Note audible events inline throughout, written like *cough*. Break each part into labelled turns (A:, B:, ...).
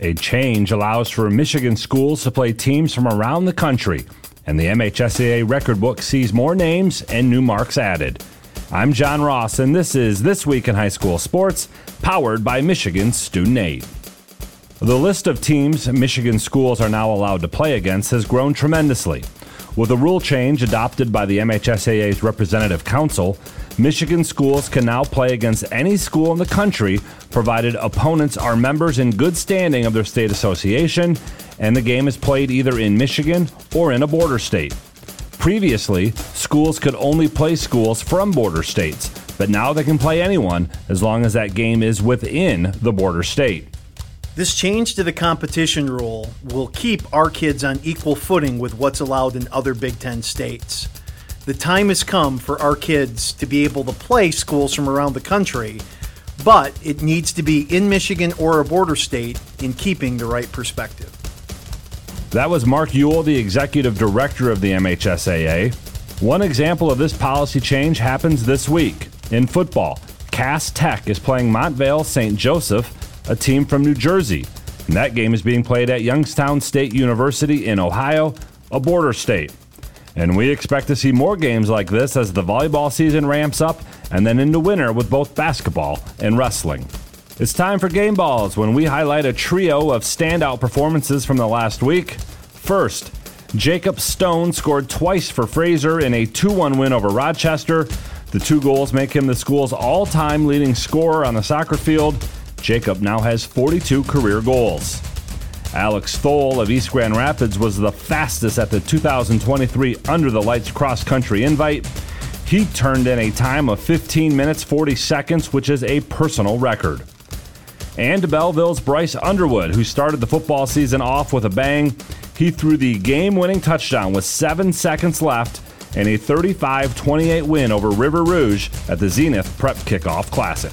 A: A change allows for Michigan schools to play teams from around the country, and the MHSAA record book sees more names and new marks added. I'm John Ross, and this is This Week in High School Sports, powered by Michigan Student Aid. The list of teams Michigan schools are now allowed to play against has grown tremendously. With a rule change adopted by the MHSAA's Representative Council, Michigan schools can now play against any school in the country, provided opponents are members in good standing of their state association, and the game is played either in Michigan or in a border state. Previously, schools could only play schools from border states, but now they can play anyone as long as that game is within the border state.
B: This change to the competition rule will keep our kids on equal footing with what's allowed in other Big Ten states. The time has come for our kids to be able to play schools from around the country, but it needs to be in Michigan or a border state in keeping the right perspective.
A: That was Mark Uyl, the executive director of the MHSAA. One example of this policy change happens this week. In football, Cass Tech is playing Montvale St. Joseph a team from New Jersey. And that game is being played at Youngstown State University in Ohio, a border state. And we expect to see more games like this as the volleyball season ramps up and then into winter with both basketball and wrestling. It's time for Game Balls when we highlight a trio of standout performances from the last week. First, Jacob Stone scored twice for Fraser in a 2 1 win over Rochester. The two goals make him the school's all time leading scorer on the soccer field Jacob now has 42 career goals. Alex Thole of East Grand Rapids was the fastest at the 2023 Under the Lights cross country invite. He turned in a time of 15 minutes 40 seconds, which is a personal record. And Belleville's Bryce Underwood, who started the football season off with a bang, he threw the game winning touchdown with seven seconds left and a 35 28 win over River Rouge at the Zenith Prep Kickoff Classic.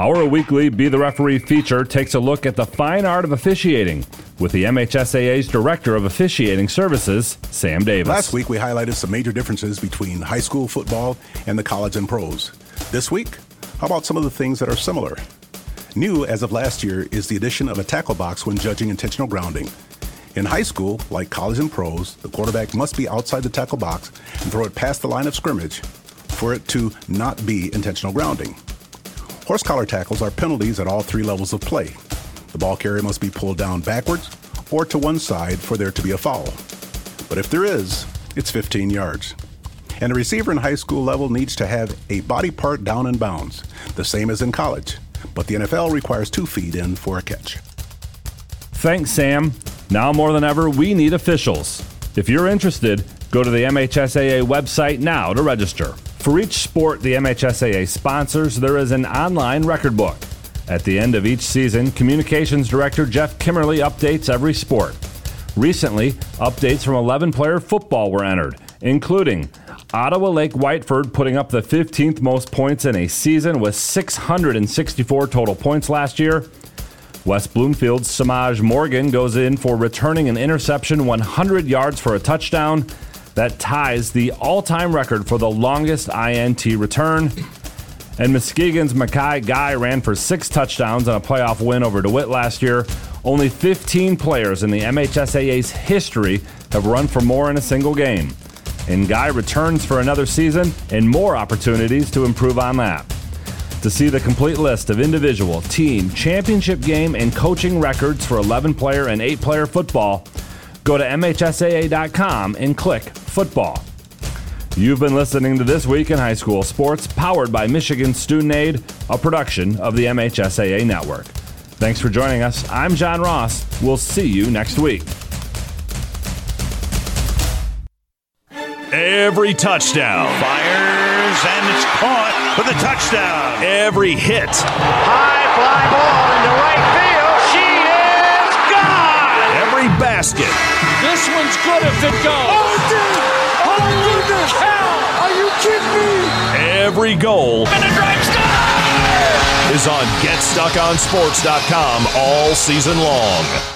A: Our weekly Be the Referee feature takes a look at the fine art of officiating with the MHSAA's Director of Officiating Services, Sam Davis.
C: Last week, we highlighted some major differences between high school football and the college and pros. This week, how about some of the things that are similar? New as of last year is the addition of a tackle box when judging intentional grounding. In high school, like college and pros, the quarterback must be outside the tackle box and throw it past the line of scrimmage for it to not be intentional grounding. Horse collar tackles are penalties at all three levels of play. The ball carrier must be pulled down backwards or to one side for there to be a foul. But if there is, it's 15 yards. And a receiver in high school level needs to have a body part down in bounds, the same as in college. But the NFL requires two feet in for a catch.
A: Thanks, Sam. Now more than ever, we need officials. If you're interested, go to the MHSAA website now to register. For each sport the MHSAA sponsors, there is an online record book. At the end of each season, Communications Director Geoff Kimmerly updates every sport. Recently, updates from 11 player football were entered, including Ottawa Lake Whiteford putting up the 15th most points in a season with 664 total points last year. West Bloomfield's Samaj Morgan goes in for returning an interception 100 yards for a touchdown. That ties the all time record for the longest INT return. And Muskegon's Mackay Guy ran for six touchdowns on a playoff win over DeWitt last year. Only 15 players in the MHSAA's history have run for more in a single game. And Guy returns for another season and more opportunities to improve on that. To see the complete list of individual, team, championship game, and coaching records for 11 player and 8 player football, go to MHSAA.com and click Football. You've been listening to This Week in High School Sports, powered by Michigan Student Aid, a production of the MHSAA Network. Thanks for joining us. I'm John Ross. We'll see you next week.
D: Every touchdown.
E: Fires and it's caught for the touchdown.
D: Every hit.
F: High fly ball into right field.
D: Basket.
G: This one's good if it goes.
H: Oh, dude. Oh, Holy cow. Are you kidding me?
D: Every goal.
F: And a drive!
D: Is on GetStuckOnSports.com all season long.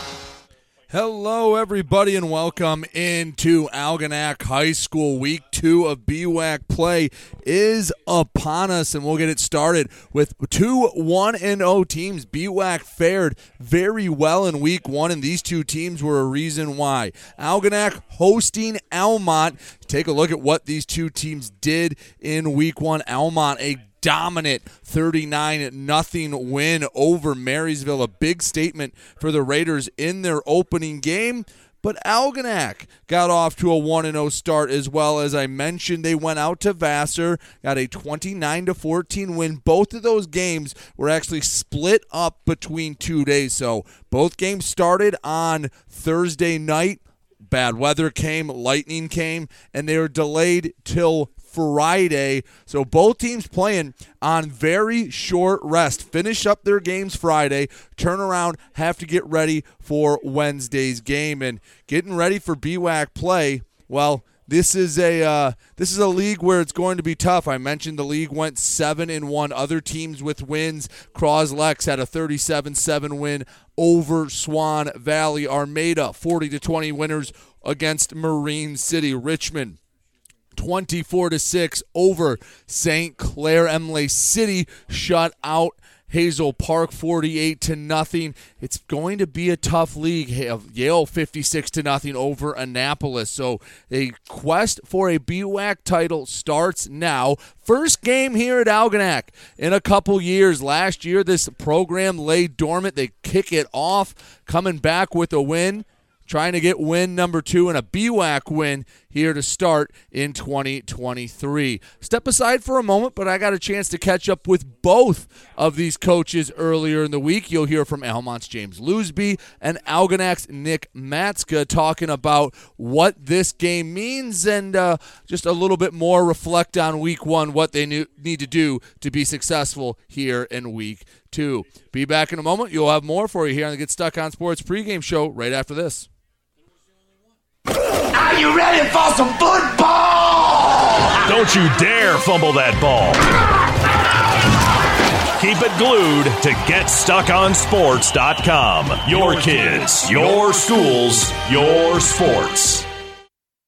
I: Hello, everybody, and welcome into Algonac High School. Week two of BWAC play is upon us, and we'll get it started with two 1 0 teams. BWAC fared very well in week one, and these two teams were a reason why. Algonac hosting Almont. Take a look at what these two teams did in week one. Almont, a dominant 39 nothing win over Marysville. A big statement for the Raiders in their opening game. But Algonac got off to a 1 0 start as well. As I mentioned, they went out to Vassar, got a 29 14 win. Both of those games were actually split up between two days. So both games started on Thursday night. Bad weather came, lightning came, and they were delayed till Friday. So both teams playing on very short rest. Finish up their games Friday, turn around, have to get ready for Wednesday's game, and getting ready for BWAC play. Well, this is a uh, this is a league where it's going to be tough. I mentioned the league went seven and one. Other teams with wins. Croslex had a 37-7 win over Swan Valley. Armada 40 to 20 winners against Marine City. Richmond 24 to 6 over St. Clair. Imlay City shut out Hazel Park 48 to nothing. It's going to be a tough league. Yale 56 to nothing over Annapolis. So a quest for a BWAC title starts now. First game here at Algonac in a couple years. Last year this program lay dormant. They kick it off, coming back with a win trying to get win number two and a BWAC win here to start in 2023. Step aside for a moment, but I got a chance to catch up with both of these coaches earlier in the week. You'll hear from Almont's James Lusby and Algonac's Nick Matska talking about what this game means and uh, just a little bit more reflect on week one, what they need to do to be successful here in week two. Be back in a moment. You'll have more for you here on the Get Stuck on Sports pregame show right after this.
J: Are you ready for some football?
D: Don't you dare fumble that ball. Keep it glued to GetStuckOnSports.com. Your kids, your schools, your sports.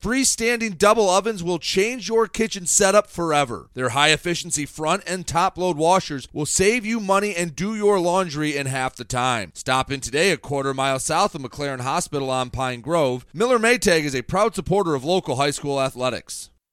I: Freestanding double ovens will change your kitchen setup forever. Their high efficiency front and top load washers will save you money and do your laundry in half the time. Stop in today a quarter mile south of McLaren Hospital on Pine Grove. Miller Maytag is a proud supporter of local high school athletics.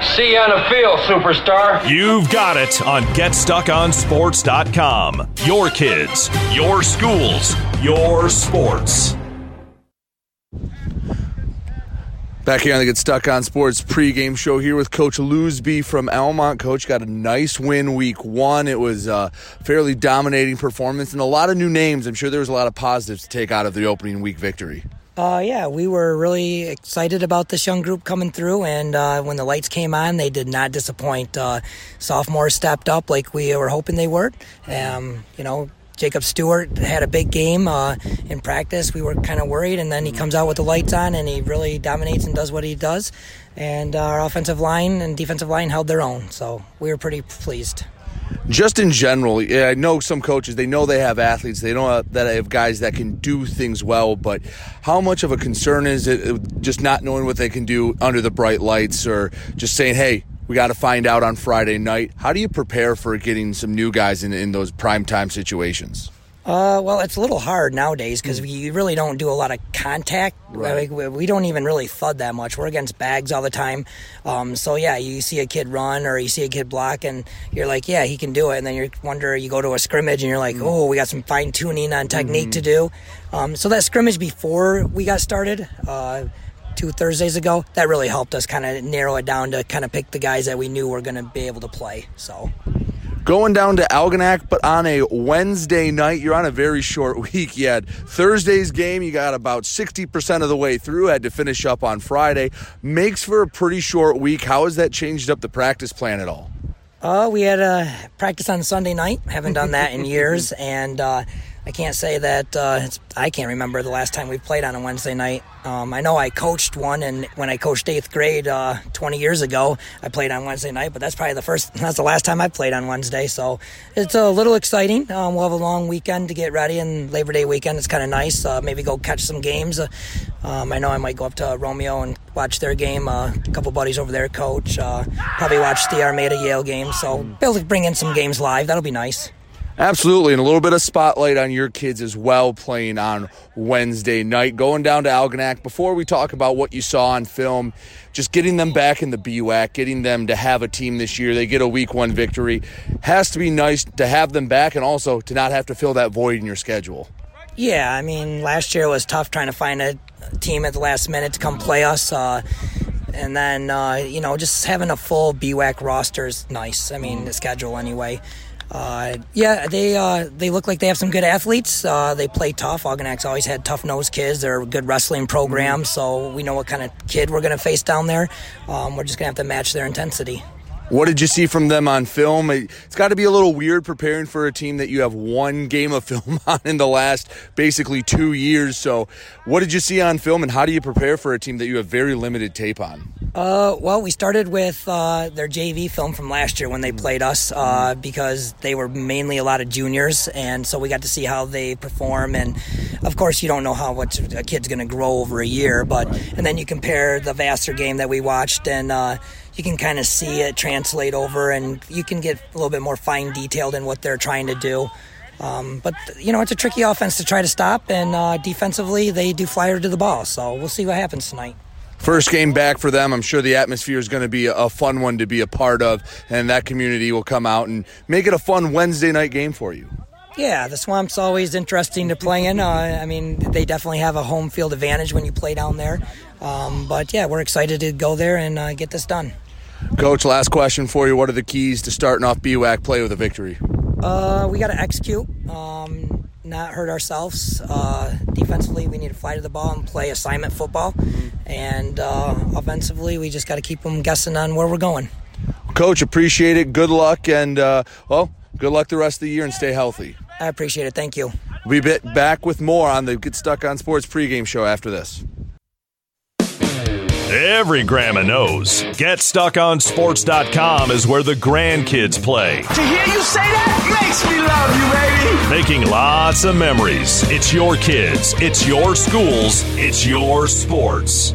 K: See you on the field, superstar.
D: You've got it on GetStuckOnSports.com. Your kids, your schools, your sports.
I: Back here on the Get Stuck on Sports pregame show here with Coach Lusby from Almont. Coach got a nice win week one. It was a fairly dominating performance and a lot of new names. I'm sure there was a lot of positives to take out of the opening week victory.
L: Uh, yeah, we were really excited about this young group coming through, and uh, when the lights came on, they did not disappoint. Uh, sophomores stepped up like we were hoping they would. Um, you know, Jacob Stewart had a big game uh, in practice. We were kind of worried, and then he comes out with the lights on, and he really dominates and does what he does. And our offensive line and defensive line held their own, so we were pretty pleased
I: just in general, I know some coaches, they know they have athletes, they know uh, that they have guys that can do things well, but how much of a concern is it uh, just not knowing what they can do under the bright lights or just saying, hey, we got to find out on Friday night? How do you prepare for getting some new guys in, in those prime time situations?
L: Uh, well, it's a little hard nowadays because we really don't do a lot of contact. Right. We, we, don't even really thud that much. We're against bags all the time. Um, so yeah, you see a kid run or you see a kid block, and you're like, yeah, he can do it. And then you wonder, you go to a scrimmage, and you're like, mm. oh, we got some fine tuning on technique mm-hmm. to do. Um, so that scrimmage before we got started. Uh, two Thursdays ago, that really helped us kind of narrow it down to kind of pick the guys that we knew were going to be able to play. So
I: going down to Algonac, but on a Wednesday night. You're on a very short *laughs* week. yet. Thursday's game, you got about 60% of the way through, had to finish up on Friday. Makes for a pretty short week. How has that changed up the practice plan at all?
L: Uh, we had a practice on Sunday night. Haven't done that in *laughs* years, and uh, I can't say that uh, I can't remember the last time we played on a Wednesday night. Um, I know I coached one, and when I coached eighth grade uh, 20 years ago, I played on Wednesday night. But that's probably the first, that's the last time I played on Wednesday. So it's a little exciting. Um, we'll have a long weekend to get ready, and Labor Day weekend is kind of nice. Uh, maybe go catch some games. Uh, um, I know I might go up to Romeo and watch their game. Uh, a couple buddies over there coach. Uh, probably watch the Armada Yale game. So be able to bring in some games live. That'll be nice.
I: Absolutely, and a little bit of spotlight on your kids as well playing on Wednesday night. Going down to Algonac, before we talk about what you saw on film, just getting them back in the BWAC, getting them to have a team this year. They get a week one victory. Has to be nice to have them back and also to not have to fill that void in your schedule.
L: Yeah, I mean, last year was tough trying to find a team at the last minute to come play us. Uh, and then, uh, you know, just having a full BWAC roster is nice. I mean, the schedule anyway. Uh, yeah, they uh, they look like they have some good athletes. Uh, they play tough. Algonac's always had tough nosed kids. They're a good wrestling program, so we know what kind of kid we're going to face down there. Um, we're just going to have to match their intensity.
I: What did you see from them on film? It's got to be a little weird preparing for a team that you have one game of *laughs* film on in the last basically two years. So, what did you see on film, and how do you prepare for a team that you have very limited tape on?
L: Uh, well, we started with uh, their JV film from last year when they played us uh, because they were mainly a lot of juniors, and so we got to see how they perform. And of course, you don't know how much a kid's going to grow over a year, but and then you compare the Vassar game that we watched and uh, you can kind of see it translate over, and you can get a little bit more fine detailed in what they're trying to do. Um, but you know, it's a tricky offense to try to stop, and uh, defensively they do flyer to the ball. So we'll see what happens tonight.
I: First game back for them. I'm sure the atmosphere is going to be a fun one to be a part of, and that community will come out and make it a fun Wednesday night game for you.
L: Yeah, the Swamp's always interesting to play in. Uh, I mean, they definitely have a home field advantage when you play down there. Um, but yeah, we're excited to go there and uh, get this done.
I: Coach, last question for you. What are the keys to starting off BWAC play with a victory?
L: Uh, we got to execute, um, not hurt ourselves. Uh, defensively, we need to fly to the ball and play assignment football. And uh, offensively, we just got to keep them guessing on where we're going.
I: Coach, appreciate it. Good luck, and uh, well, good luck the rest of the year and stay healthy.
L: I appreciate it. Thank you.
I: We'll be back with more on the Get Stuck on Sports pregame show after this.
D: Every grandma knows GetStuckOnSports.com is where the grandkids play.
J: To hear you say that makes me love you, baby.
D: Making lots of memories. It's your kids, it's your schools, it's your sports.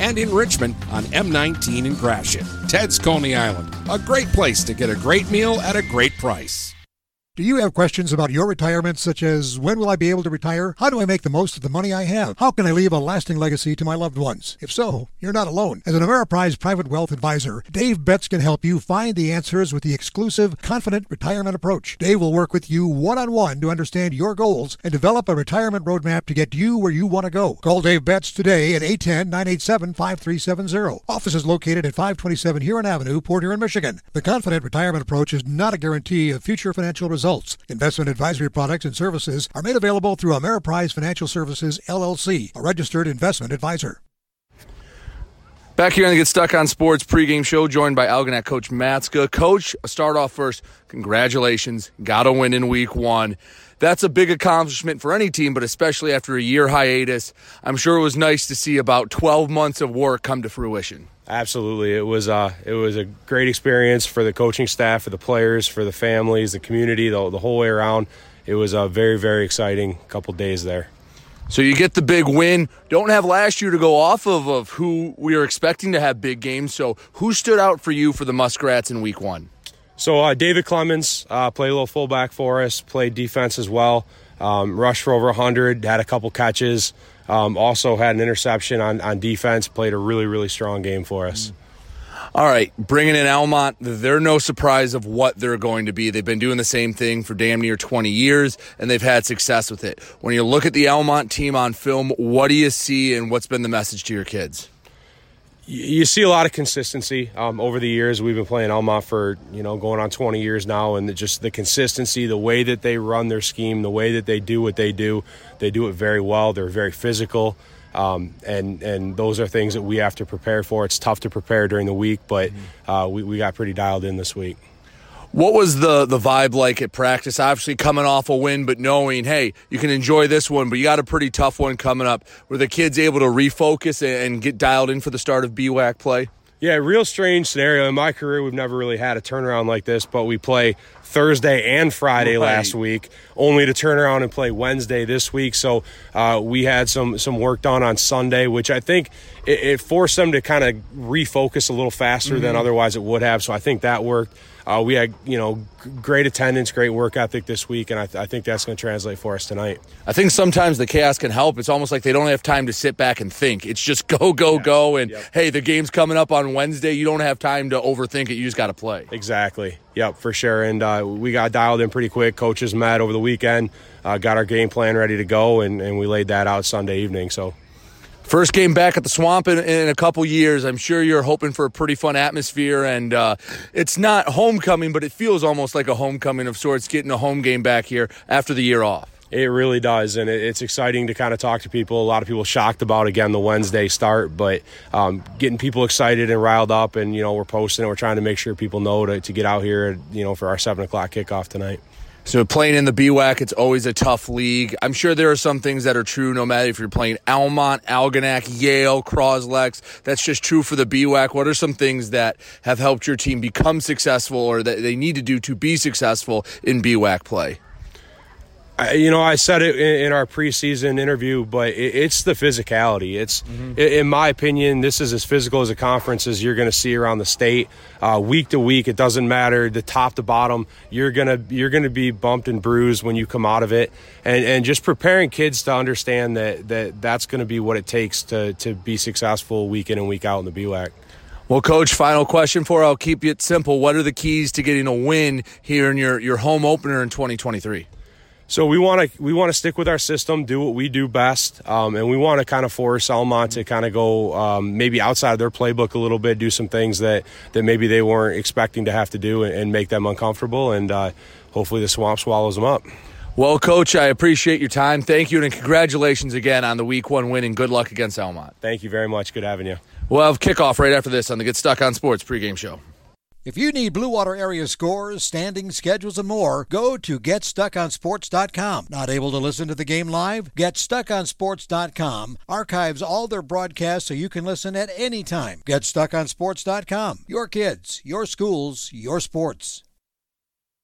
M: and in Richmond on M19 in Gratiot. Ted's Coney Island, a great place to get a great meal at a great price.
N: Do you have questions about your retirement, such as when will I be able to retire? How do I make the most of the money I have? How can I leave a lasting legacy to my loved ones? If so, you're not alone. As an Ameriprise private wealth advisor, Dave Betts can help you find the answers with the exclusive Confident Retirement Approach. Dave will work with you one on one to understand your goals and develop a retirement roadmap to get you where you want to go. Call Dave Betts today at 810 987 5370. Office is located at 527 Huron Avenue, Port Huron, Michigan. The Confident Retirement Approach is not a guarantee of future financial results results. Investment advisory products and services are made available through Ameriprise Financial Services, LLC, a registered investment advisor.
I: Back here on the Get Stuck on Sports pregame show, joined by Algonac coach Matska. Coach, start off first. Congratulations. Got a win in week one. That's a big accomplishment for any team, but especially after a year hiatus. I'm sure it was nice to see about 12 months of work come to fruition.
O: Absolutely, it was uh, it was a great experience for the coaching staff, for the players, for the families, the community, the, the whole way around. It was a very very exciting couple days there.
I: So you get the big win. Don't have last year to go off of of who we are expecting to have big games. So who stood out for you for the Muskrats in Week One?
O: So uh, David Clemens uh, played a little fullback for us, played defense as well. Um, rushed for over 100, had a couple catches. Um, also had an interception on, on defense, played a really, really strong game for us.
I: All right, bringing in Almont, they're no surprise of what they're going to be. They've been doing the same thing for damn near 20 years, and they've had success with it. When you look at the Almont team on film, what do you see, and what's been the message to your kids?
O: You see a lot of consistency um, over the years. We've been playing Alma for you know going on 20 years now, and the, just the consistency, the way that they run their scheme, the way that they do what they do, they do it very well. They're very physical, um, and and those are things that we have to prepare for. It's tough to prepare during the week, but uh, we, we got pretty dialed in this week.
I: What was the the vibe like at practice? Obviously, coming off a win, but knowing, hey, you can enjoy this one, but you got a pretty tough one coming up. Were the kids able to refocus and get dialed in for the start of BWAC play?
O: Yeah, real strange scenario. In my career, we've never really had a turnaround like this, but we play Thursday and Friday right. last week, only to turn around and play Wednesday this week. So uh, we had some some work done on Sunday, which I think it, it forced them to kind of refocus a little faster mm-hmm. than otherwise it would have. So I think that worked. Uh, we had you know great attendance, great work ethic this week, and I, th- I think that's going to translate for us tonight.
I: I think sometimes the chaos can help. It's almost like they don't have time to sit back and think. It's just go, go, yeah. go, and yep. hey, the game's coming up on Wednesday. You don't have time to overthink it. You just got to play.
O: Exactly. Yep, for sure. And uh, we got dialed in pretty quick. Coaches met over the weekend, uh, got our game plan ready to go, and, and we laid that out Sunday evening. So
I: First game back at the Swamp in, in, a couple years. I'm sure you're hoping for a pretty fun atmosphere, and uh, it's not homecoming, but it feels almost like a homecoming of sorts. Getting a home game back here after the year off.
O: It really does, and it's exciting to kind of talk to people. A lot of people shocked about again the Wednesday start, but um, getting people excited and riled up, and you know we're posting and we're trying to make sure people know to, to get out here, you know, for our seven o'clock kickoff tonight.
I: So playing in the BWAC, it's always a tough league. I'm sure there are some things that are true no matter if you're playing Almont, Algonac, Yale, Croslex. That's just true for the BWAC. What are some things that have helped your team become successful or that they need to do to be successful in BWAC play?
O: You know, I said it in, our preseason interview, but it's the physicality. It's, mm-hmm. in my opinion, this is as physical as a conference as you're going to see around the state. Uh, week to week, it doesn't matter the top to bottom. You're gonna you're gonna be bumped and bruised when you come out of it, and and just preparing kids to understand that that that's going to be what it takes to to be successful week in and week out in the BWAC.
I: Well, coach, final question for I'll keep it simple. What are the keys to getting a win here in your your home opener in 2023?
O: So we want to we want to stick with our system, do what we do best, um, and we want to kind of force Almont to kind of go um, maybe outside of their playbook a little bit, do some things that that maybe they weren't expecting to have to do, and, and make them uncomfortable, and uh, hopefully the swamp swallows them up.
I: Well, coach, I appreciate your time. Thank you, and congratulations again on the Week One win, and good luck against Almont.
O: Thank you very much. Good having you.
I: We'll have kickoff right after this on the Get Stuck on Sports pregame show.
N: If you need Blue Water area scores, standings, schedules, and more, go to GetStuckOnSports.com. Not able to listen to the game live? GetStuckOnSports.com archives all their broadcasts so you can listen at any time. GetStuckOnSports.com. Your kids, your schools, your sports.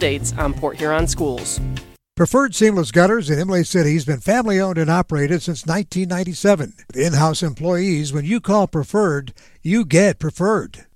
P: updates on Port Huron schools.
N: Preferred Seamless Gutters in Imlay City has been family owned and operated since 1997. With in house employees, when you call Preferred, you get Preferred.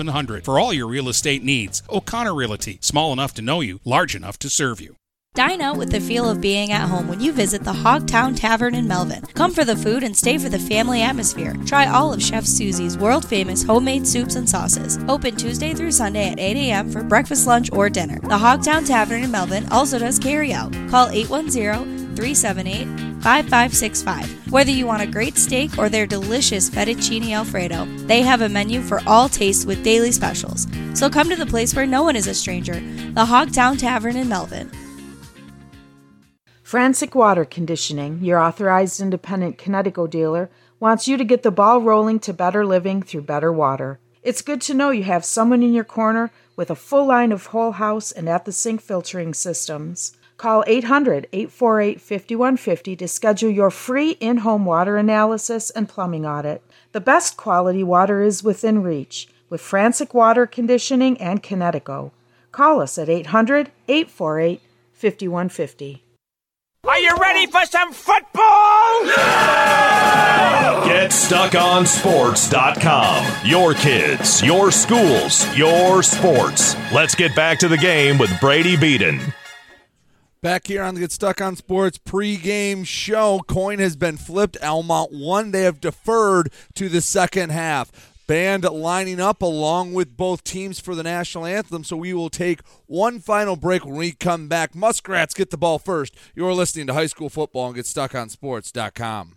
Q: 700 for all your real estate needs. O'Connor Realty, small enough to know you, large enough to serve you.
R: Dine out with the feel of being at home when you visit the Hogtown Tavern in Melvin. Come for the food and stay for the family atmosphere. Try all of Chef Susie's world famous homemade soups and sauces. Open Tuesday through Sunday at 8 a.m. for breakfast, lunch, or dinner. The Hogtown Tavern in Melvin also does carry out. Call 810 378 5565. Whether you want a great steak or their delicious fettuccine alfredo, they have a menu for all tastes with daily specials. So come to the place where no one is a stranger, the Hogtown Tavern in Melvin.
S: Frantic Water Conditioning, your authorized independent Kinetico dealer, wants you to get the ball rolling to better living through better water. It's good to know you have someone in your corner with a full line of whole house and at the sink filtering systems. Call 800 848 5150 to schedule your free in home water analysis and plumbing audit. The best quality water is within reach with Frantic Water Conditioning and Kinetico. Call us at 800 848 5150.
G: Are you ready for some football?
D: Yeah! GetStuckOnSports.com. Your kids, your schools, your sports. Let's get back to the game with Brady Beaton.
I: Back here on the Get Stuck on Sports pregame show, coin has been flipped. Almont won. They have deferred to the second half band lining up along with both teams for the national anthem. So we will take one final break when we come back. Muskrats get the ball first. You're listening to high school football and get stuck on sports.com.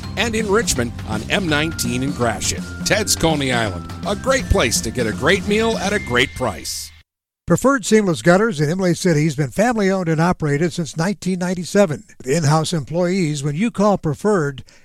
M: and in Richmond on M19 in Gratiot. Ted's Coney Island, a great place to get a great meal at a great price.
N: Preferred Seamless Gutters in Imlay City has been family owned and operated since 1997. With in house employees, when you call Preferred,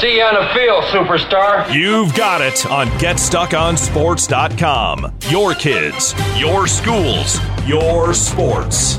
K: See you on the field, superstar.
D: You've got it on GetStuckOnSports.com. Your kids, your schools, your sports.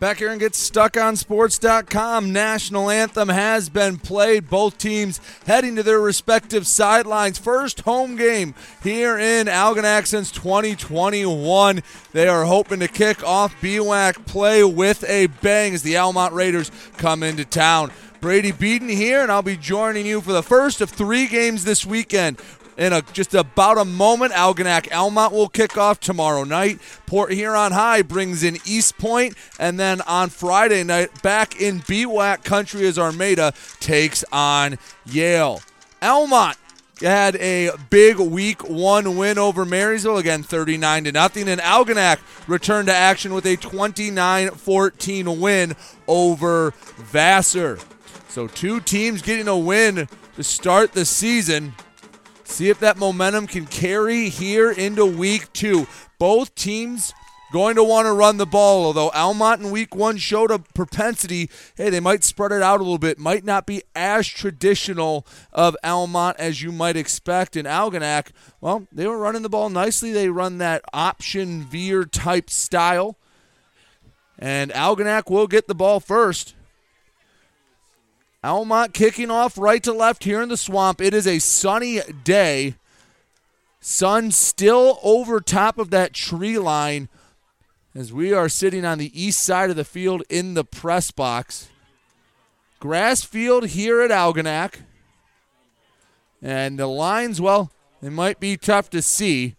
I: Back here and GetStuckOnSports.com. National anthem has been played. Both teams heading to their respective sidelines. First home game here in Algonac since 2021. They are hoping to kick off BWAC play with a bang as the Almont Raiders come into town. Brady Beaton here, and I'll be joining you for the first of three games this weekend. In a, just about a moment, Algonac Almont will kick off tomorrow night. Port Huron High brings in East Point, and then on Friday night, back in BWAC country as Armada takes on Yale. Almont had a big week one win over Marysville again 39 to nothing and Algonac returned to action with a 29-14 win over Vassar. So two teams getting a win to start the season. See if that momentum can carry here into week two. Both teams going to want to run the ball, although Almont in week one showed a propensity. Hey, they might spread it out a little bit. Might not be as traditional of Almont as you might expect in Algonac. Well, they were running the ball nicely. They run that option veer type style. And Algonac will get the ball first. Almont kicking off right to left here in the swamp. It is a sunny day. Sun still over top of that tree line as we are sitting on the east side of the field in the press box. Grass field here at Algonac. And the lines, well, they might be tough to see.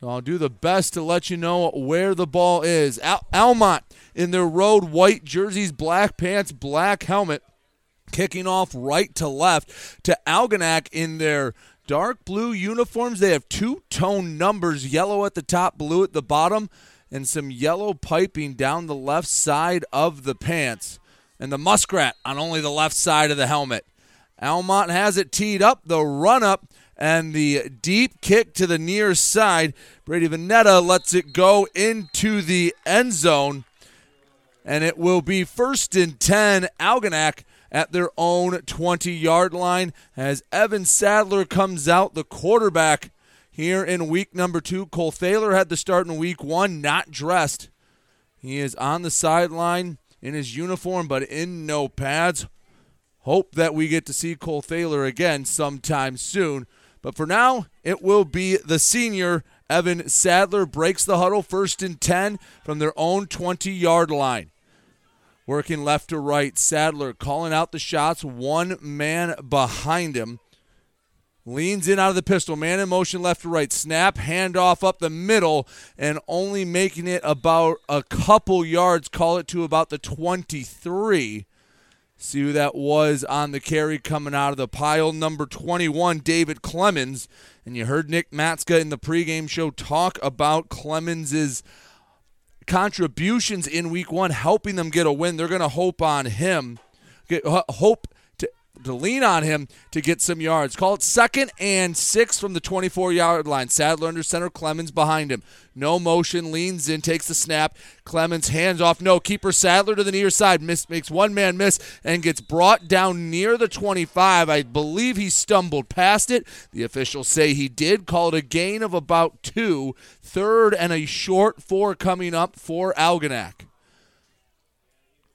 I: So I'll do the best to let you know where the ball is. Al- Almont in their road white jerseys, black pants, black helmet, kicking off right to left to Algonac in their dark blue uniforms. They have two tone numbers, yellow at the top, blue at the bottom, and some yellow piping down the left side of the pants. And the muskrat on only the left side of the helmet. Almont has it teed up. The run up and the deep kick to the near side. Brady Vanetta lets it go into the end zone. And it will be first and 10. Algonac at their own 20 yard line as Evan Sadler comes out, the quarterback here in week number two. Cole Thaler had the start in week one, not dressed. He is on the sideline in his uniform, but in no pads. Hope that we get to see Cole Thaler again sometime soon. But for now, it will be the senior Evan Sadler breaks the huddle first and 10 from their own 20 yard line. Working left to right. Sadler calling out the shots, one man behind him. Leans in out of the pistol, man in motion left to right. Snap, handoff up the middle, and only making it about a couple yards. Call it to about the 23. See who that was on the carry coming out of the pile. Number 21, David Clemens. And you heard Nick Matska in the pregame show talk about Clemens's contributions in week one, helping them get a win. They're going to hope on him, get, hope to, lean on him to get some yards. Call it second and six from the 24 yard line. Sadler under center, Clemens behind him. No motion, leans in, takes the snap. Clemens hands off. No, keeper Sadler to the near side, miss, makes one man miss and gets brought down near the 25. I believe he stumbled past it. The officials say he did. Call it a gain of about two. Third and a short four coming up for Algonac.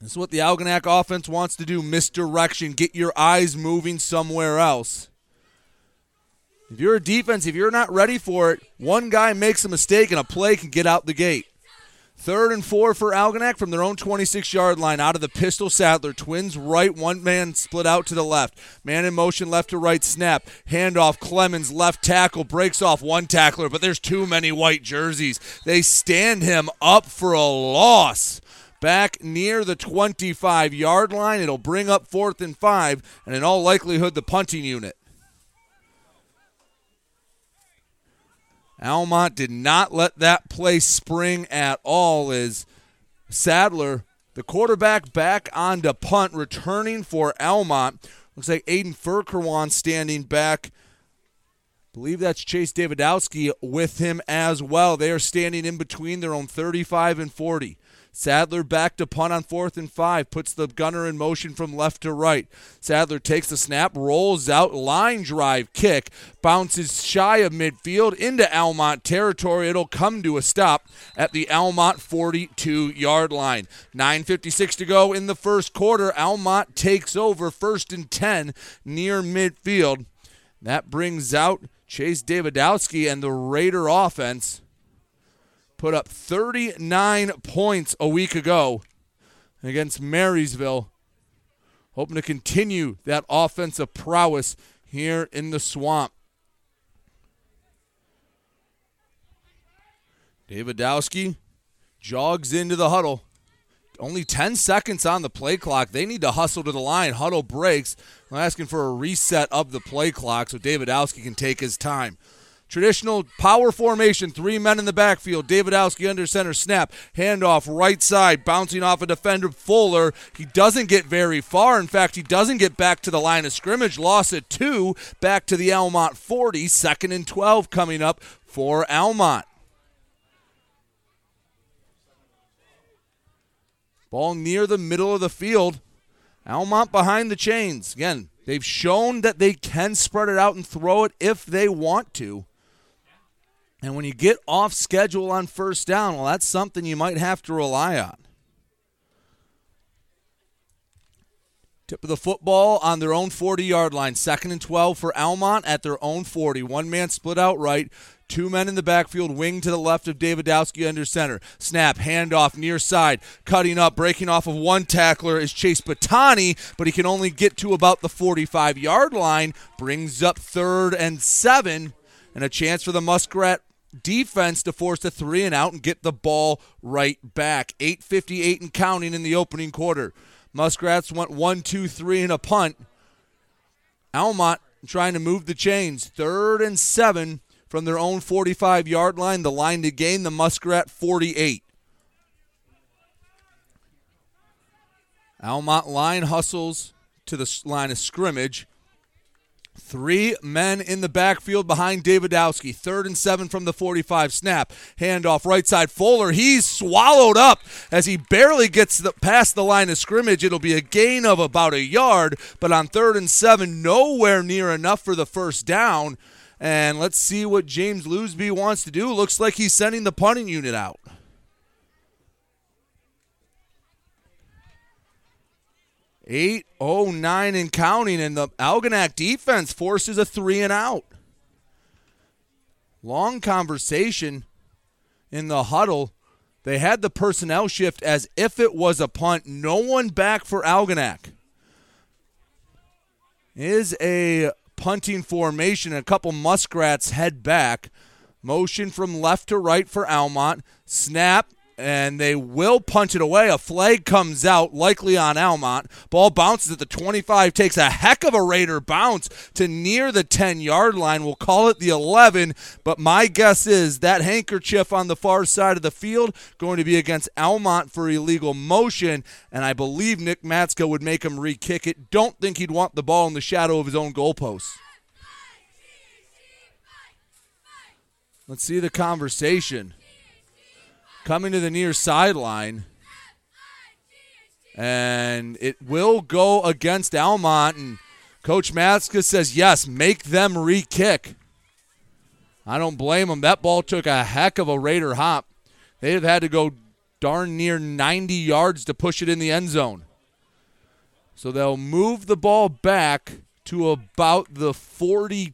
I: This is what the Algonac offense wants to do misdirection, get your eyes moving somewhere else. If you're a defense, if you're not ready for it, one guy makes a mistake and a play can get out the gate. Third and four for Algonac from their own 26 yard line out of the pistol Sadler. Twins right, one man split out to the left. Man in motion left to right snap. Handoff Clemens left tackle breaks off one tackler, but there's too many white jerseys. They stand him up for a loss. Back near the 25 yard line. It'll bring up fourth and five, and in all likelihood, the punting unit. Almont did not let that play spring at all as Sadler, the quarterback, back on to punt, returning for Almont. Looks like Aiden Furkerwan standing back. believe that's Chase Davidowski with him as well. They are standing in between their own 35 and 40. Sadler back to punt on fourth and five, puts the gunner in motion from left to right. Sadler takes the snap, rolls out, line drive kick, bounces shy of midfield into Almont territory. It'll come to a stop at the Almont 42 yard line. 9.56 to go in the first quarter. Almont takes over first and 10 near midfield. That brings out Chase Davidowski and the Raider offense put up 39 points a week ago against Marysville. Hoping to continue that offensive prowess here in the swamp. Davidowski jogs into the huddle. Only 10 seconds on the play clock. They need to hustle to the line. Huddle breaks. I'm asking for a reset of the play clock so Davidowski can take his time. Traditional power formation, three men in the backfield. Davidowski under center snap, handoff right side, bouncing off a defender Fuller. He doesn't get very far. In fact, he doesn't get back to the line of scrimmage. Loss at two, back to the Almont 40. Second and 12 coming up for Almont. Ball near the middle of the field. Almont behind the chains. Again, they've shown that they can spread it out and throw it if they want to. And when you get off schedule on first down, well, that's something you might have to rely on. Tip of the football on their own 40 yard line. Second and 12 for Almont at their own 40. One man split out right. Two men in the backfield, wing to the left of Davidowski under center. Snap, handoff near side, cutting up, breaking off of one tackler is Chase Batani, but he can only get to about the 45 yard line. Brings up third and seven, and a chance for the Muskrat defense to force a three and out and get the ball right back. 8.58 and counting in the opening quarter. Muskrats went one, two, three in a punt. Almont trying to move the chains. Third and seven from their own 45 yard line. The line to gain the Muskrat 48. Almont line hustles to the line of scrimmage. Three men in the backfield behind Davidowski. Third and seven from the 45 snap. Handoff right side. Fuller. He's swallowed up as he barely gets the, past the line of scrimmage. It'll be a gain of about a yard, but on third and seven, nowhere near enough for the first down. And let's see what James Lusby wants to do. Looks like he's sending the punting unit out. 809 and counting, and the Algonac defense forces a three and out. Long conversation in the huddle. They had the personnel shift as if it was a punt. No one back for Algonac. Is a punting formation. A couple Muskrats head back. Motion from left to right for Almont. Snap and they will punch it away. A flag comes out, likely on Almont. Ball bounces at the 25, takes a heck of a Raider bounce to near the 10 yard line. We'll call it the 11, but my guess is that handkerchief on the far side of the field going to be against Almont for illegal motion, and I believe Nick Matska would make him re kick it. Don't think he'd want the ball in the shadow of his own goalpost. Let's see the conversation coming to the near sideline. And it will go against Almont. And Coach Matska says, yes, make them re kick. I don't blame them. That ball took a heck of a Raider hop. They'd have had to go darn near 90 yards to push it in the end zone. So they'll move the ball back to about the 42.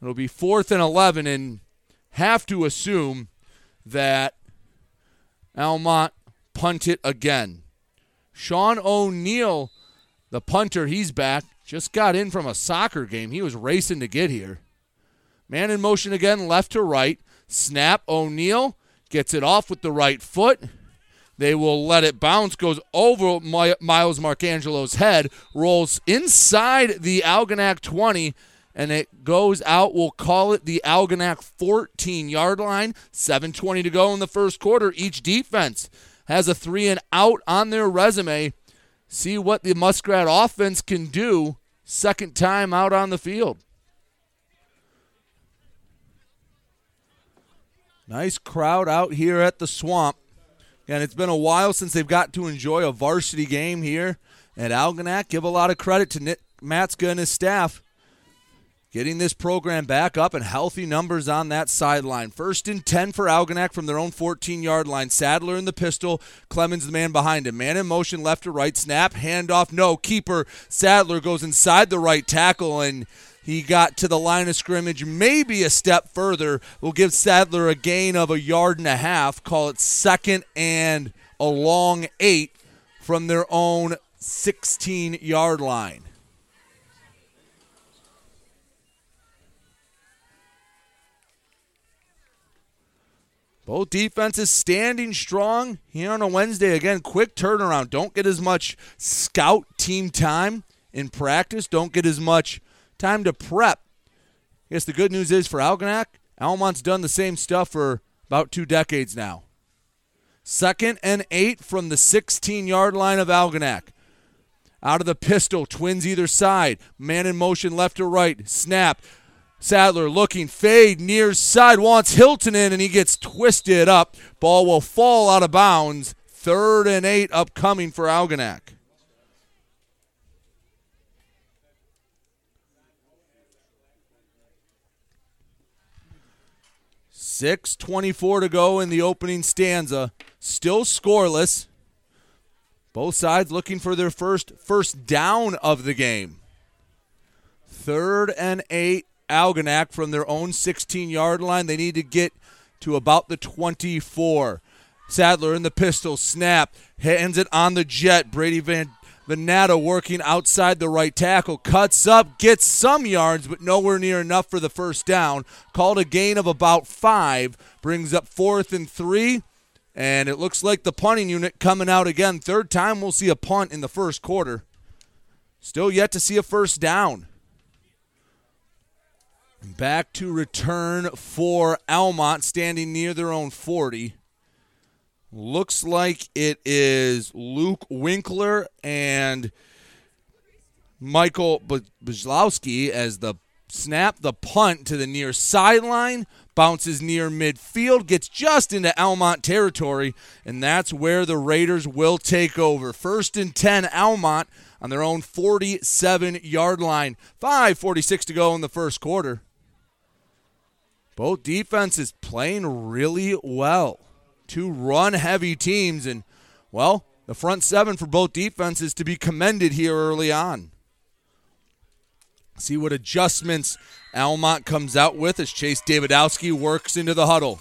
I: It'll be fourth and 11, and have to assume that Almont punt it again. Sean O'Neill, the punter, he's back. Just got in from a soccer game. He was racing to get here. Man in motion again, left to right. Snap. O'Neill gets it off with the right foot. They will let it bounce, goes over Miles Marcangelo's head, rolls inside the Algonac 20 and it goes out. We'll call it the Algonac 14 yard line. 7.20 to go in the first quarter. Each defense has a three and out on their resume. See what the Muskrat offense can do second time out on the field. Nice crowd out here at the swamp. And it's been a while since they've got to enjoy a varsity game here at Algonac. Give a lot of credit to Nick Matska and his staff getting this program back up and healthy numbers on that sideline. First and 10 for Algonac from their own 14 yard line. Sadler in the pistol, Clemens the man behind him. Man in motion, left to right, snap, handoff, no, keeper. Sadler goes inside the right tackle and he got to the line of scrimmage, maybe a step further. We'll give Sadler a gain of a yard and a half, call it second and a long eight from their own 16 yard line. Both defenses standing strong here on a Wednesday. Again, quick turnaround. Don't get as much scout team time in practice. Don't get as much time to prep. I guess the good news is for Algonac, Almont's done the same stuff for about two decades now. Second and eight from the 16 yard line of Algonac. Out of the pistol, twins either side. Man in motion left to right. Snap. Sadler looking, fade near side, wants Hilton in, and he gets twisted up. Ball will fall out of bounds. Third and eight upcoming for Algonac. Six twenty-four to go in the opening stanza. Still scoreless. Both sides looking for their first first down of the game. Third and eight Algonac from their own 16 yard line. They need to get to about the 24. Sadler in the pistol, snap, hands it on the jet. Brady Van Venata working outside the right tackle, cuts up, gets some yards, but nowhere near enough for the first down. Called a gain of about five, brings up fourth and three, and it looks like the punting unit coming out again. Third time we'll see a punt in the first quarter. Still yet to see a first down. Back to return for Almont, standing near their own 40. Looks like it is Luke Winkler and Michael Bajlowski as the snap, the punt to the near sideline, bounces near midfield, gets just into Almont territory, and that's where the Raiders will take over. First and 10, Almont on their own 47 yard line. 5.46 to go in the first quarter. Both defenses playing really well. Two run heavy teams, and, well, the front seven for both defenses to be commended here early on. See what adjustments Almont comes out with as Chase Davidowski works into the huddle.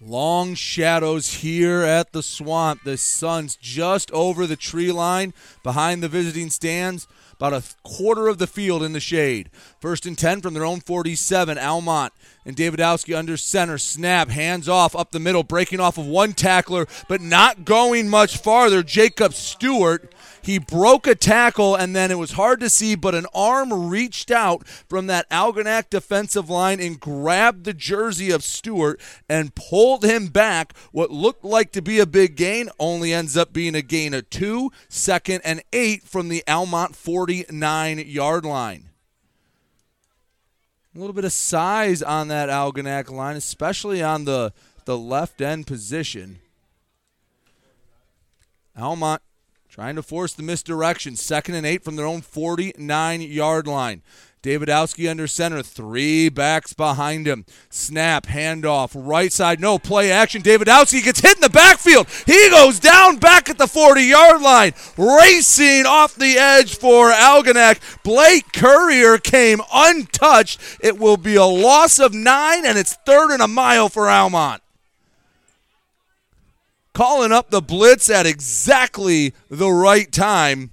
I: Long shadows here at the swamp. The sun's just over the tree line behind the visiting stands, about a quarter of the field in the shade. First and 10 from their own 47. Almont and Davidowski under center. Snap, hands off up the middle, breaking off of one tackler, but not going much farther. Jacob Stewart he broke a tackle, and then it was hard to see, but an arm reached out from that Algonac defensive line and grabbed the jersey of Stewart and pulled him back. What looked like to be a big gain only ends up being a gain of two, second, and eight from the Almont 49 yard line. A little bit of size on that Algonac line, especially on the, the left end position. Almont trying to force the misdirection. Second and eight from their own 49 yard line. Davidowski under center, three backs behind him. Snap, handoff, right side, no play action. Davidowski gets hit in the backfield. He goes down back at the 40 yard line, racing off the edge for Algonac. Blake Courier came untouched. It will be a loss of nine, and it's third and a mile for Almont calling up the blitz at exactly the right time.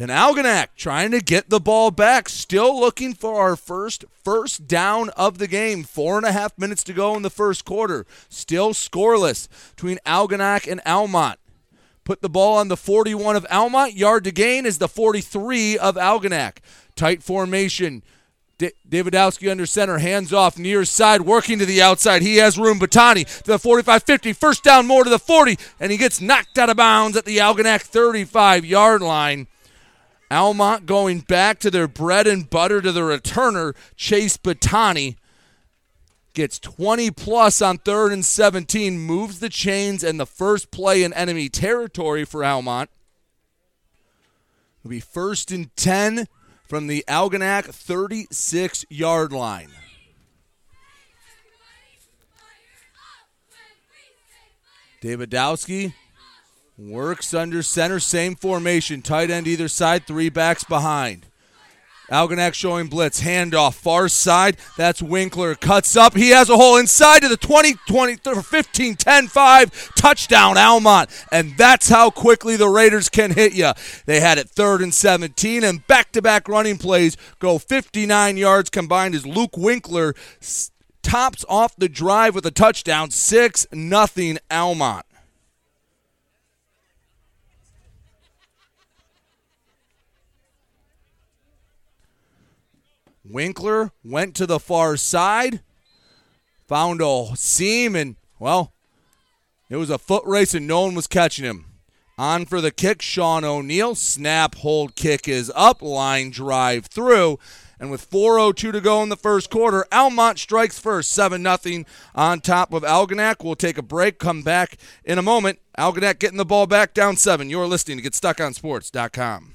I: And Algonac trying to get the ball back, still looking for our first first down of the game. Four and a half minutes to go in the first quarter. Still scoreless between Algonac and Almont. Put the ball on the 41 of Almont. Yard to gain is the 43 of Algonac. Tight formation. D- Davidowski under center, hands off, near side, working to the outside. He has room. Batani to the 45 50, first down more to the 40, and he gets knocked out of bounds at the Algonac 35 yard line. Almont going back to their bread and butter to the returner, Chase Batani. Gets 20 plus on third and 17, moves the chains, and the first play in enemy territory for Almont. It'll be first and 10 from the Algonac 36 yard line. Davidowski works under center, same formation, tight end either side, three backs behind. Algonac showing blitz. Handoff. Far side. That's Winkler. Cuts up. He has a hole inside to the 20, 20, 15, 10, 5. Touchdown, Almont. And that's how quickly the Raiders can hit you. They had it third and 17, and back to back running plays go 59 yards combined as Luke Winkler tops off the drive with a touchdown. 6 nothing Almont. Winkler went to the far side, found a seam, and, well, it was a foot race and no one was catching him. On for the kick, Sean O'Neill. Snap, hold, kick is up. Line drive through. And with 4.02 to go in the first quarter, Almont strikes first, 7 0 on top of Algonac. We'll take a break, come back in a moment. Algonac getting the ball back down 7. You're listening to GetStuckOnSports.com.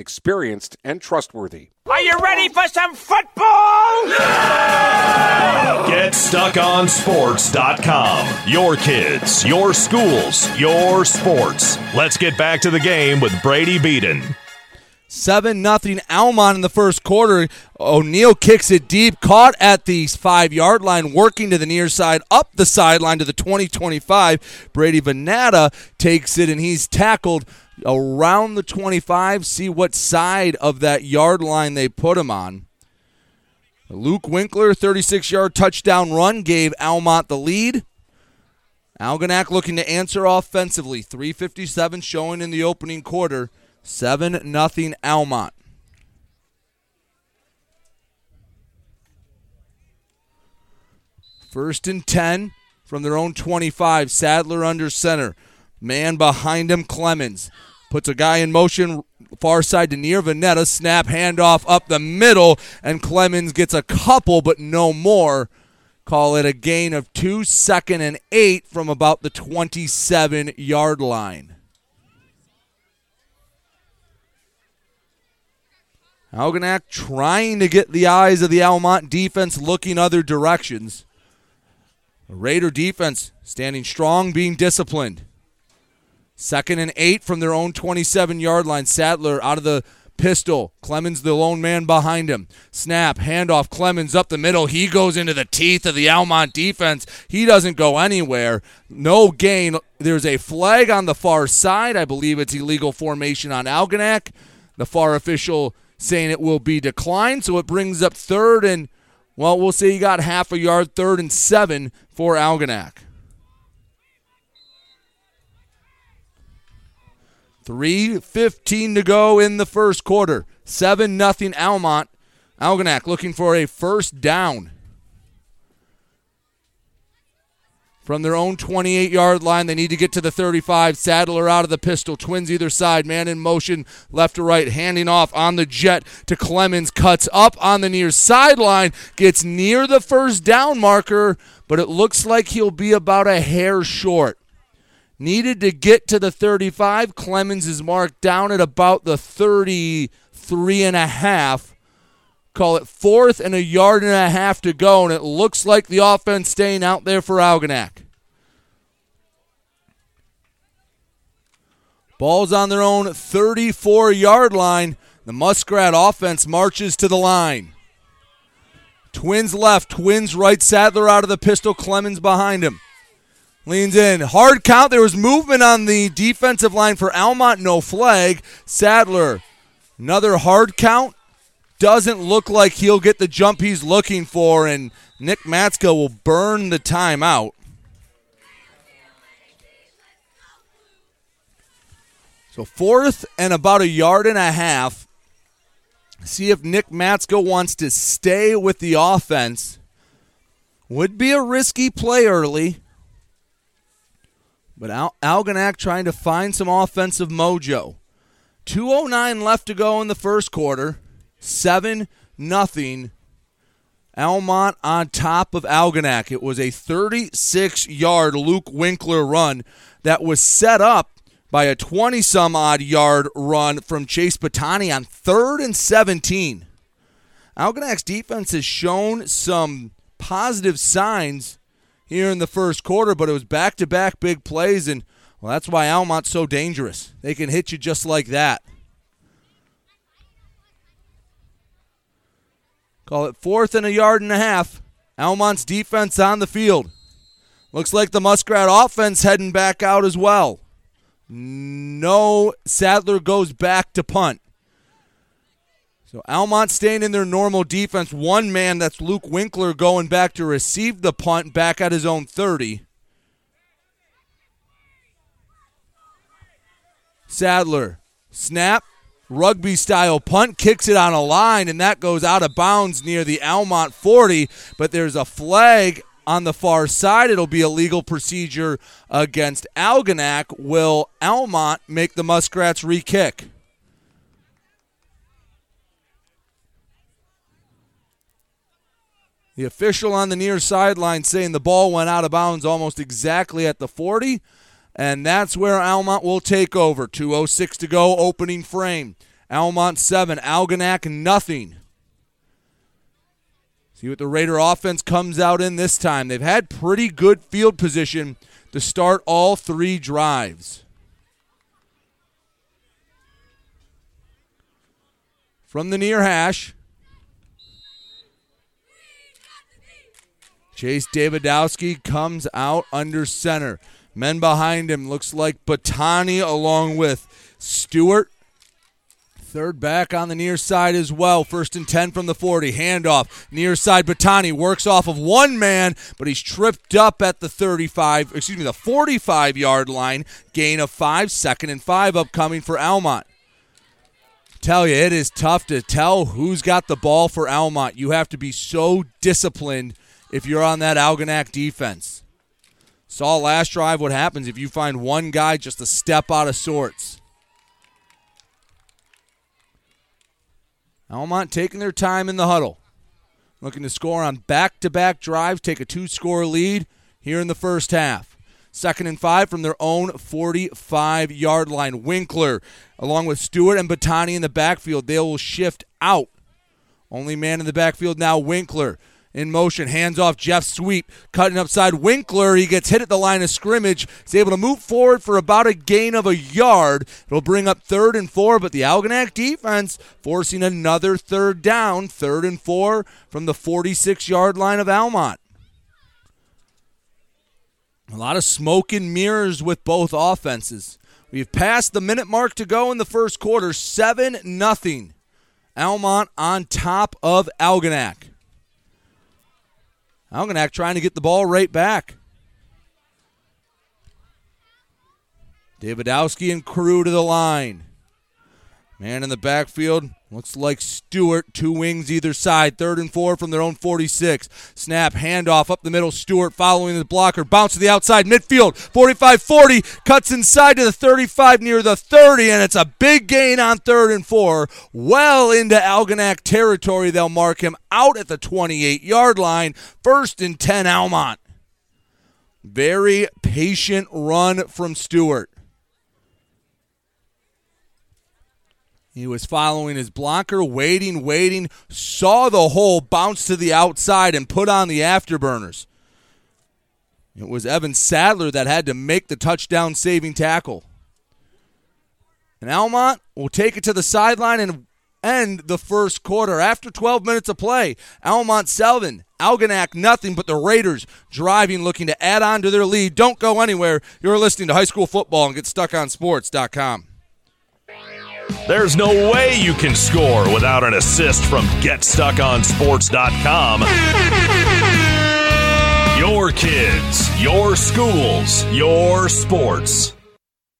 T: experienced, and trustworthy.
G: Are you ready for some football?
D: Yeah! GetStuckOnSports.com. Your kids, your schools, your sports. Let's get back to the game with Brady Beaton.
I: 7 nothing Almont in the first quarter. O'Neill kicks it deep, caught at the five yard line, working to the near side, up the sideline to the 20 25. Brady Venata takes it, and he's tackled around the 25, see what side of that yard line they put him on. Luke Winkler, 36 yard touchdown run, gave Almont the lead. Algonac looking to answer offensively. 357 showing in the opening quarter. 7 nothing Almont. First and 10 from their own 25. Sadler under center. Man behind him, Clemens. Puts a guy in motion, far side to near Vanetta. Snap handoff up the middle, and Clemens gets a couple, but no more. Call it a gain of two, second and eight from about the 27 yard line. Algonac trying to get the eyes of the Almont defense looking other directions. Raider defense standing strong, being disciplined. Second and eight from their own 27 yard line. Sadler out of the pistol. Clemens, the lone man behind him. Snap, handoff. Clemens up the middle. He goes into the teeth of the Almont defense. He doesn't go anywhere. No gain. There's a flag on the far side. I believe it's illegal formation on Algonac. The far official saying it will be declined. So it brings up third and, well, we'll say you got half a yard, third and seven for Algonac. 3.15 to go in the first quarter. 7 nothing Almont. Algonac looking for a first down. From their own 28 yard line, they need to get to the 35. Sadler out of the pistol. Twins either side. Man in motion, left to right, handing off on the jet to Clemens. Cuts up on the near sideline. Gets near the first down marker, but it looks like he'll be about a hair short. Needed to get to the 35. Clemens is marked down at about the 33 and a half. Call it fourth and a yard and a half to go, and it looks like the offense staying out there for Algonac. Ball's on their own 34 yard line. The Muskrat offense marches to the line. Twins left, Twins right. Sadler out of the pistol, Clemens behind him. Leans in. Hard count. There was movement on the defensive line for Almont. No flag. Sadler. Another hard count. Doesn't look like he'll get the jump he's looking for, and Nick Matska will burn the timeout. So fourth and about a yard and a half. See if Nick Matska wants to stay with the offense. Would be a risky play early. But Al- Algonac trying to find some offensive mojo. 209 left to go in the first quarter. 7 nothing. Almont on top of Algonac. It was a 36-yard Luke Winkler run that was set up by a 20 some odd yard run from Chase Batani on 3rd and 17. Algonac's defense has shown some positive signs here in the first quarter, but it was back to back big plays, and well, that's why Almont's so dangerous. They can hit you just like that. Call it fourth and a yard and a half. Almont's defense on the field. Looks like the Muskrat offense heading back out as well. No, Sadler goes back to punt. So Almont staying in their normal defense. One man, that's Luke Winkler, going back to receive the punt back at his own 30. Sadler, snap, rugby style punt, kicks it on a line, and that goes out of bounds near the Almont 40. But there's a flag on the far side. It'll be a legal procedure against Algonac. Will Almont make the Muskrats re kick? The official on the near sideline saying the ball went out of bounds almost exactly at the 40, and that's where Almont will take over. 2.06 to go, opening frame. Almont 7, Algonac nothing. See what the Raider offense comes out in this time. They've had pretty good field position to start all three drives. From the near hash, Chase Davidowski comes out under center. Men behind him looks like Batani along with Stewart. Third back on the near side as well. First and 10 from the 40. Handoff. Near side, Batani works off of one man, but he's tripped up at the 35, excuse me, the 45 yard line. Gain of five. Second and five upcoming for Almont. Tell you, it is tough to tell who's got the ball for Almont. You have to be so disciplined if you're on that Algonac defense. Saw last drive what happens if you find one guy just a step out of sorts. Almont taking their time in the huddle. Looking to score on back to back drives, take a two score lead here in the first half. Second and five from their own 45 yard line. Winkler, along with Stewart and Batani in the backfield, they will shift out. Only man in the backfield now, Winkler in motion, hands off jet sweep, cutting upside Winkler. He gets hit at the line of scrimmage. He's able to move forward for about a gain of a yard. It'll bring up third and four, but the Algonac defense forcing another third down, third and four from the 46 yard line of Almont. A lot of smoke and mirrors with both offenses. We've passed the minute mark to go in the first quarter, 7 nothing. Almont on top of Algonac. Algonac trying to get the ball right back. Davidowski and crew to the line. Man in the backfield. Looks like Stewart, two wings either side. Third and four from their own 46. Snap, handoff up the middle. Stewart following the blocker. Bounce to the outside. Midfield, 45 40. Cuts inside to the 35 near the 30, and it's a big gain on third and four. Well into Algonac territory. They'll mark him out at the 28 yard line. First and 10, Almont. Very patient run from Stewart. He was following his blocker, waiting, waiting, saw the hole, bounce to the outside, and put on the afterburners. It was Evan Sadler that had to make the touchdown saving tackle. And Almont will take it to the sideline and end the first quarter. After 12 minutes of play, Almont 7, Algonac nothing, but the Raiders driving, looking to add on to their lead. Don't go anywhere. You're listening to High School Football and GetStuckOnSports.com.
D: There's no way you can score without an assist from GetStuckOnSports.com. Your kids, your schools, your sports.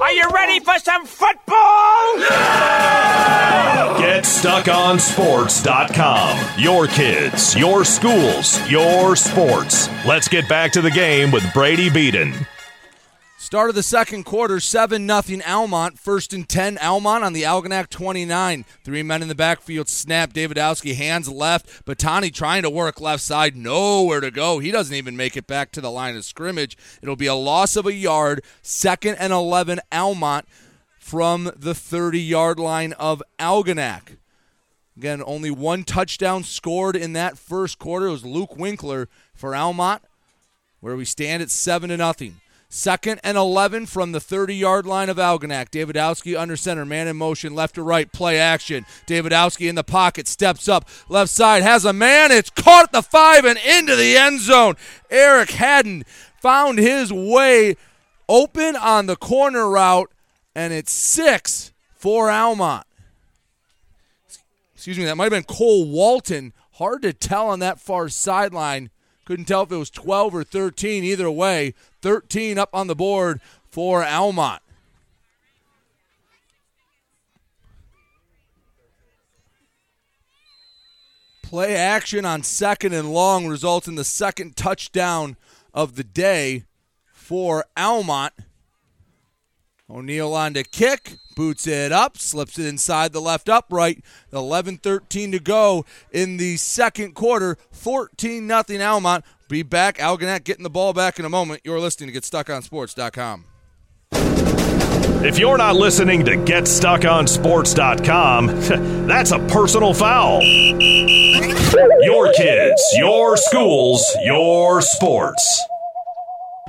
G: Are you ready for some football?
D: GetStuckOnSports.com. Your kids, your schools, your sports. Let's get back to the game with Brady Beaton.
I: Start of the second quarter, 7 0 Almont. First and 10, Almont on the Algonac 29. Three men in the backfield snap. Davidowski hands left. Batani trying to work left side. Nowhere to go. He doesn't even make it back to the line of scrimmage. It'll be a loss of a yard. Second and 11, Almont from the 30 yard line of Algonac. Again, only one touchdown scored in that first quarter. It was Luke Winkler for Almont, where we stand at 7 to nothing. Second and 11 from the 30 yard line of Algonac. Davidowski under center, man in motion, left to right, play action. Davidowski in the pocket, steps up, left side, has a man. It's caught at the five and into the end zone. Eric Haddon found his way open on the corner route, and it's six for Almont. Excuse me, that might have been Cole Walton. Hard to tell on that far sideline. Couldn't tell if it was 12 or 13. Either way, 13 up on the board for Almont. Play action on second and long results in the second touchdown of the day for Almont. O'Neill on to kick, boots it up, slips it inside the left upright. 11 13 to go in the second quarter. 14 nothing Almont. Be back. Algonac getting the ball back in a moment. You're listening to GetStuckOnSports.com.
D: If you're not listening to GetStuckOnSports.com, *laughs* that's a personal foul. Your kids, your schools, your sports.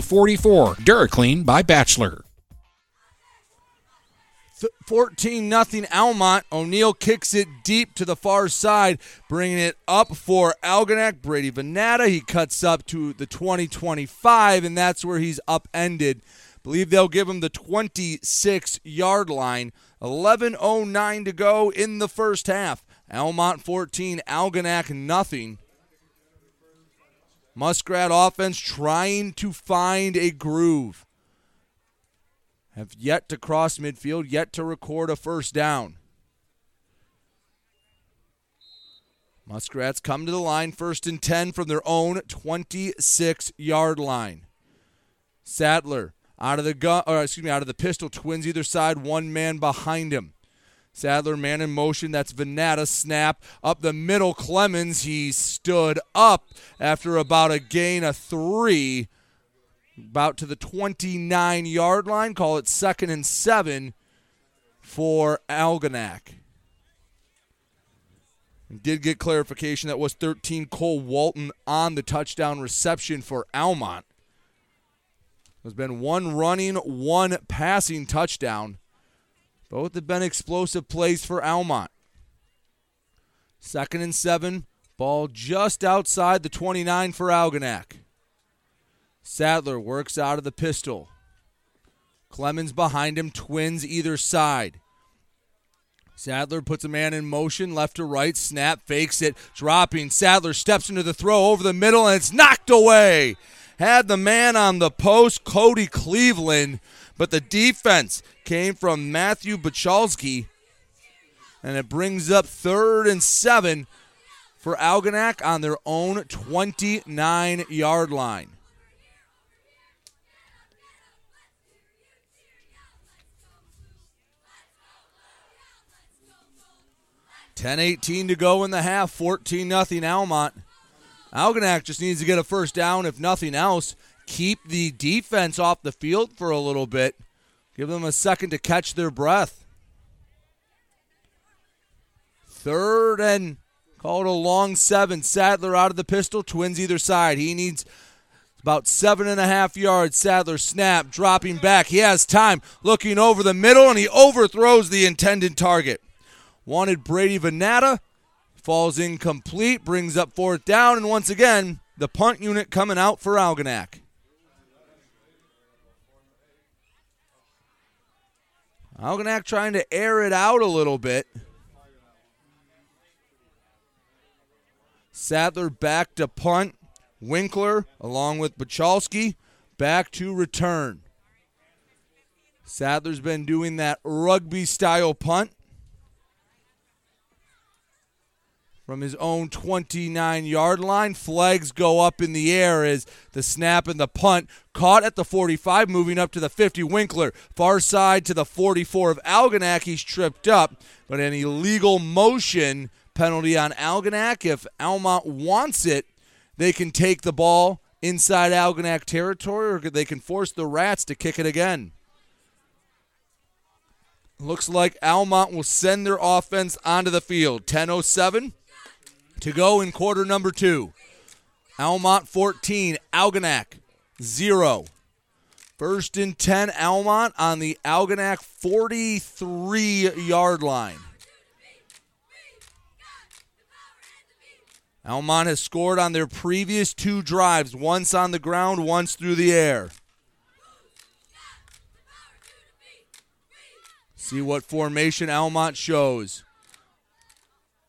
Q: 44. DuraClean by Bachelor.
I: 14 nothing Almont. O'Neill kicks it deep to the far side, bringing it up for Algonac. Brady Venata, he cuts up to the 2025, and that's where he's upended. Believe they'll give him the 26 yard line. 11.09 to go in the first half. Almont 14, Algonac nothing. Muskrat offense trying to find a groove. Have yet to cross midfield, yet to record a first down. Muskrats come to the line first and 10 from their own 26 yard line. Sadler out of the gun, or excuse me, out of the pistol, twins either side, one man behind him. Sadler, man in motion. That's Venata. Snap up the middle. Clemens, he stood up after about a gain of three. About to the 29 yard line. Call it second and seven for Algonac. Did get clarification that was 13 Cole Walton on the touchdown reception for Almont. There's been one running, one passing touchdown. Both have been explosive plays for Almont. Second and seven. Ball just outside the 29 for Algonac. Sadler works out of the pistol. Clemens behind him, twins either side. Sadler puts a man in motion, left to right, snap, fakes it, dropping. Sadler steps into the throw over the middle, and it's knocked away. Had the man on the post, Cody Cleveland, but the defense came from Matthew Bachalski. And it brings up third and seven for Algonac on their own 29 yard line. Ten eighteen to go in the half, 14 nothing Almont. Algonac just needs to get a first down, if nothing else. Keep the defense off the field for a little bit Give them a second to catch their breath. Third and call it a long seven. Sadler out of the pistol. Twins either side. He needs about seven and a half yards. Sadler snap, dropping back. He has time, looking over the middle, and he overthrows the intended target. Wanted Brady Venata. Falls incomplete, brings up fourth down, and once again, the punt unit coming out for Algonac. Algonac trying to air it out a little bit. Sadler back to punt. Winkler, along with Bachalski, back to return. Sadler's been doing that rugby style punt. From his own 29 yard line. Flags go up in the air as the snap and the punt caught at the 45, moving up to the 50. Winkler, far side to the 44 of Algonac. He's tripped up, but an illegal motion penalty on Algonac. If Almont wants it, they can take the ball inside Algonac territory or they can force the Rats to kick it again. looks like Almont will send their offense onto the field. 10.07 to go in quarter number two. Almont 14, Algonac 0. First and 10, Almont on the Algonac 43 yard line. Almont has scored on their previous two drives, once on the ground, once through the air. See what formation Almont shows.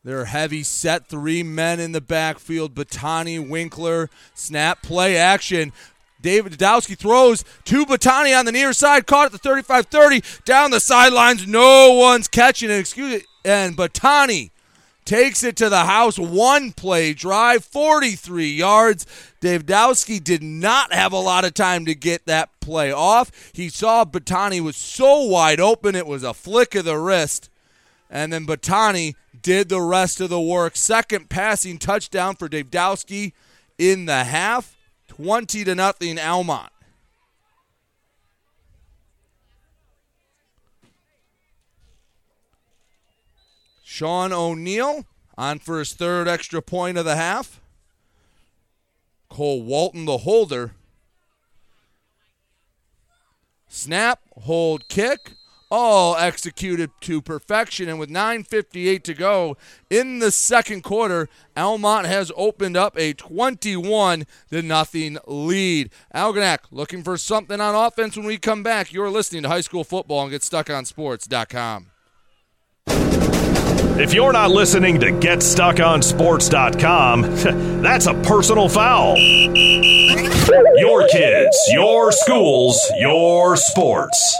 I: They're heavy set, three men in the backfield. Batani, Winkler, snap, play action. David Dowski throws to Batani on the near side, caught at the 35 30, down the sidelines. No one's catching it. Excuse it. And Batani takes it to the house. One play drive, 43 yards. Dave Dowski did not have a lot of time to get that play off. He saw Batani was so wide open, it was a flick of the wrist. And then Batani did the rest of the work. Second passing touchdown for Dave Dowski in the half. 20 to nothing Almont. Sean O'Neill on for his third extra point of the half. Cole Walton, the holder. Snap, hold, kick all executed to perfection. And with 9.58 to go in the second quarter, Almont has opened up a 21 to nothing lead. Algonac looking for something on offense when we come back. You're listening to high school football and GetStuckOnSports.com.
D: If you're not listening to GetStuckOnSports.com, *laughs* that's a personal foul. Your kids, your schools, your sports.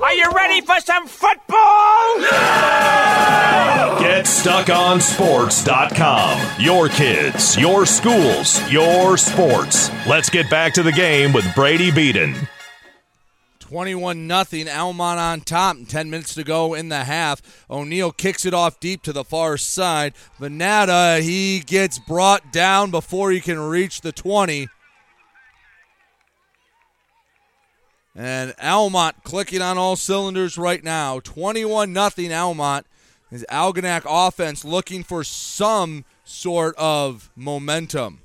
G: Are you ready for some football?
D: GetStuckOnSports.com. Your kids, your schools, your sports. Let's get back to the game with Brady Beaton.
I: 21 nothing. Almont on top. 10 minutes to go in the half. O'Neill kicks it off deep to the far side. Venata, he gets brought down before he can reach the 20. And Almont clicking on all cylinders right now. 21 nothing Almont. His Algonac offense looking for some sort of momentum.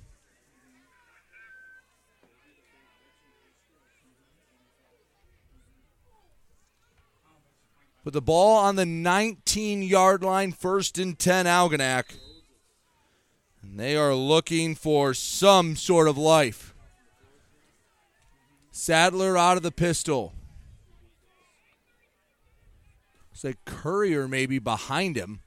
I: Put the ball on the 19 yard line, first and 10 Algonac. And they are looking for some sort of life. Sadler out of the pistol. Looks like Courier maybe behind him.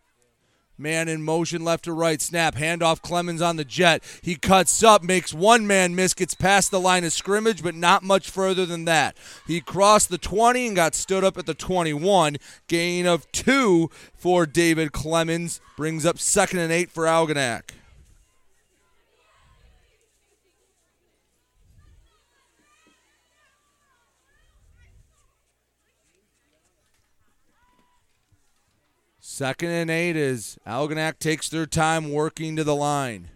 I: Man in motion left to right. Snap. Handoff Clemens on the jet. He cuts up, makes one man miss, gets past the line of scrimmage, but not much further than that. He crossed the 20 and got stood up at the 21. Gain of two for David Clemens. Brings up second and eight for Algonac. Second and eight is Algonac takes their time working to the line.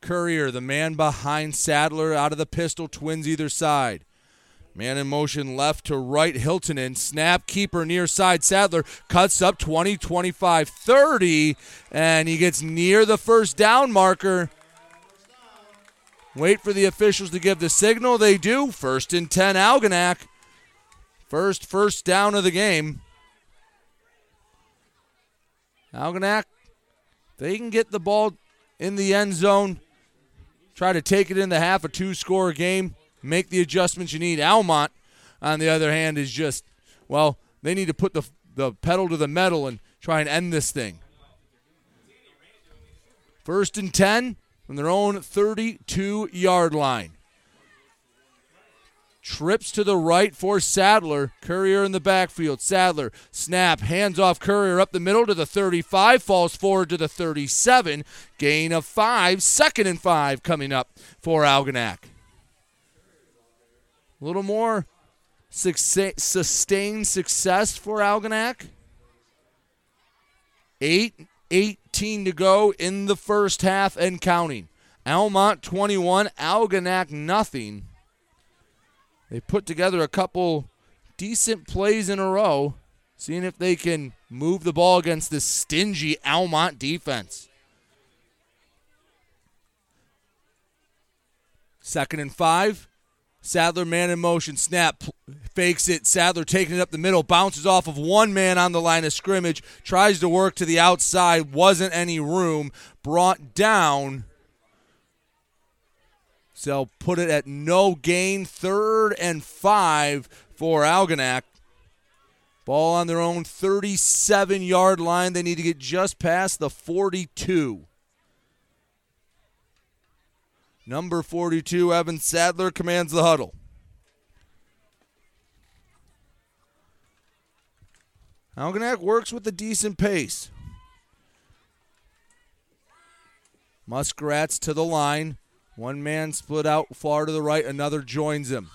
I: Courier, the man behind Sadler, out of the pistol, twins either side. Man in motion left to right, Hilton Hiltonen. Snap keeper near side. Sadler cuts up 20, 25, 30, and he gets near the first down marker. Wait for the officials to give the signal. They do. First and 10, Algonac. First first down of the game. Algonac, they can get the ball in the end zone, try to take it in the half, a two score game, make the adjustments you need. Almont, on the other hand, is just, well, they need to put the, the pedal to the metal and try and end this thing. First and 10 from their own 32 yard line. Trips to the right for Sadler. Courier in the backfield. Sadler, snap, hands off Courier up the middle to the 35, falls forward to the 37. Gain of five, second and five coming up for Algonac. A little more success, sustained success for Algonac. 8 18 to go in the first half and counting. Almont 21, Algonac nothing. They put together a couple decent plays in a row, seeing if they can move the ball against this stingy Almont defense. Second and five. Sadler man in motion. Snap. Fakes it. Sadler taking it up the middle. Bounces off of one man on the line of scrimmage. Tries to work to the outside. Wasn't any room. Brought down. So put it at no gain. Third and five for Algonac. Ball on their own 37 yard line. They need to get just past the 42. Number 42, Evan Sadler, commands the huddle. Algonac works with a decent pace. Muskrats to the line. One man split out far to the right, another joins him.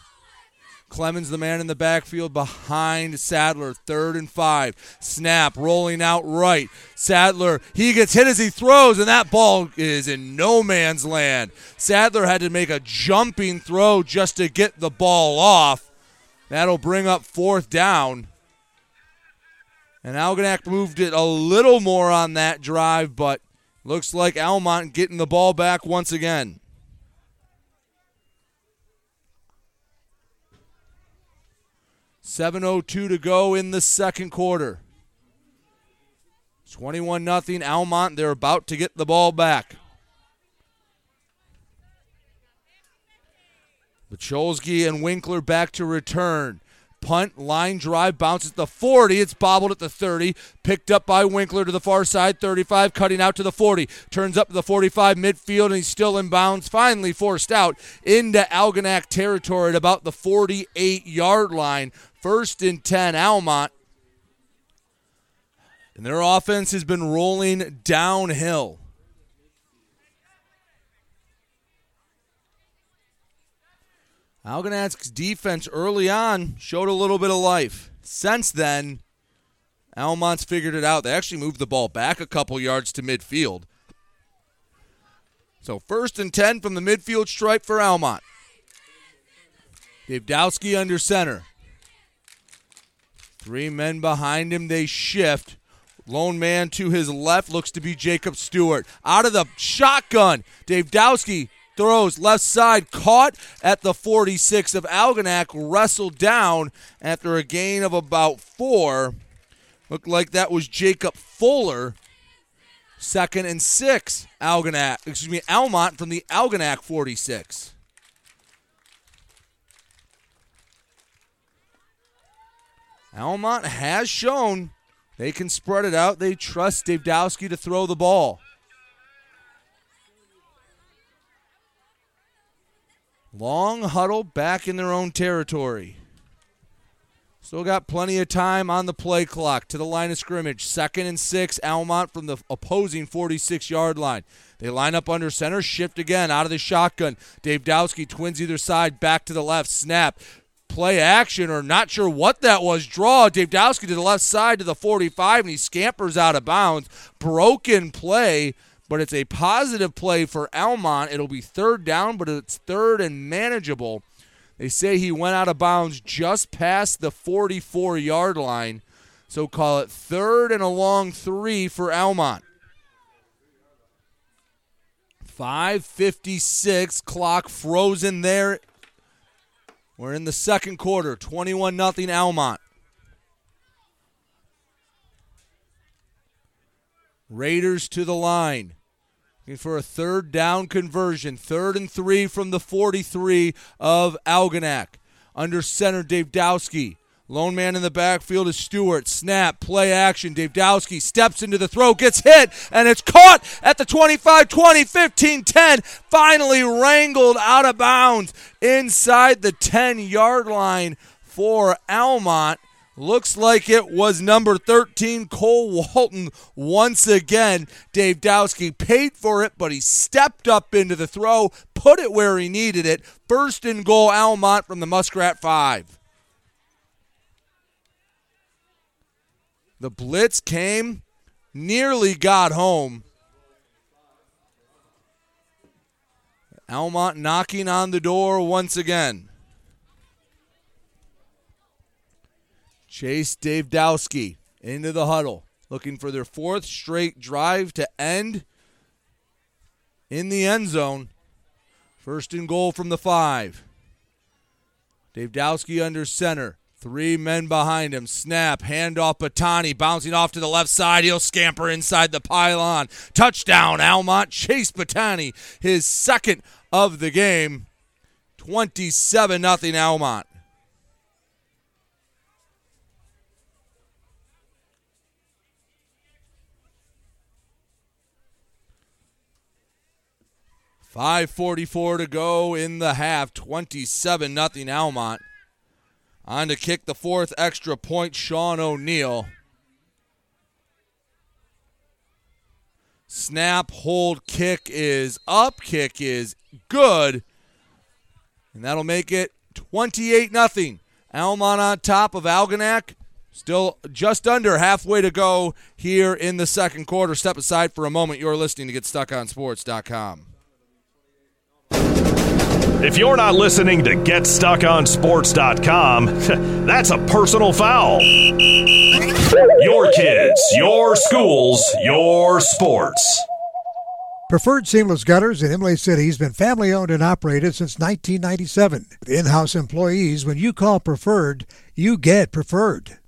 I: Clemens, the man in the backfield behind Sadler, third and five. Snap, rolling out right. Sadler, he gets hit as he throws, and that ball is in no man's land. Sadler had to make a jumping throw just to get the ball off. That'll bring up fourth down. And Algonac moved it a little more on that drive, but looks like Almont getting the ball back once again. 7.02 to go in the second quarter. 21 0 Almont. They're about to get the ball back. Bacholski and Winkler back to return. Punt, line drive, bounces the 40. It's bobbled at the 30. Picked up by Winkler to the far side, 35, cutting out to the 40. Turns up to the 45 midfield, and he's still in bounds. Finally forced out into Algonac territory at about the 48 yard line. First and 10, Almont. And their offense has been rolling downhill. Algonac's defense early on showed a little bit of life. Since then, Almont's figured it out. They actually moved the ball back a couple yards to midfield. So first and 10 from the midfield stripe for Almont. Dave Dowski under center. Three men behind him. They shift. Lone man to his left looks to be Jacob Stewart. Out of the shotgun, Dave Dowski throws left side, caught at the 46 of Algonac, wrestled down after a gain of about four. Looked like that was Jacob Fuller. Second and six, Algonac, excuse me, Almont from the Algonac 46. Almont has shown they can spread it out. They trust Dave Dowski to throw the ball. Long huddle back in their own territory. Still got plenty of time on the play clock to the line of scrimmage. Second and six, Almont from the opposing 46 yard line. They line up under center, shift again out of the shotgun. Dave Dowski twins either side, back to the left, snap. Play action, or not sure what that was. Draw Dave Dowski to the left side to the 45, and he scampers out of bounds. Broken play but it's a positive play for Almont. It'll be third down, but it's third and manageable. They say he went out of bounds just past the 44 yard line. So call it third and a long three for Almont. 556 clock frozen there. We're in the second quarter. 21 0 Almont. Raiders to the line. Looking for a third down conversion. Third and three from the 43 of Algonac. Under center, Dave Dowski. Lone man in the backfield is Stewart. Snap, play action. Dave Dowski steps into the throw, gets hit, and it's caught at the 25 20, 15 10. Finally wrangled out of bounds inside the 10 yard line for Almont. Looks like it was number 13, Cole Walton, once again. Dave Dowski paid for it, but he stepped up into the throw, put it where he needed it. First and goal, Almont from the Muskrat 5. The blitz came, nearly got home. Almont knocking on the door once again. Chase Dave Dowski into the huddle, looking for their fourth straight drive to end in the end zone. First and goal from the five. Dave Dowski under center. Three men behind him. Snap, handoff Batani, bouncing off to the left side. He'll scamper inside the pylon. Touchdown, Almont. Chase Batani, his second of the game. 27 0 Almont. Five forty-four to go in the half. Twenty-seven nothing Almont. On to kick the fourth extra point, Sean O'Neill. Snap, hold, kick is up, kick is good. And that'll make it 28 0. Almont on top of Algonac. Still just under halfway to go here in the second quarter. Step aside for a moment. You're listening to GetStuckOnSports.com.
D: If you're not listening to GetStuckOnSports.com, *laughs* that's a personal foul. Your kids, your schools, your sports.
N: Preferred Seamless Gutters in Imlay City has been family owned and operated since 1997. With in house employees, when you call Preferred, you get Preferred.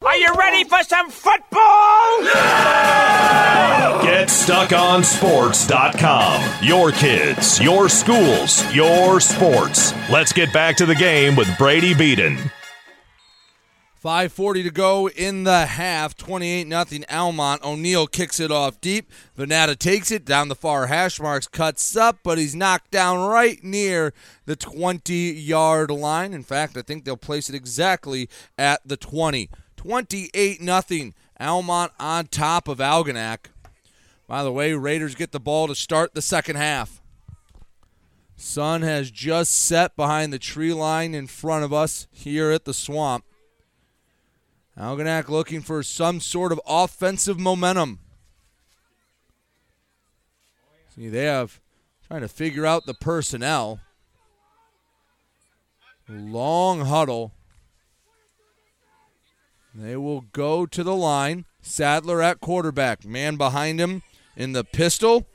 G: Are you ready for some football?
D: GetStuckOnSports.com. Your kids, your schools, your sports. Let's get back to the game with Brady Beaton.
I: 5.40 to go in the half. 28 nothing Almont. O'Neill kicks it off deep. Venata takes it down the far hash marks, cuts up, but he's knocked down right near the 20 yard line. In fact, I think they'll place it exactly at the 20. 28 nothing. Almont on top of Algonac. By the way, Raiders get the ball to start the second half. Sun has just set behind the tree line in front of us here at the swamp. Algonac looking for some sort of offensive momentum. See, they have trying to figure out the personnel. Long huddle. They will go to the line. Sadler at quarterback. Man behind him in the pistol,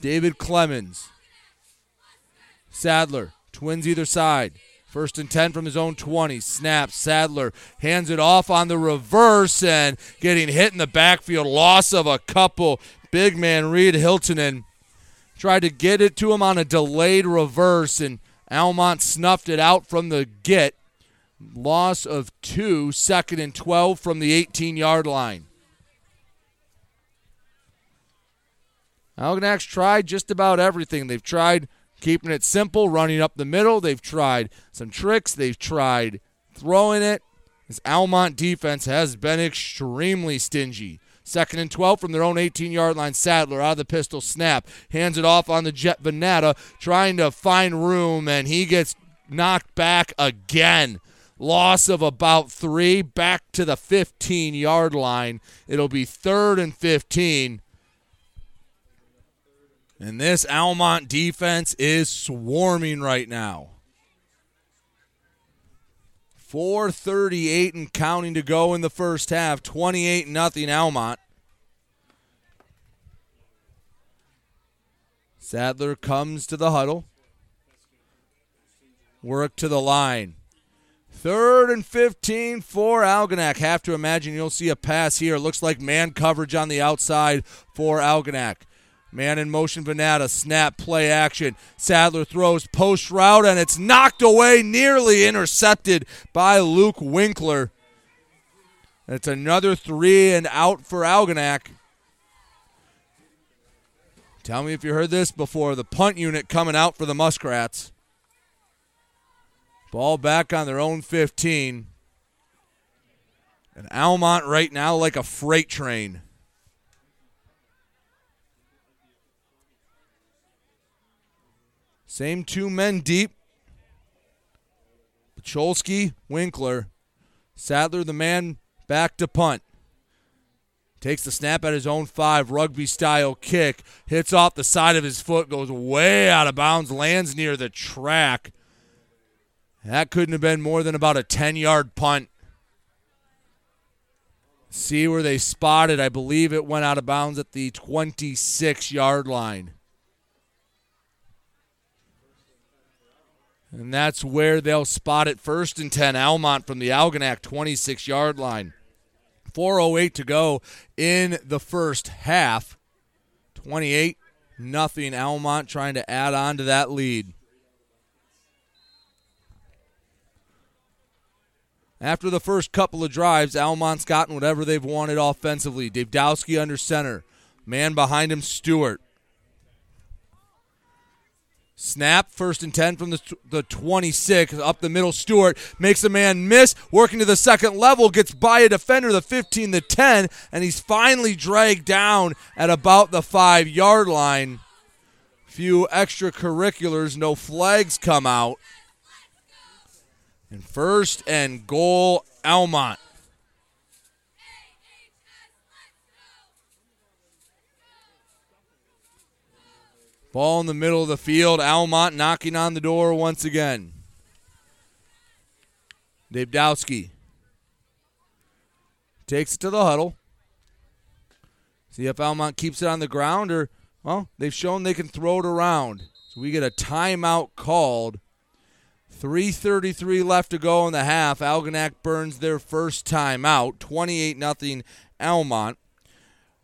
I: David Clemens. Sadler, twins either side. First and 10 from his own 20. Snap. Sadler hands it off on the reverse and getting hit in the backfield. Loss of a couple. Big man Reed Hiltonen tried to get it to him on a delayed reverse, and Almont snuffed it out from the get. Loss of two, second and 12 from the 18 yard line. Algonac's tried just about everything. They've tried keeping it simple, running up the middle. They've tried some tricks. They've tried throwing it. This Almont defense has been extremely stingy. Second and 12 from their own 18 yard line. Sadler out of the pistol snap. Hands it off on the Jet Venata, trying to find room, and he gets knocked back again loss of about three back to the 15 yard line. It'll be third and 15. And this Almont defense is swarming right now. 438 and counting to go in the first half. 28 nothing Almont. Sadler comes to the huddle. Work to the line. Third and 15 for Algonac. Have to imagine you'll see a pass here. Looks like man coverage on the outside for Algonac. Man in motion, Venata. Snap, play action. Sadler throws post route, and it's knocked away, nearly intercepted by Luke Winkler. It's another three and out for Algonac. Tell me if you heard this before. The punt unit coming out for the Muskrats. Ball back on their own 15. And Almont right now like a freight train. Same two men deep. Pacholski, Winkler. Sadler, the man back to punt. Takes the snap at his own five, rugby style kick. Hits off the side of his foot, goes way out of bounds, lands near the track. That couldn't have been more than about a 10 yard punt. See where they spotted. I believe it went out of bounds at the 26 yard line. And that's where they'll spot it first and 10. Almont from the Algonac 26 yard line. 4.08 to go in the first half. 28 nothing. Almont trying to add on to that lead. After the first couple of drives, Almont's gotten whatever they've wanted offensively. Dave under center. Man behind him, Stewart. Snap, first and 10 from the, the 26. Up the middle, Stewart makes a man miss. Working to the second level, gets by a defender, the 15, the 10, and he's finally dragged down at about the five yard line. Few extracurriculars, no flags come out. And first and goal, Almont. Ball in the middle of the field. Almont knocking on the door once again. Dave Dowski takes it to the huddle. See if Almont keeps it on the ground or, well, they've shown they can throw it around. So we get a timeout called 3.33 left to go in the half. Algonac burns their first time out, 28 0 Almont.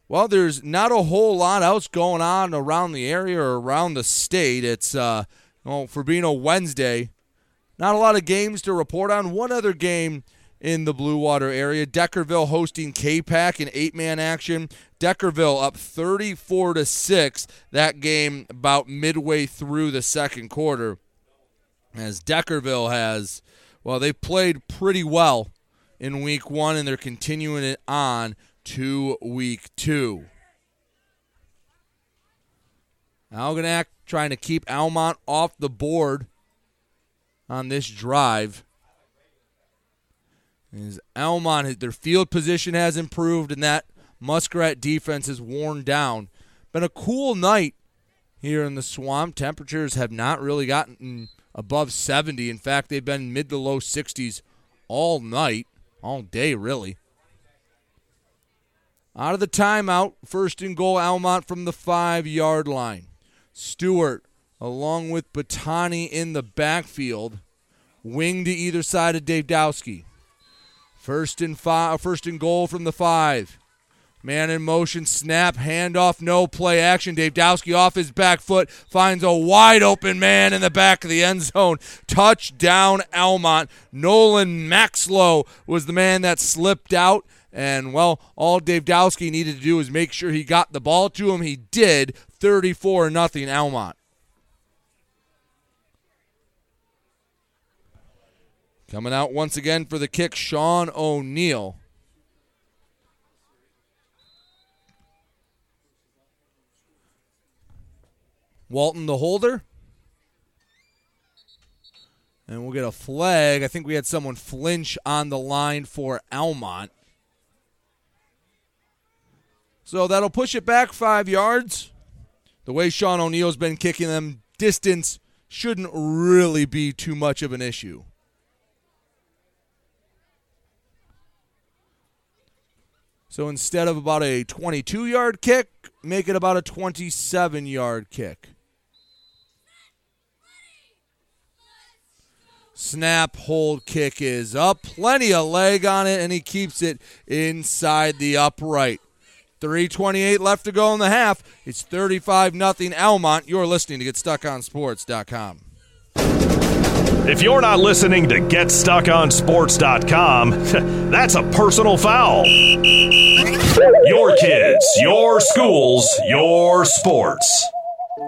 I: Well, there's not a whole lot else going on around the area or around the state. It's, uh, well, for being a Wednesday, not a lot of games to report on. One other game in the Blue Water area. Deckerville hosting K-Pac in eight-man action. Deckerville up 34 to 6 that game about midway through the second quarter as Deckerville has, well, they played pretty well in week one, and they're continuing it on to week two. Algonac trying to keep Almont off the board on this drive. As Almont, their field position has improved, and that Muskrat defense is worn down. Been a cool night here in the swamp. Temperatures have not really gotten above 70. In fact, they've been mid to low 60s all night, all day, really. Out of the timeout, first and goal, Almont from the five yard line. Stewart, along with Batani in the backfield, wing to either side of Dave Dowski. First and five, first and goal from the five. Man in motion, snap, handoff, no play action. Dave Dowski off his back foot finds a wide open man in the back of the end zone. Touchdown, Almont. Nolan Maxlow was the man that slipped out. And, well, all Dave Dowski needed to do was make sure he got the ball to him. He did. 34 0 Almont. Coming out once again for the kick, Sean O'Neill. Walton the holder. And we'll get a flag. I think we had someone flinch on the line for Almont. So that'll push it back five yards. The way Sean O'Neill's been kicking them, distance shouldn't really be too much of an issue. So instead of about a 22 yard kick, make it about a 27 yard kick. Snap, hold, kick is up. Plenty of leg on it, and he keeps it inside the upright. 328 left to go in the half. It's 35 nothing Almont. You're listening to GetStuckOnSports.com.
D: If you're not listening to GetStuckOnSports.com, *laughs* that's a personal foul. Your kids, your schools, your sports.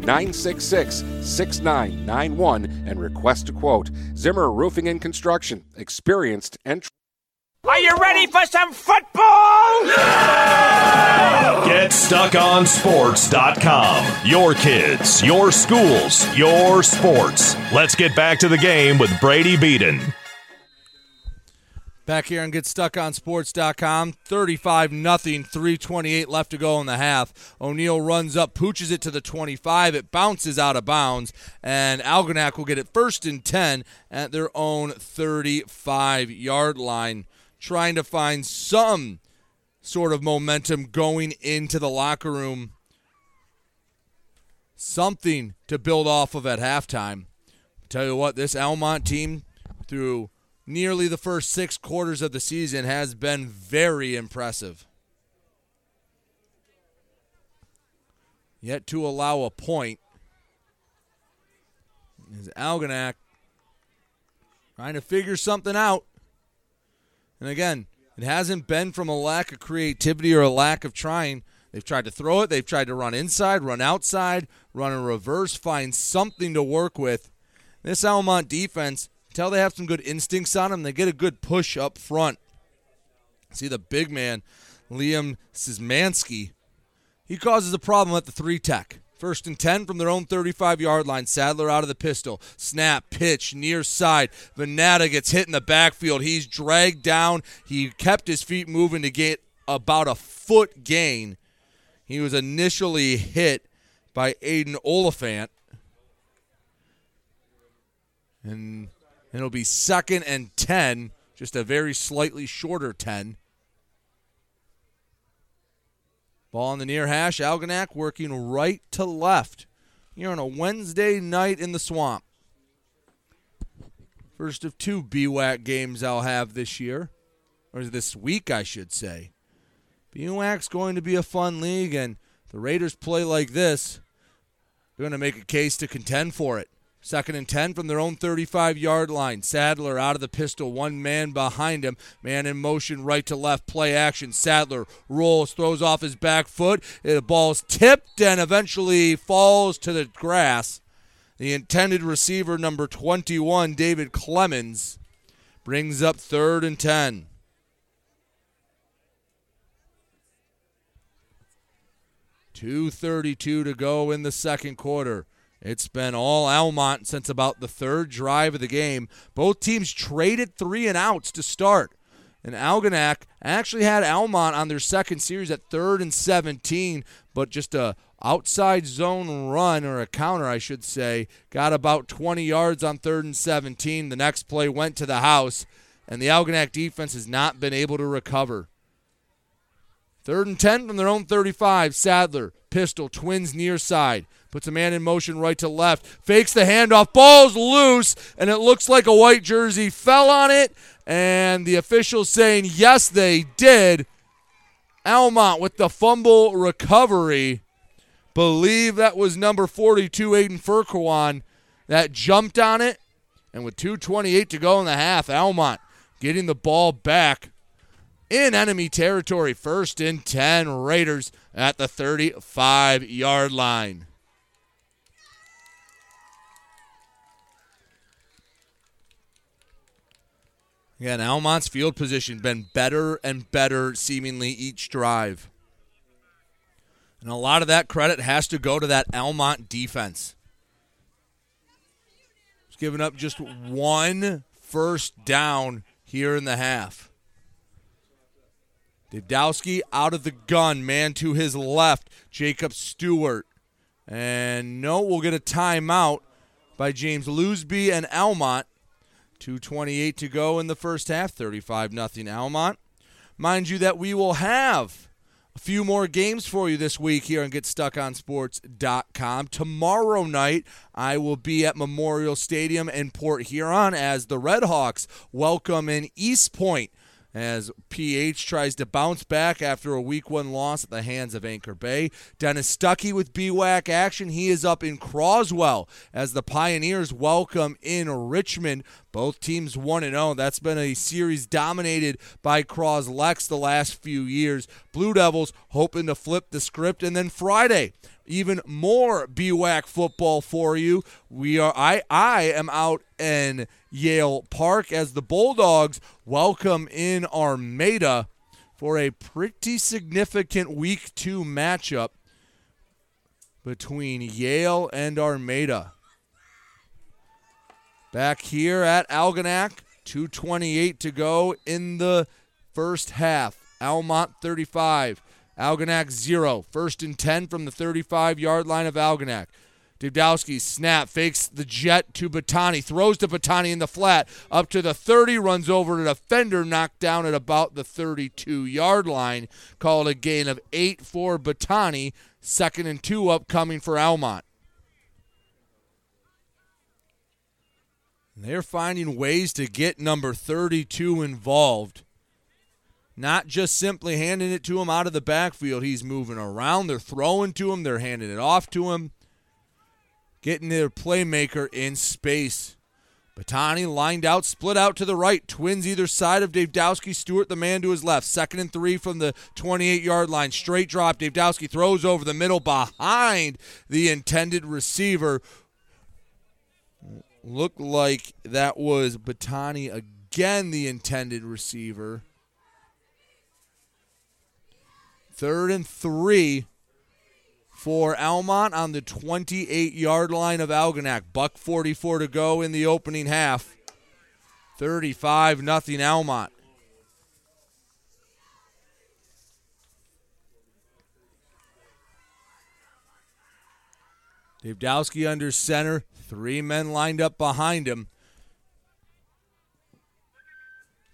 T: 966 6991 and request a quote. Zimmer Roofing and Construction, experienced and
G: Are you ready for some football?
D: GetStuckOnSports.com. Your kids, your schools, your sports. Let's get back to the game with Brady Beaton.
I: Back here on GetStuckOnSports.com, 35 nothing, 328 left to go in the half. O'Neill runs up, pooches it to the 25. It bounces out of bounds, and Algonac will get it first and 10 at their own 35 yard line, trying to find some sort of momentum going into the locker room. Something to build off of at halftime. Tell you what, this Almont team, through nearly the first six quarters of the season has been very impressive. Yet to allow a point is Algonac trying to figure something out. And again, it hasn't been from a lack of creativity or a lack of trying. They've tried to throw it, they've tried to run inside, run outside, run a reverse, find something to work with. This Almont defense Tell they have some good instincts on them. They get a good push up front. See the big man, Liam Szymanski. He causes a problem at the three tech. First and 10 from their own 35 yard line. Sadler out of the pistol. Snap, pitch, near side. Venata gets hit in the backfield. He's dragged down. He kept his feet moving to get about a foot gain. He was initially hit by Aiden Oliphant. And It'll be second and 10, just a very slightly shorter 10. Ball on the near hash. Algonac working right to left here on a Wednesday night in the swamp. First of two BWAC games I'll have this year, or this week, I should say. BWAC's going to be a fun league, and the Raiders play like this. They're going to make a case to contend for it. Second and 10 from their own 35 yard line. Sadler out of the pistol, one man behind him. Man in motion, right to left, play action. Sadler rolls, throws off his back foot. The ball's tipped and eventually falls to the grass. The intended receiver, number 21, David Clemens, brings up third and 10. Two thirty-two to go in the second quarter. It's been all Almont since about the third drive of the game. Both teams traded three and outs to start. And Algonac actually had Almont on their second series at third and 17, but just a outside zone run or a counter, I should say, got about 20 yards on third and 17. The next play went to the house, and the Algonac defense has not been able to recover. Third and 10 from their own 35. Sadler, pistol, twins near side. Puts a man in motion right to left. Fakes the handoff. Ball's loose, and it looks like a white jersey fell on it. And the officials saying, yes, they did. Almont with the fumble recovery. Believe that was number 42, Aiden Furquan, that jumped on it. And with 2.28 to go in the half, Almont getting the ball back in enemy territory. First and 10, Raiders at the 35 yard line. Again, Almont's field position been better and better seemingly each drive. And a lot of that credit has to go to that Almont defense. It's given up just one first down here in the half. Didowski out of the gun, man to his left, Jacob Stewart. And no, we'll get a timeout by James Lusby and Almont. 2.28 to go in the first half, 35 nothing Almont. Mind you that we will have a few more games for you this week here on GetStuckOnSports.com. Tomorrow night, I will be at Memorial Stadium in Port Huron as the Redhawks welcome in Eastpointe as PH tries to bounce back after a week one loss at the hands of Anchor Bay. Dennis Stuckey with BWAC action. He is up in Croswell as the Pioneers welcome in Richmond. Both teams 1 0. That's been a series dominated by Croslex the last few years. Blue Devils hoping to flip the script. And then Friday, even more BWAC football for you. We are I I am out in Yale Park as the Bulldogs welcome in Armada for a pretty significant week 2 matchup between Yale and Armada. Back here at Algonac, 228 to go in the first half. Almont 35, Algonac 0. First and 10 from the 35 yard line of Algonac. Dudowski snap, fakes the jet to Batani, throws to Batani in the flat, up to the 30, runs over to the defender, knocked down at about the 32 yard line. Called a gain of eight for Batani. Second and two upcoming for Almont. They're finding ways to get number 32 involved. Not just simply handing it to him out of the backfield. He's moving around. They're throwing to him. They're handing it off to him. Getting their playmaker in space. Batani lined out, split out to the right. Twins either side of Dave Dowski. Stewart, the man to his left. Second and three from the 28 yard line. Straight drop. Dave Dowski throws over the middle behind the intended receiver. Looked like that was Batani again, the intended receiver. Third and three for Almont on the 28 yard line of Algonac. Buck 44 to go in the opening half. 35 nothing Almont. Dave Dowski under center. Three men lined up behind him.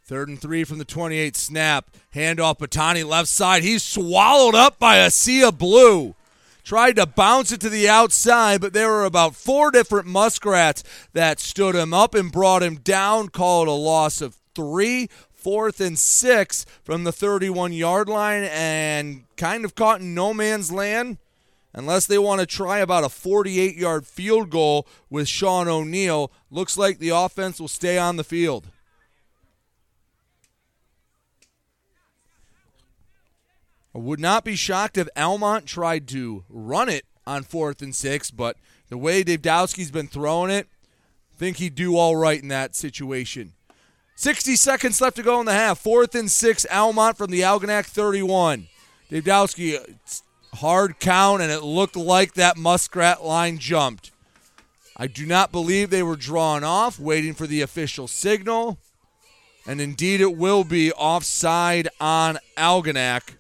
I: Third and three from the 28 snap. Handoff Batani left side. He's swallowed up by a sea of blue. Tried to bounce it to the outside, but there were about four different muskrats that stood him up and brought him down. Called a loss of three. Fourth and six from the 31 yard line and kind of caught in no man's land unless they want to try about a 48 yard field goal with Sean O'Neill. Looks like the offense will stay on the field. I would not be shocked if Almont tried to run it on fourth and six, but the way Dave Dowski's been throwing it, I think he'd do all right in that situation. 60 seconds left to go in the half. Fourth and six, Almont from the Algonac 31. Dave Dowski, uh, hard count, and it looked like that Muskrat line jumped. I do not believe they were drawn off, waiting for the official signal. And indeed, it will be offside on Algonac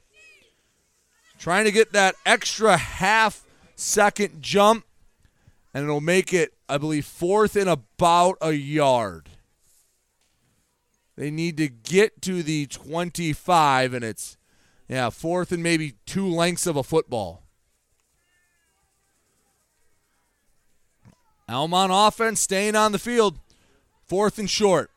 I: trying to get that extra half second jump, and it'll make it, I believe, fourth and about a yard. They need to get to the 25, and it's, yeah, fourth and maybe two lengths of a football. Almont offense staying on the field, fourth and short.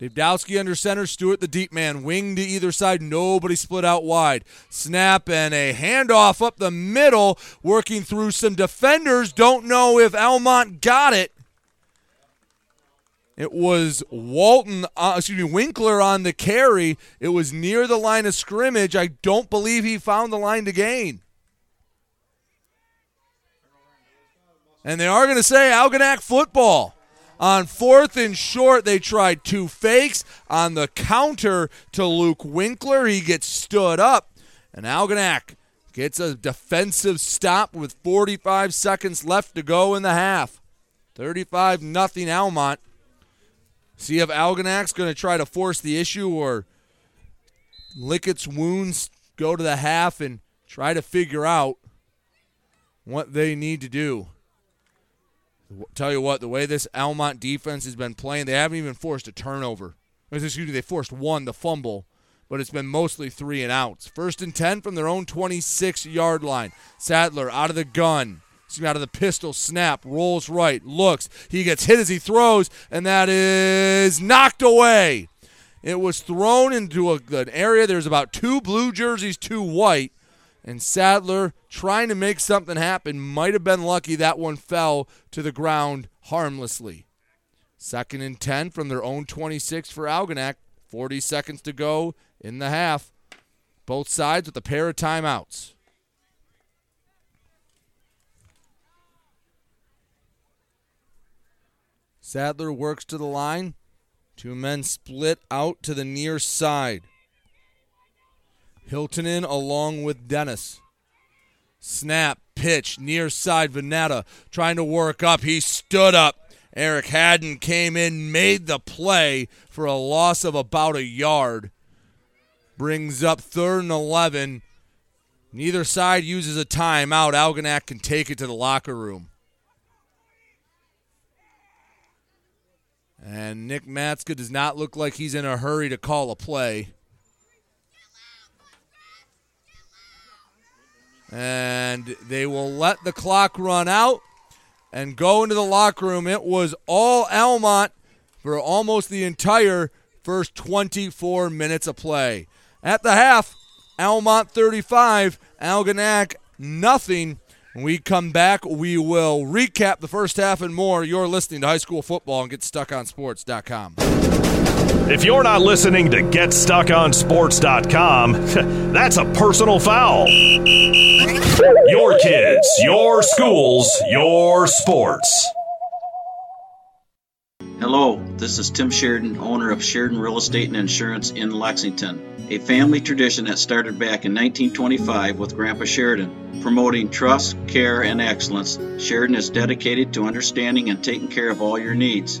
I: Dave under center, Stewart the deep man, wing to either side, nobody split out wide. Snap and a handoff up the middle, working through some defenders. Don't know if Almont got it. It was Walton, uh, excuse me, Winkler on the carry. It was near the line of scrimmage. I don't believe he found the line to gain. And they are going to say Algonac football. On fourth and short, they tried two fakes. On the counter to Luke Winkler, he gets stood up. And Algonac gets a defensive stop with 45 seconds left to go in the half. 35 nothing Almont. See if Algonac's going to try to force the issue or lick its wounds, go to the half, and try to figure out what they need to do. Tell you what, the way this Almont defense has been playing, they haven't even forced a turnover. Excuse me, they forced one, the fumble, but it's been mostly three and outs. First and 10 from their own 26 yard line. Sadler out of the gun. Out of the pistol, snap, rolls right, looks. He gets hit as he throws, and that is knocked away. It was thrown into a, an area. There's about two blue jerseys, two white. And Sadler, trying to make something happen, might have been lucky that one fell to the ground harmlessly. Second and 10 from their own 26 for Algonac. 40 seconds to go in the half. Both sides with a pair of timeouts. Sadler works to the line. Two men split out to the near side. Hilton in along with Dennis. Snap, pitch, near side. Veneta trying to work up. He stood up. Eric Haddon came in, made the play for a loss of about a yard. Brings up third and 11. Neither side uses a timeout. Algonac can take it to the locker room. And Nick Matska does not look like he's in a hurry to call a play. And they will let the clock run out and go into the locker room. It was all Almont for almost the entire first 24 minutes of play. At the half, Almont 35, Algonac nothing. When we come back, we will recap the first half and more. You're listening to High School Football and GetStuckOnSports.com.
D: If you're not listening to GetStuckOnSports.com, *laughs* that's a personal foul. Your kids, your schools, your sports.
U: Hello, this is Tim Sheridan, owner of Sheridan Real Estate and Insurance in Lexington, a family tradition that started back in 1925 with Grandpa Sheridan. Promoting trust, care, and excellence, Sheridan is dedicated to understanding and taking care of all your needs.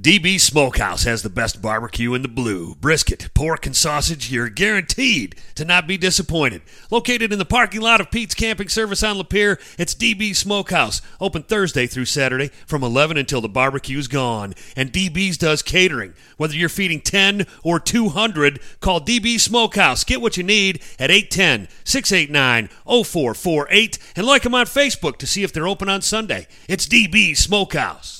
V: DB Smokehouse has the best barbecue in the blue. Brisket, pork, and sausage, you're guaranteed to not be disappointed. Located in the parking lot of Pete's Camping Service on Lapeer, it's DB Smokehouse. Open Thursday through Saturday from 11 until the barbecue's gone. And DB's does catering. Whether you're feeding 10 or 200, call DB Smokehouse. Get what you need at 810 689 0448 and like them on Facebook to see if they're open on Sunday. It's DB Smokehouse.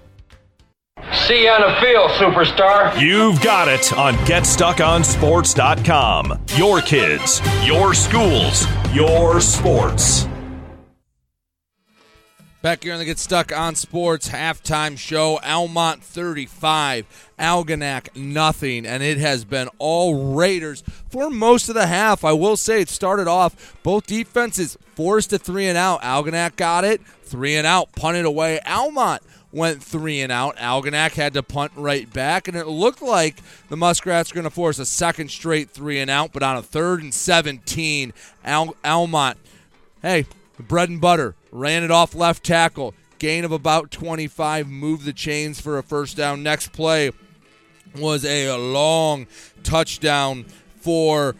K: See you on the field, superstar.
D: You've got it on GetStuckOnSports.com. Your kids, your schools, your sports.
I: Back here on the Get Stuck on Sports halftime show, Almont 35, Algonac nothing, and it has been all Raiders for most of the half. I will say it started off both defenses forced a three and out. Algonac got it, three and out, punted away. Almont went three and out. Algonac had to punt right back, and it looked like the Muskrats were going to force a second straight three and out, but on a third and 17, Al- Almont, hey, bread and butter, ran it off left tackle. Gain of about 25, moved the chains for a first down. Next play was a long touchdown for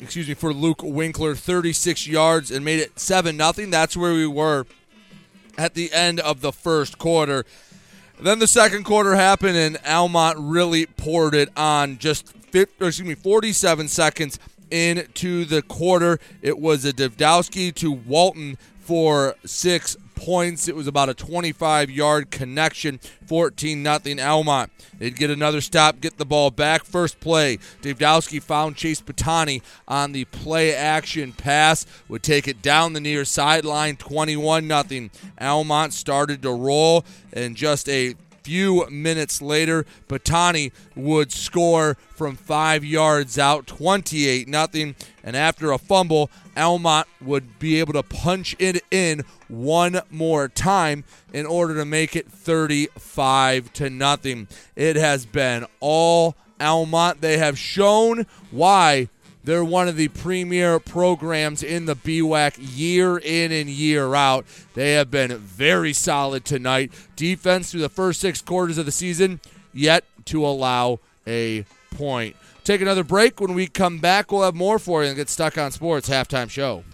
I: excuse me for Luke Winkler 36 yards and made it 7 nothing that's where we were at the end of the first quarter. Then the second quarter happened and Almont really poured it on. Just 50, excuse me 47 seconds into the quarter it was a Davdowski to Walton for 6 points. It was about a 25 yard connection, 14 nothing Almont. They'd get another stop, get the ball back. First play, Davdowski found Chase Patani on the play action pass, would take it down the near sideline, 21 nothing. Almont started to roll, and just a few minutes later, Patani would score from five yards out, 28 nothing. And after a fumble, Almont would be able to punch it in one more time in order to make it 35 to nothing. It has been all Almont. They have shown why they're one of the premier programs in the BWAC year in and year out. They have been very solid tonight. Defense through the first six quarters of the season, yet to allow a point. Take another break. When we come back, we'll have more for you and get stuck on sports halftime show.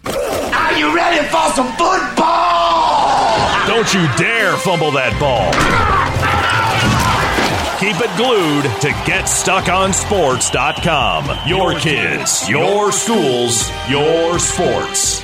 J: Are you ready for some football?
D: Don't you dare fumble that ball. Keep it glued to GetStuckOnSports.com. Your kids, your schools, your sports.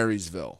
I: Marysville.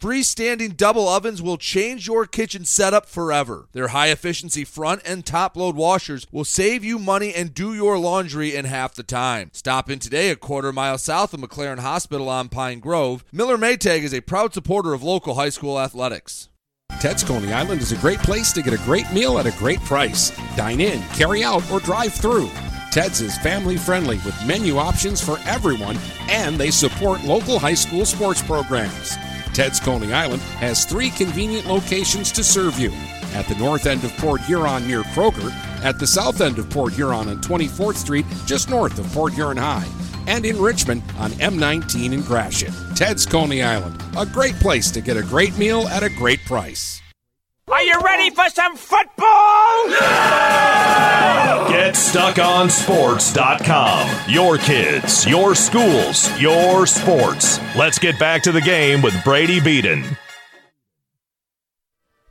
I: Freestanding double ovens will change your kitchen setup forever. Their high efficiency front and top load washers will save you money and do your laundry in half the time. Stop in today a quarter mile south of McLaren Hospital on Pine Grove. Miller Maytag is a proud supporter of local high school athletics.
M: Ted's Coney Island is a great place to get a great meal at a great price. Dine in, carry out, or drive through. Ted's is family friendly with menu options for everyone, and they support local high school sports programs. Ted's Coney Island has three convenient locations to serve you at the north end of Port Huron near Kroger, at the south end of Port Huron on 24th Street, just north of Port Huron High, and in Richmond on M19 in Gratiot. Ted's Coney Island, a great place to get a great meal at a great price.
G: Are you ready for some football?
D: Get GetStuckOnSports.com. Your kids, your schools, your sports. Let's get back to the game with Brady Beaton.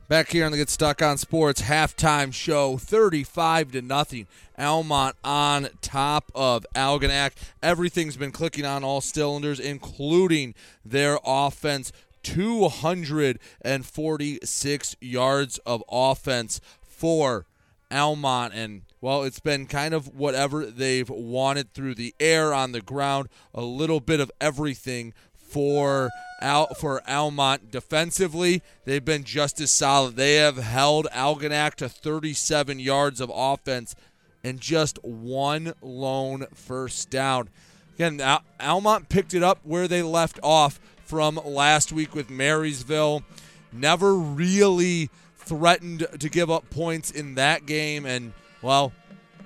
I: Back here on the Get Stuck on Sports halftime show, 35 to nothing. Almont on top of Algonac. Everything's been clicking on all cylinders, including their offense. 246 yards of offense for Almont. And, well, it's been kind of whatever they've wanted through the air, on the ground, a little bit of everything for out for Almont defensively. They've been just as solid. They have held Algonac to 37 yards of offense and just one lone first down. Again, Al- Almont picked it up where they left off from last week with Marysville. Never really threatened to give up points in that game, and well,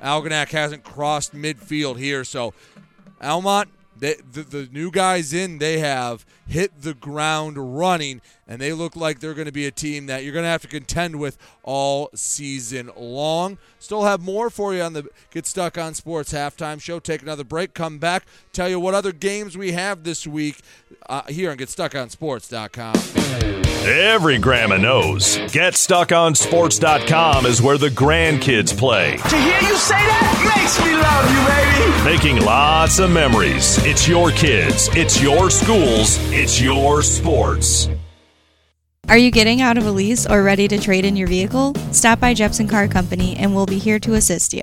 I: Algonac hasn't crossed midfield here, so Almont they, the, the new guys in they have hit the ground running, and they look like they're going to be a team that you're going to have to contend with all season long. Still have more for you on the Get Stuck on Sports halftime show. Take another break, come back, tell you what other games we have this week uh, here on GetStuckOnSports.com.
D: Every grandma knows. GetStuckOnSports.com is where the grandkids play.
J: To hear you say that makes me love you, baby.
D: Making lots of memories. It's your kids, it's your schools, it's your sports.
R: Are you getting out of a lease or ready to trade in your vehicle? Stop by Jepson Car Company and we'll be here to assist you.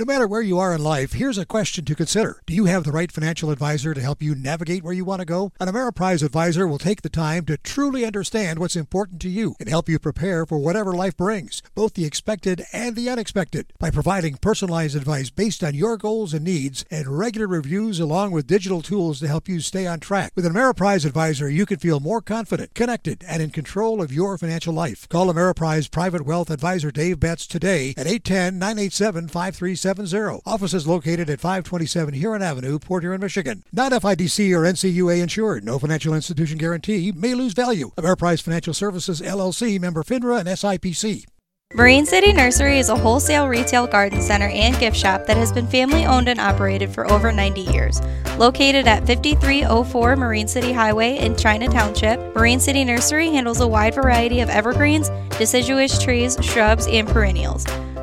N: No matter where you are in life, here's a question to consider. Do you have the right financial advisor to help you navigate where you want to go? An Ameriprise advisor will take the time to truly understand what's important to you and help you prepare for whatever life brings, both the expected and the unexpected, by providing personalized advice based on your goals and needs and regular reviews along with digital tools to help you stay on track. With an Ameriprise advisor, you can feel more confident, connected, and in control of your financial life. Call Ameriprise Private Wealth Advisor Dave Betts today at 810 987 5370. Office is located at 527 Huron Avenue, Port Huron, Michigan. Not FDIC or NCUA insured. No financial institution guarantee may lose value. Ameriprise Financial Services LLC member FINRA and SIPC.
R: Marine City Nursery is a wholesale retail garden center and gift shop that has been family owned and operated for over 90 years. Located at 5304 Marine City Highway in China Township, Marine City Nursery handles a wide variety of evergreens, deciduous trees, shrubs, and perennials.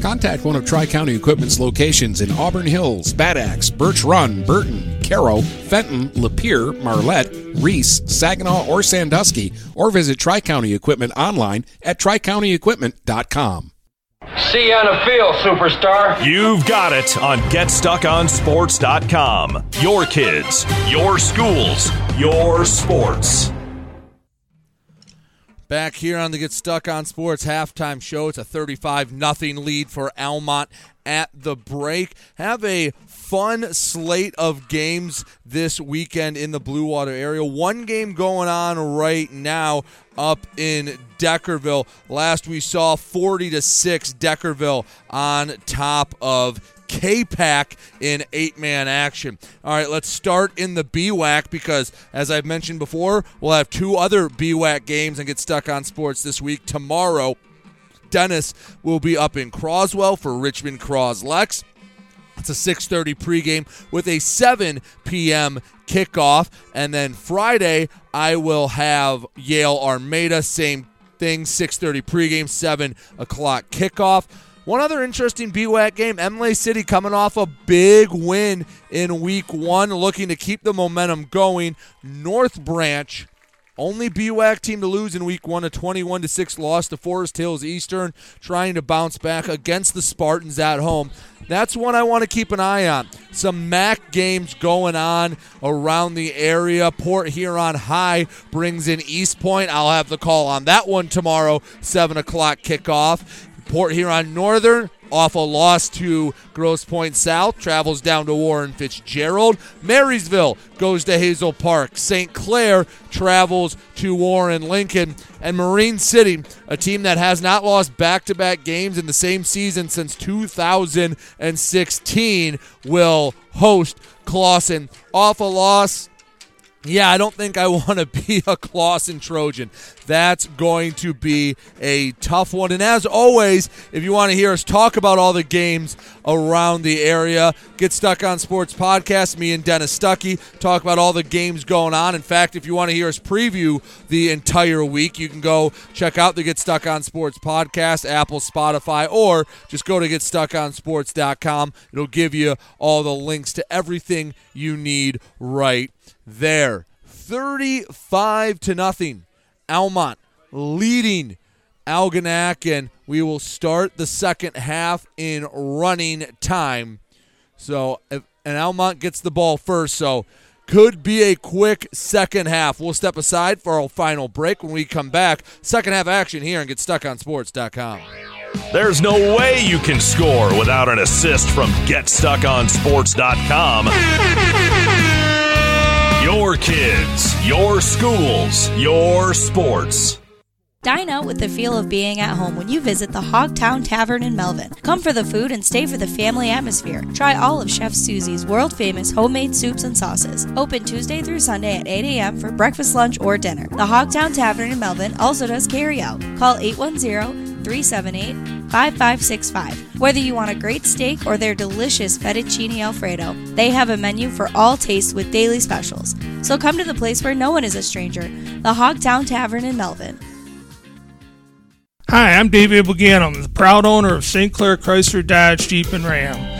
M: Contact one of Tri County Equipment's locations in Auburn Hills, Bad Axe, Birch Run, Burton, Caro, Fenton, Lapeer, Marlette, Reese, Saginaw, or Sandusky, or visit Tri County Equipment online at tricountyequipment.com.
K: See you on the field, superstar.
D: You've got it on GetStuckOnSports.com. Your kids, your schools, your sports.
I: Back here on the Get Stuck on Sports halftime show. It's a 35 nothing lead for Almont at the break. Have a fun slate of games this weekend in the Blue Water area. One game going on right now up in Deckerville. Last we saw 40 to 6 Deckerville on top of K-Pack in eight-man action. All right, let's start in the BWAC because, as I've mentioned before, we'll have two other BWAC games and get stuck on sports this week. Tomorrow, Dennis will be up in Croswell for Richmond Croslex. It's a 6:30 pregame with a 7 p.m. kickoff, and then Friday I will have Yale Armada. Same thing, 6:30 pregame, 7 o'clock kickoff. One other interesting BWAC game, Imlay City coming off a big win in week one, looking to keep the momentum going. North Branch only BWAC team to lose in week one, a 21 to 6 loss to Forest Hills Eastern, trying to bounce back against the Spartans at home. That's one I want to keep an eye on. Some MAC games going on around the area. Port Huron High brings in Eastpointe. I'll have the call on that one tomorrow, 7 o'clock kickoff. Port Huron Northern off a loss to Grosse Pointe South, travels down to Warren Fitzgerald. Marysville goes to Hazel Park. St. Clair travels to Warren Lincoln. And Marine City, a team that has not lost back to back games in the same season since 2016, will host Clawson. Off a loss yeah, I don't think I *laughs* want to be a Clawson Trojan. That's going to be a tough one. And as always, if you want to hear us talk about all the games around the area, Get Stuck on Sports podcast. Me and Dennis Stuckey talk about all the games going on. In fact, if you want to hear us preview the entire week, you can go check out the Get Stuck on Sports podcast, Apple, Spotify, or just go to getstuckonsports.com. It'll give you all the links to everything you need right there. 35 to nothing. Almont leading Algonac, and we will start the second half in running time. So, if, and Almont gets the ball first, so could be a quick second half. We'll step aside for our final break when we come back. Second half action here and get stuck on sports.com.
D: There's no way you can score without an assist from GetStuckOnSports.com. Your kids, your schools, your sports.
R: Dine out with the feel of being at home when you visit the Hogtown Tavern in Melvin. Come for the food and stay for the family atmosphere. Try all of Chef Susie's world famous homemade soups and sauces. Open Tuesday through Sunday at 8 a.m. for breakfast, lunch, or dinner. The Hogtown Tavern in Melvin also does carry out. Call 810 378 5565. Whether you want a great steak or their delicious fettuccine alfredo, they have a menu for all tastes with daily specials. So come to the place where no one is a stranger, the Hogtown Tavern in Melvin.
W: Hi, I'm David Buganum, the proud owner of St. Clair Chrysler Dodge Jeep and Ram.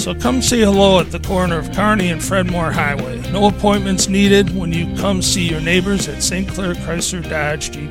W: So come say hello at the corner of Kearney and Fred Moore Highway. No appointments needed when you come see your neighbors at St. Clair Chrysler Dodge Jeep.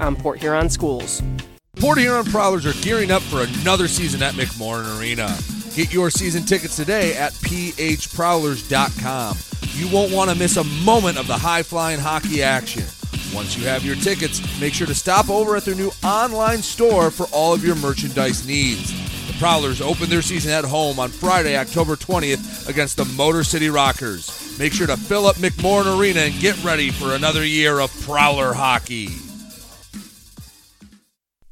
P: on Port Huron schools.
I: Port Huron Prowlers are gearing up for another season at McMorran Arena. Get your season tickets today at phprowlers.com. You won't want to miss a moment of the high flying hockey action. Once you have your tickets, make sure to stop over at their new online store for all of your merchandise needs. The Prowlers open their season at home on Friday, October 20th against the Motor City Rockers. Make sure to fill up McMorran Arena and get ready for another year of Prowler hockey.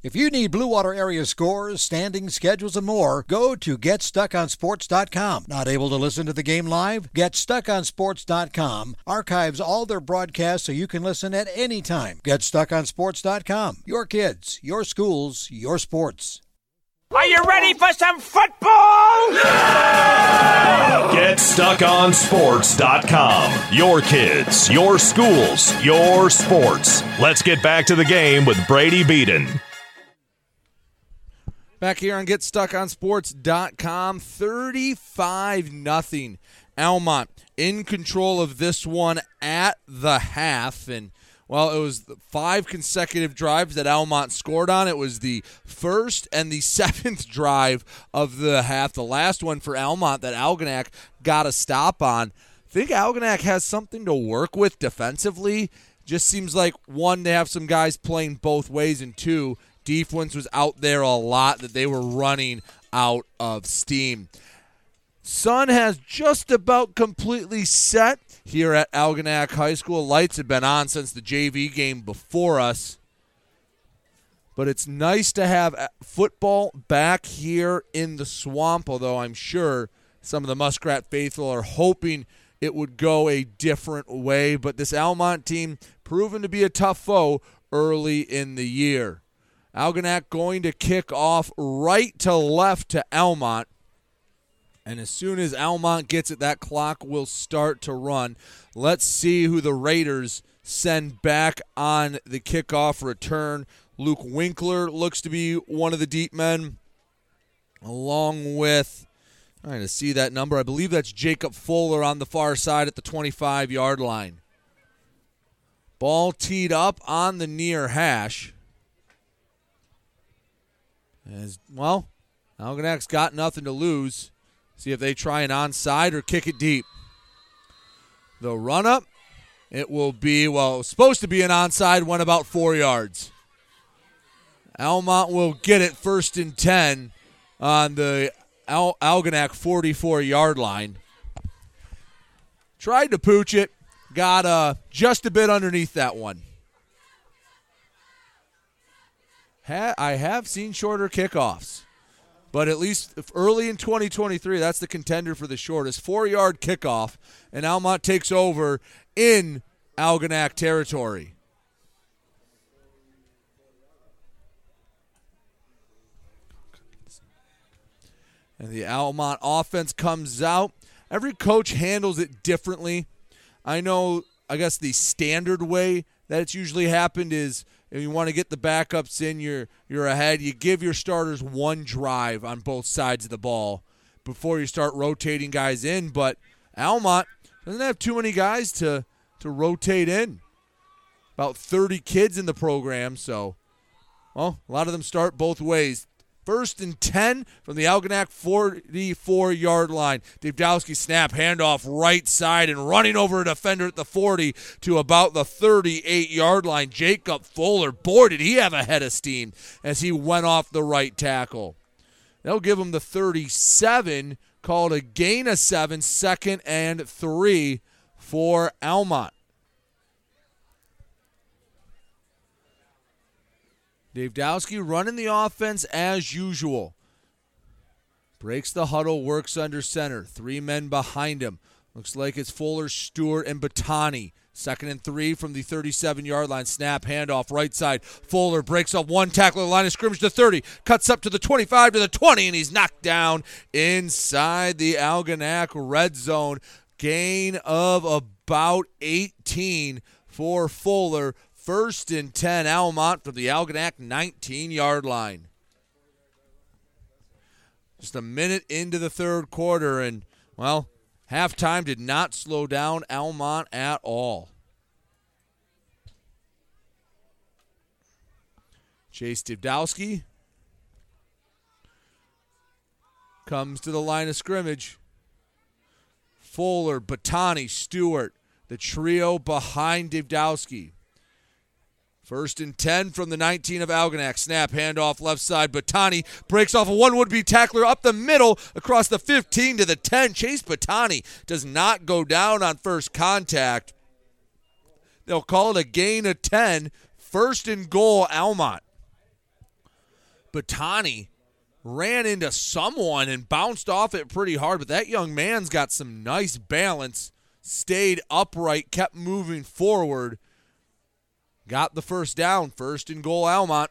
N: If you need Blue Water area scores, standings, schedules, and more, go to GetStuckOnSports.com. Not able to listen to the game live? GetStuckOnSports.com archives all their broadcasts so you can listen at any time. GetStuckOnSports.com. Your kids, your schools, your sports.
G: Are you ready for some football?
D: GetStuckOnSports.com. Your kids, your schools, your sports. Let's get back to the game with Brady Beaton.
I: Back here on GetStuckOnSports.com, 35 nothing. Almont in control of this one at the half. And, well, it was five consecutive drives that Almont scored on. It was the first and the *laughs* seventh drive of the half. The last one for Almont that Algonac got a stop on. Think Algonac has something to work with defensively. Just seems like, one, they have some guys playing both ways, and two, defense was out there a lot that they were running out of steam. Sun has just about completely set here at Algonac High School. Lights have been on since the JV game before us. But it's nice to have football back here in the swamp, although I'm sure some of the Muskrat faithful are hoping it would go a different way. But this Almont team proven to be a tough foe early in the year. Algonac going to kick off right to left to Almont. And as soon as Almont gets it, that clock will start to run. Let's see who the Raiders send back on the kickoff return. Luke Winkler looks to be one of the deep men, along with, I'm trying to see that number. I believe that's Jacob Fuller on the far side at the 25 yard line. Ball teed up on the near hash. As well, Algonac's got nothing to lose. See if they try an onside or kick it deep. The run up, it will be, well, it supposed to be an onside, went about four yards. Almont will get it first and 10 on the Al- Algonac 44 yard line. Tried to pooch it, got uh, just a bit underneath that one. Ha- I have seen shorter kickoffs, but at least early in 2023, that's the contender for the shortest four yard kickoff, and Almont takes over in Algonac territory. And the Almont offense comes out. Every coach handles it differently. I know, I guess the standard way that it's usually happened is if you want to get the backups in, you're you're ahead. You give your starters one drive on both sides of the ball before you start rotating guys in. But Almont doesn't have too many guys to to rotate in. About 30 kids in the program, so well, a lot of them start both ways. First and 10 from the Algonac 44 yard line. Dave snap, handoff right side and running over a defender at the 40 to about the 38 yard line. Jacob Fuller, boy, did he have a head of steam as he went off the right tackle. They'll give him the 37, called a gain of seven, second and three for Almont. Dave Dowski running the offense as usual. Breaks the huddle, works under center. Three men behind him. Looks like it's Fuller, Stewart, and Batani. Second and three from the 37 yard line. Snap, handoff, right side. Fuller breaks up one tackle, line of scrimmage to 30. Cuts up to the 25 to the 20, and he's knocked down inside the Algonac red zone. Gain of about 18 for Fuller. First and 10, Almont from the Algonac 19 yard line. Just a minute into the third quarter, and, well, halftime did not slow down Almont at all. Chase Divdowski comes to the line of scrimmage. Fuller, Batani, Stewart, the trio behind Divdowski. First and 10 from the 19 of Algonac. Snap, handoff left side. Batani breaks off a one would be tackler up the middle across the 15 to the 10. Chase Batani does not go down on first contact. They'll call it a gain of 10. First and goal, Almont. Batani ran into someone and bounced off it pretty hard, but that young man's got some nice balance, stayed upright, kept moving forward, got the first down, first and goal, Almont.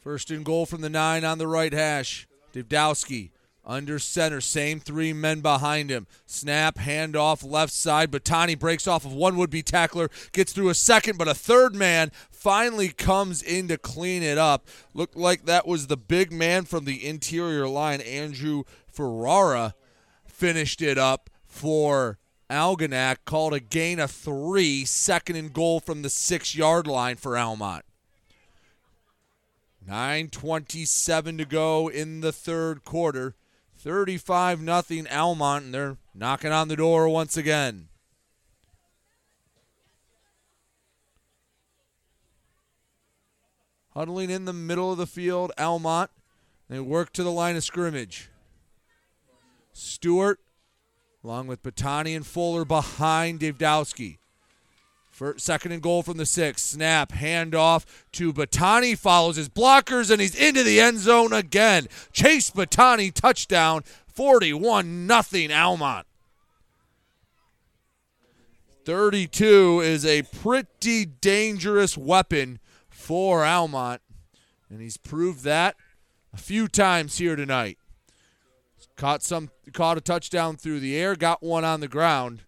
I: First and goal from the nine on the right hash. Davdowski under center, same three men behind him. Snap, handoff, left side. Batani breaks off of one would be tackler, gets through a second, but a third man finally comes in to clean it up. Looked like that was the big man from the interior line, Andrew Ferrara, finished it up for Algonac. Called a gain of three, second and goal from the six yard line for Almont. 9.27 to go in the third quarter. 35 nothing Almont, and they're knocking on the door once again. Huddling in the middle of the field, Almont. They work to the line of scrimmage. Stewart, along with Batani and Fuller behind Davdowski. First, second and goal from the six. Snap, handoff to Batani. Follows his blockers, and he's into the end zone again. Chase Batani, touchdown. 41 nothing Almont. 32 is a pretty dangerous weapon for Almont, and he's proved that a few times here tonight. Caught some caught a touchdown through the air, got one on the ground.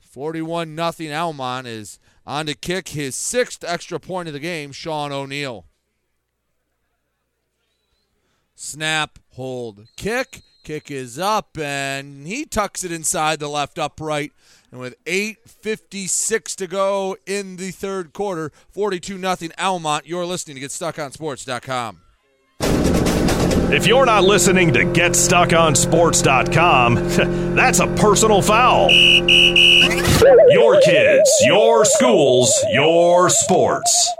I: 41 nothing Almont is on to kick his sixth extra point of the game, Sean O'Neill. Snap, hold, kick. Kick is up, and he tucks it inside the left upright. And with 8.56 to go in the third quarter, 42 nothing Almont, you're listening to GetStuckOnSports.com.
D: If you're not listening to GetStuckOnSports.com, *laughs* that's a personal foul. Your kids, your schools, your sports.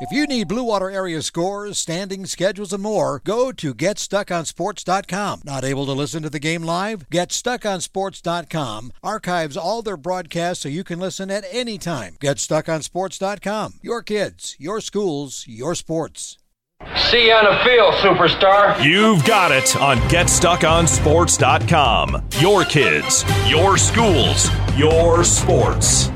N: If you need Blue Water area scores, standings, schedules, and more, go to GetStuckOnSports.com. Not able to listen to the game live? GetStuckOnSports.com archives all their broadcasts so you can listen at any time. GetStuckOnSports.com. Your kids, your schools, your sports.
K: See you on the field, superstar.
D: You've got it on GetStuckOnSports.com. Your kids, your schools, your sports.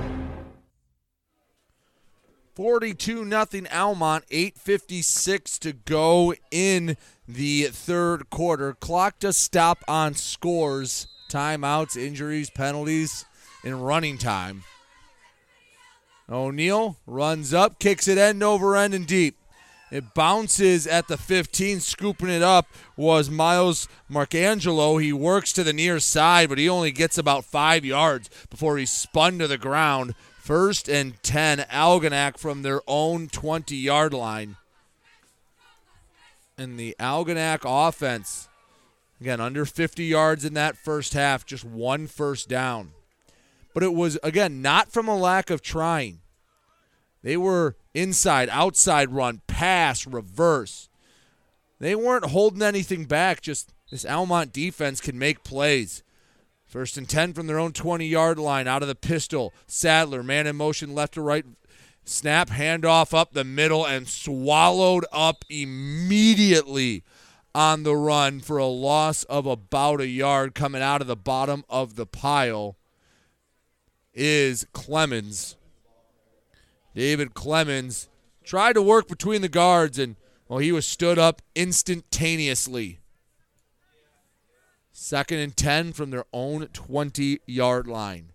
I: 42 nothing Almont, 8:56 to go in the third quarter. Clock to stop on scores, timeouts, injuries, penalties, and running time. O'Neill runs up, kicks it end over end and deep. It bounces at the 15. Scooping it up was Miles Marcangelo. He works to the near side, but he only gets about five yards before he's spun to the ground. First and 10, Algonac from their own 20 yard line. And the Algonac offense, again, under 50 yards in that first half, just one first down. But it was, again, not from a lack of trying. They were inside, outside run, pass, reverse. They weren't holding anything back, just this Almont defense can make plays. First and 10 from their own 20 yard line out of the pistol. Sadler, man in motion left to right. Snap, handoff up the middle, and swallowed up immediately on the run for a loss of about a yard coming out of the bottom of the pile is Clemens. David Clemens tried to work between the guards, and well, he was stood up instantaneously. Second and 10 from their own 20 yard line.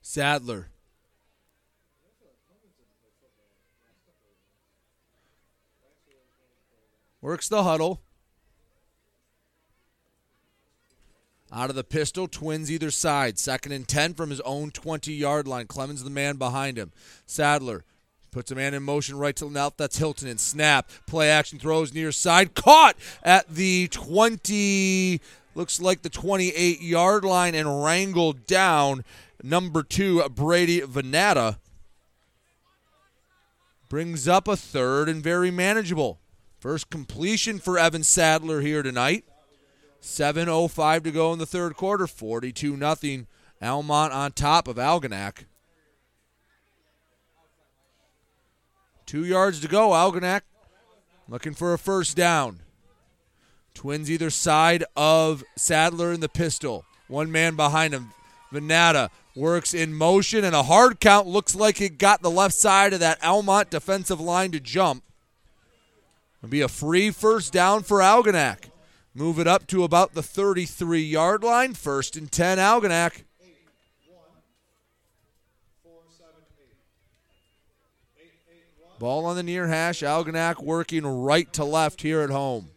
I: Sadler. Works the huddle. Out of the pistol, twins either side. Second and 10 from his own 20 yard line. Clemens, the man behind him. Sadler Puts a man in motion right to left. That's Hilton and snap. Play action throws near side. Caught at the 20, looks like the 28 yard line and wrangled down. Number two, Brady Venata. Brings up a third and very manageable. First completion for Evan Sadler here tonight. 7.05 to go in the third quarter. 42 nothing. Almont on top of Algonac. Two yards to go. Algonac looking for a first down. Twins either side of Sadler in the pistol. One man behind him. Venata works in motion, and a hard count looks like it got the left side of that Almont defensive line to jump. It'll be a free first down for Algonac. Move it up to about the 33 yard line. First and 10, Algonac. Ball on the near hash. Algonac working right to left here at home.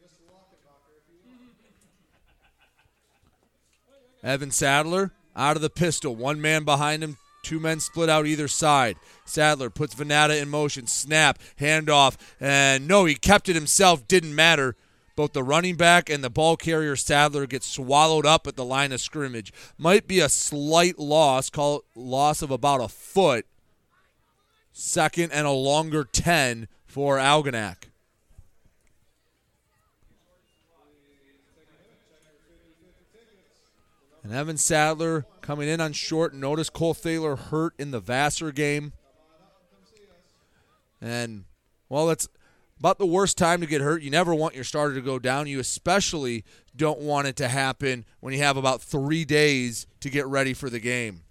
I: Evan Sadler out of the pistol. One man behind him, two men split out either side. Sadler puts Venata in motion. Snap, handoff, and no, he kept it himself. Didn't matter. Both the running back and the ball carrier Sadler get swallowed up at the line of scrimmage. Might be a slight loss, call loss of about a foot. Second and a longer 10 for Algonac. And Evan Sadler coming in on short. Notice Cole Thaler hurt in the Vassar game. And, well, it's about the worst time to get hurt. You never want your starter to go down. You especially don't want it to happen when you have about three days to get ready for the game.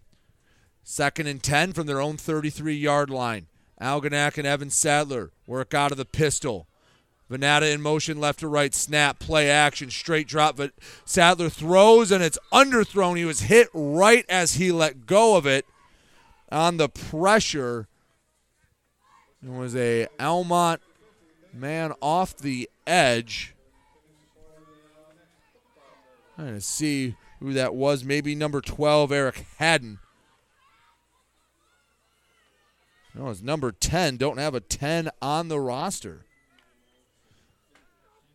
I: Second and 10 from their own 33 yard line. Algonac and Evan Sadler work out of the pistol. Venata in motion left to right, snap, play action, straight drop, but Sadler throws and it's underthrown. He was hit right as he let go of it on the pressure. It was a Almont man off the edge. Trying to see who that was. Maybe number 12, Eric Haddon. No, it's number 10. Don't have a 10 on the roster.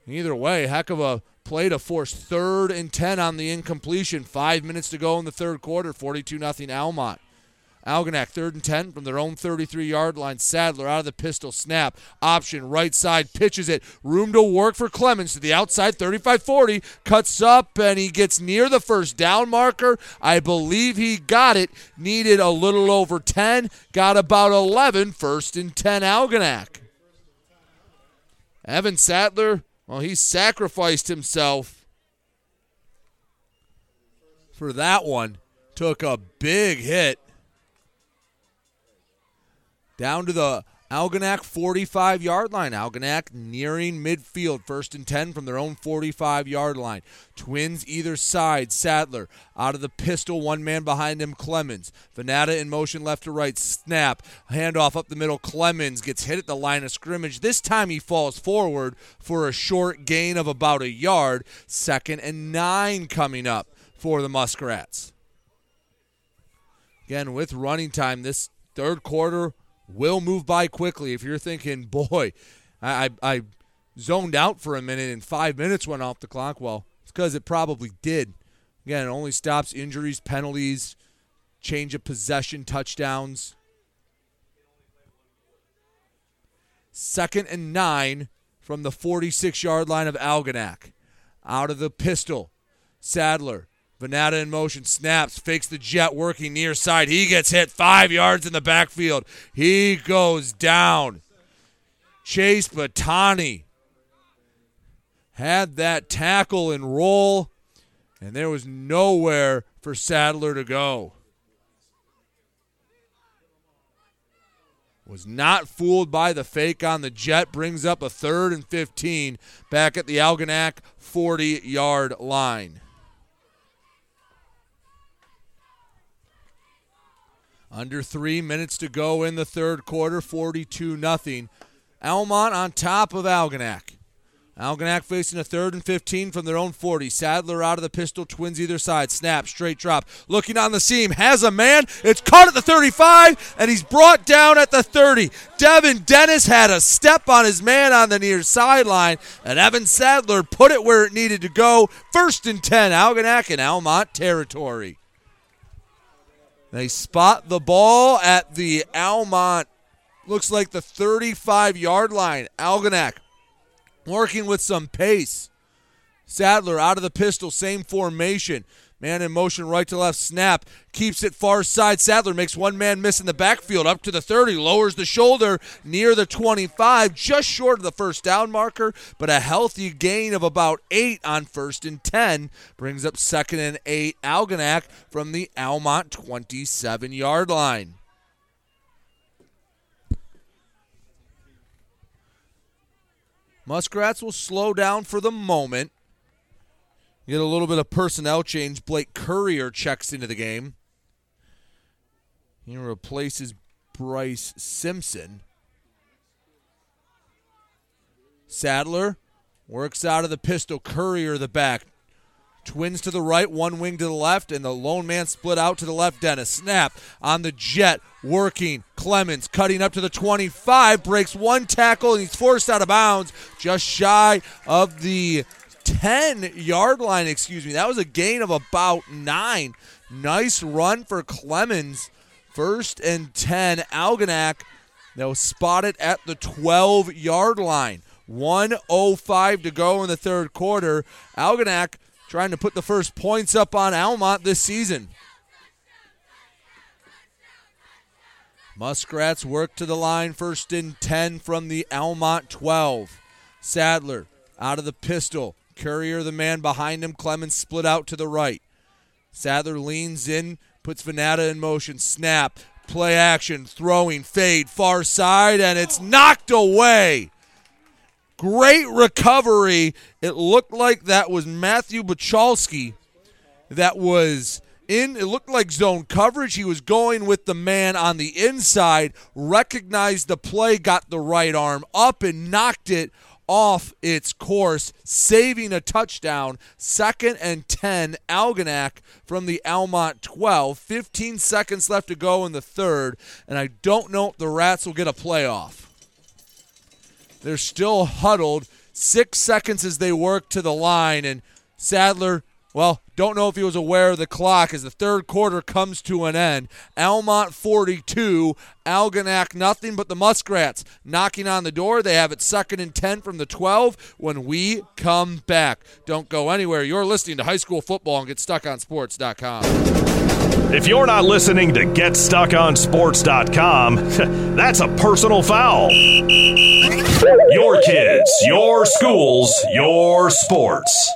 I: Either way, heck of a play to force third and 10 on the incompletion. Five minutes to go in the third quarter, 42 0 Almont. Algonac, third and 10 from their own 33 yard line. Sadler out of the pistol snap. Option, right side, pitches it. Room to work for Clemens to the outside, 35 40. Cuts up and he gets near the first down marker. I believe he got it. Needed a little over 10. Got about 11. First and 10, Algonac. Evan Sadler well, he sacrificed himself for that one. Took a big hit. Down to the Algonac 45 yard line. Algonac nearing midfield. First and 10 from their own 45 yard line. Twins either side. Sadler out of the pistol. One man behind him. Clemens. Venata in motion left to right. Snap. Handoff up the middle. Clemens gets hit at the line of scrimmage. This time he falls forward for a short gain of about a yard. Second and nine coming up for the Muskrats. Again, with running time, this third quarter will move by quickly. If you're thinking, *laughs* boy, I, I, I zoned out for a minute and five minutes went off the clock, well, it's because it probably did. Again, it only stops injuries, penalties, change of possession, touchdowns. Second and nine from the 46 yard line of Algonac. Out of the pistol. Sadler Venata in motion, snaps, fakes the jet, working near side. He gets hit five yards in the backfield. He goes down. Chase Batani had that tackle and roll, and there was nowhere for Sadler to go. Was not fooled by the fake on the jet. Brings up a third and 15 back at the Algonac 40 yard line. Under three minutes to go in the third quarter, 42 nothing. Almont on top of Algonac. Algonac facing a third and 15 from their own 40. Sadler out of the pistol, twins either side. Snap, straight drop. Looking on the seam, has a man. It's caught at the 35, and he's brought down at the 30. Devin Dennis had a step on his man on the near sideline, and Evan Sadler put it where it needed to go. First and 10, Algonac and Almont territory. They spot the ball at the Almont, looks like the 35 yard line. Algonac working with some pace. Sadler out of the pistol, same formation. Man in motion, right to left, snap. Keeps it far side. Sadler makes one man miss in the backfield, up to the 30, lowers the shoulder near the 25, just short of the first down marker, but a healthy gain of about eight on first and 10. Brings up second and eight. Algonac from the Almont 27 yard line. Muskrats will slow down for the moment. Get a little bit of personnel change. Blake Courier checks into the game. He replaces Bryce Simpson. Sadler works out of the pistol. Courier the back. Twins to the right, one wing to the left, and the lone man split out to the left. Dennis snap on the jet, working. Clemens cutting up to the 25, breaks one tackle, and he's forced out of bounds, just shy of the 10 yard line, excuse me. That was a gain of about nine. Nice run for Clemens. First and 10. Algonac was spotted at the 12 yard line. 105 to go in the third quarter. Algonac trying to put the first points up on Almont this season. Muskrats work to the line, first and 10 from the Almont 12. Sadler out of the pistol. Courier, the man behind him. Clemens split out to the right. Sadler leans in, puts Venata in motion. Snap, play action, throwing, fade, far side, and it's knocked away. Great recovery. It looked like that was Matthew Bachalski that was in it looked like zone coverage. He was going with the man on the inside, recognized the play, got the right arm up and knocked it off its course, saving a touchdown. Second and 10, Algonac from the Almont 12. 15 seconds left to go in the third, and I don't know if the Rats will get a playoff. They're still huddled. Six seconds as they work to the line, and Sadler well, don't know if he was aware of the clock as the third quarter comes to an end. Almont 42, Algonac nothing but the Muskrats knocking on the door. They have it second and 10 from the 12 when we come back. Don't go anywhere. You're listening to high school football and get stuck on sports.com.
D: If you're not listening to GetStuckOnSports.com, *laughs* that's a personal foul. Your kids, your schools, your sports.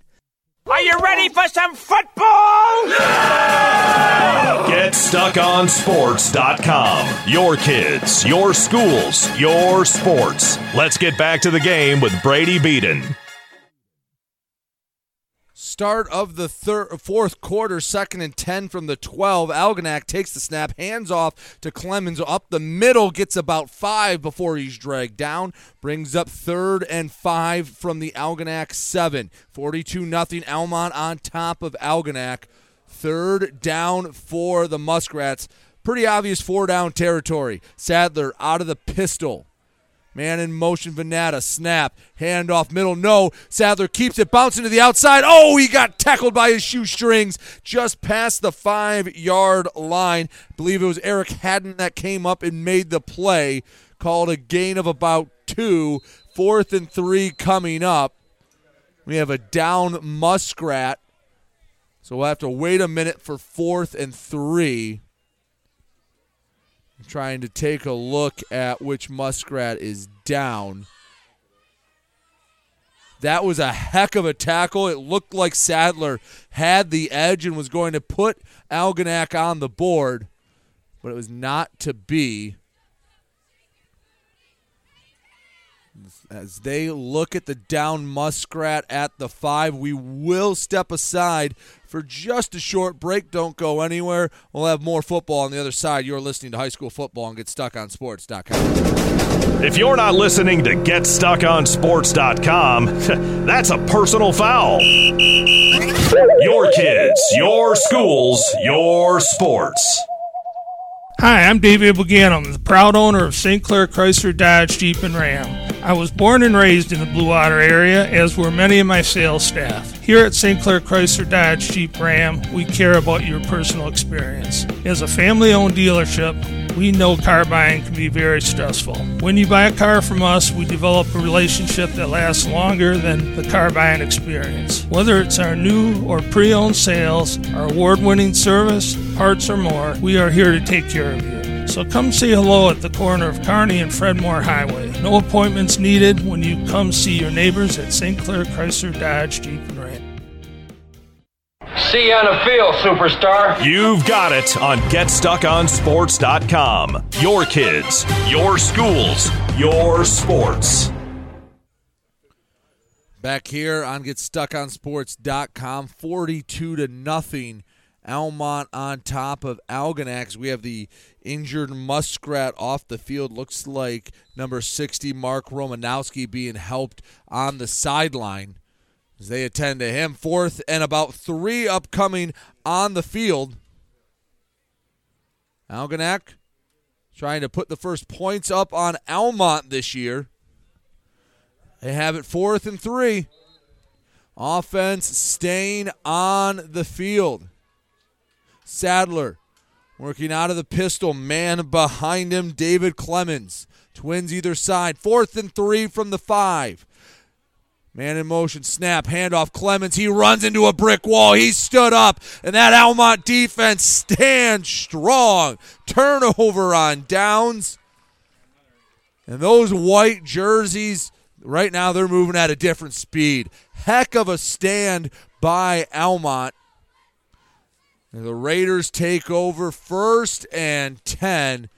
G: Are you ready for some football?
D: GetStuckOnSports.com. Your kids, your schools, your sports. Let's get back to the game with Brady Beaton.
I: Start of the third, fourth quarter, second and 10 from the 12. Algonac takes the snap, hands off to Clemens up the middle, gets about five before he's dragged down. Brings up third and five from the Algonac 7. 42 nothing. Almont on top of Algonac. Third down for the Muskrats. Pretty obvious four down territory. Sadler out of the pistol. Man in motion, Venata. Snap. Hand off middle. No. Sadler keeps it bouncing to the outside. Oh, he got tackled by his shoestrings just past the five yard line. I believe it was Eric Haddon that came up and made the play. Called a gain of about two. Fourth and three coming up. We have a down Muskrat. So we'll have to wait a minute for fourth and three. Trying to take a look at which Muskrat is down. That was a heck of a tackle. It looked like Sadler had the edge and was going to put Algonac on the board, but it was not to be. As they look at the down Muskrat at the five, we will step aside for just a short break. Don't go anywhere. We'll have more football on the other side. You're listening to High School Football and GetStuckOnSports.com.
D: If you're not listening to GetStuckOnSports.com, *laughs* that's a personal foul. Your kids, your schools, your sports.
W: Hi, I'm David Buganum, the proud owner of St. Clair Chrysler Dodge Jeep and Ram. I was born and raised in the Blue Water area, as were many of my sales staff. Here at St. Clair Chrysler Dodge Jeep Ram, we care about your personal experience. As a family owned dealership, we know car buying can be very stressful. When you buy a car from us, we develop a relationship that lasts longer than the car buying experience. Whether it's our new or pre owned sales, our award winning service, parts, or more, we are here to take care of you. So come say hello at the corner of Kearney and Fred Moore Highway. No appointments needed when you come see your neighbors at St. Clair Chrysler Dodge Jeep.
K: See you on the field, superstar.
D: You've got it on GetStuckOnSports.com. Your kids, your schools, your sports.
I: Back here on GetStuckOnSports.com, 42 to nothing. Almont on top of Algonac. We have the injured Muskrat off the field. Looks like number 60, Mark Romanowski, being helped on the sideline as they attend to him. Fourth and about three upcoming on the field. Algonac trying to put the first points up on Almont this year. They have it fourth and three. Offense staying on the field. Sadler working out of the pistol. Man behind him, David Clemens. Twins either side. Fourth and three from the five. Man in motion, snap, handoff. Clemens, he runs into a brick wall. He stood up, and that Almont defense stands strong. Turnover on downs. And those white jerseys, right now, they're moving at a different speed. Heck of a stand by Almont. The Raiders take over first and 10.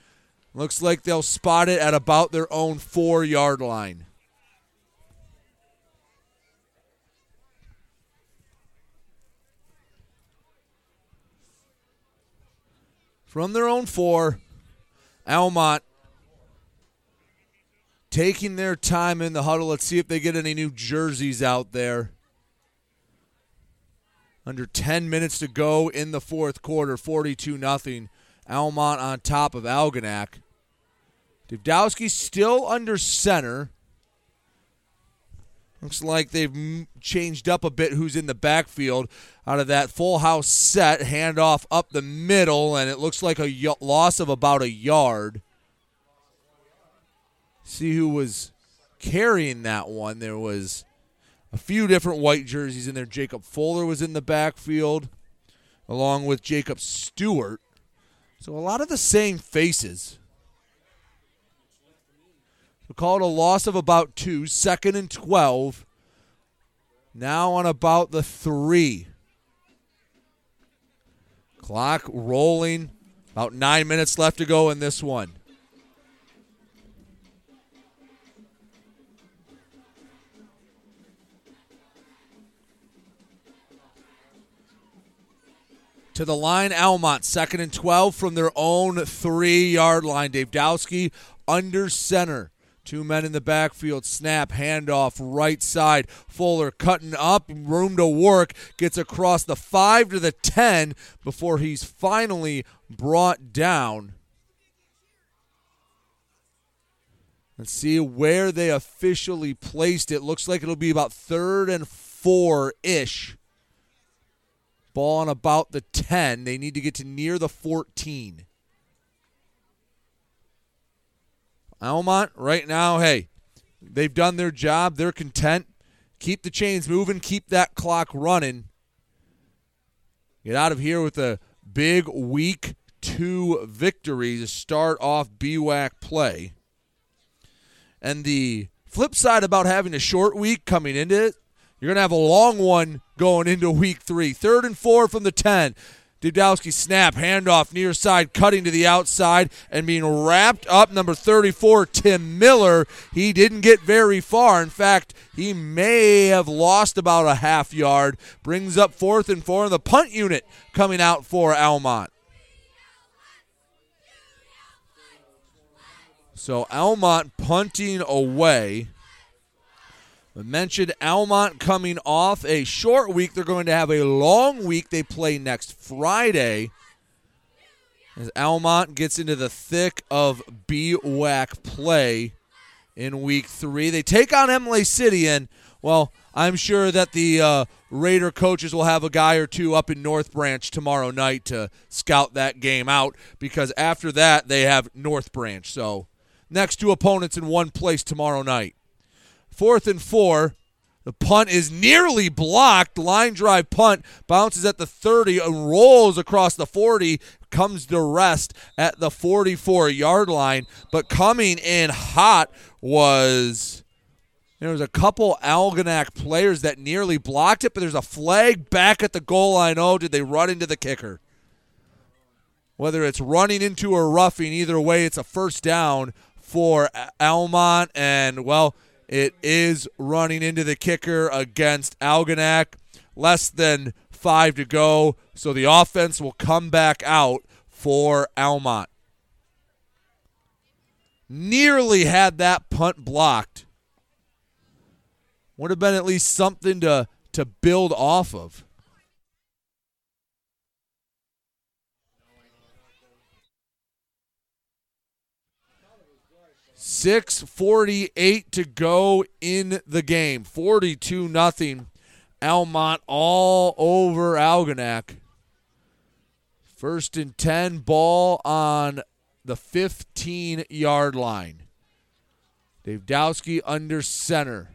I: Looks like they'll spot it at about their own four yard line. From their own four, Almont taking their time in the huddle. Let's see if they get any new jerseys out there. Under 10 minutes to go in the fourth quarter, 42 nothing. Almont on top of Algonac. Davdowski still under center. Looks like they've changed up a bit who's in the backfield out of that full house set. Handoff up the middle, and it looks like a y- loss of about a yard. See who was carrying that one. There was a few different white jerseys in there. Jacob Fuller was in the backfield, along with Jacob Stewart. So a lot of the same faces. We call it a loss of about two, second and 12. Now on about the three. Clock rolling. About nine minutes left to go in this one. to the line. Almont, second and 12 from their own three yard line. Davdowski under center. Two men in the backfield. Snap, handoff, right side. Fuller cutting up, room to work. Gets across the 5 to the 10 before he's finally brought down. Let's see where they officially placed it. Looks like it'll be about third and four ish. Ball on about the 10. They need to get to near the 14. Almont, right now, hey, they've done their job. They're content. Keep the chains moving, keep that clock running. Get out of here with a big, week two victory to start off BWAC play. And the flip side about having a short week coming into it, you're going to have a long one going into week three. Third and four from the 10. Dudowski snap, handoff near side, cutting to the outside and being wrapped up. Number 34, Tim Miller. He didn't get very far. In fact, he may have lost about a half yard. Brings up fourth and four. The punt unit coming out for Almont. So Almont punting away. I mentioned Almont coming off a short week. They're going to have a long week. They play next Friday. As Almont gets into the thick of BWAC play in week three. They take on Imlay City, and, well, I'm sure that the uh, Raider coaches will have a guy or two up in North Branch tomorrow night to scout that game out because after that, they have North Branch. So, next two opponents in one place tomorrow night. Fourth and four. The punt is nearly blocked. Line drive punt bounces at the 30 and rolls across the 40, comes to rest at the 44 yard line. But coming in hot was there was a couple Algonac players that nearly blocked it, but there's a flag back at the goal line. Oh, did they run into the kicker? Whether it's running into or roughing, either way, it's a first down for Almont. And, well, it is running into the kicker against Algonac. Less than five to go. So the offense will come back out for Almont. Nearly had that punt blocked. Would have been at least something to, to build off of. 648 to go in the game. 42 nothing. Almont all over Algonac. First and 10 ball on the 15 yard line. Dave Dowski under center.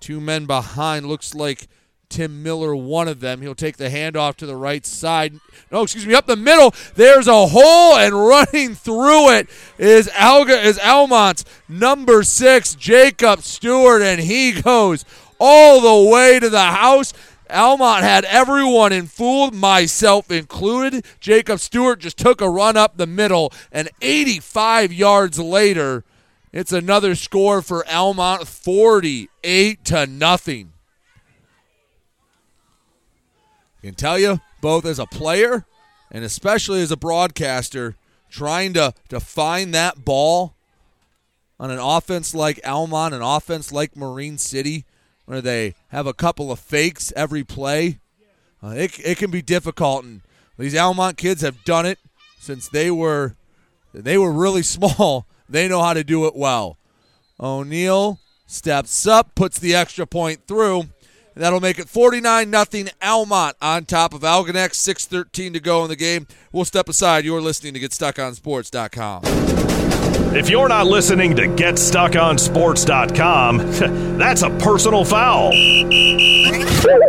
I: Two men behind. Looks like Tim Miller, one of them. He'll take the handoff to the right side. No, excuse me, up the middle. There's a hole, and running through it is Alga is Almont's number six, Jacob Stewart, and he goes all the way to the house. Almont had everyone in fool, myself included. Jacob Stewart just took a run up the middle, and 85 yards later, it's another score for Almont, 48 to nothing. I can tell you, both as a player and especially as a broadcaster, trying to, to find that ball on an offense like Almont, an offense like Marine City, where they have a couple of fakes every play, uh, it, it can be difficult. And these Almont kids have done it since they were they were really *laughs* small. They know how to do it well. O'Neill steps up, puts the extra point through. That'll make it 49 nothing Almont on top of Algonac. 6.13 to go in the game. We'll step aside. You're listening to GetStuckOnSports.com.
D: If you're not listening to GetStuckOnSports.com, *laughs* that's a personal foul.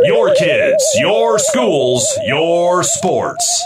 D: Your kids, your schools, your sports.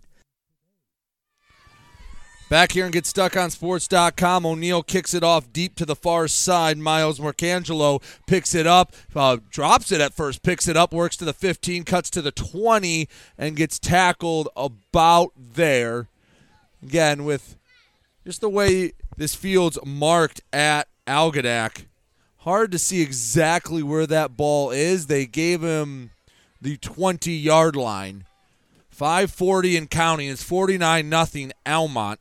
I: Back here and get stuck on sports.com. O'Neill kicks it off deep to the far side. Miles Marcangelo picks it up, uh, drops it at first, picks it up, works to the 15, cuts to the 20, and gets tackled about there. Again, with just the way this field's marked at Algonac, hard to see exactly where that ball is. They gave him the 20 yard line. 540 and counting. It's 49 nothing Almont.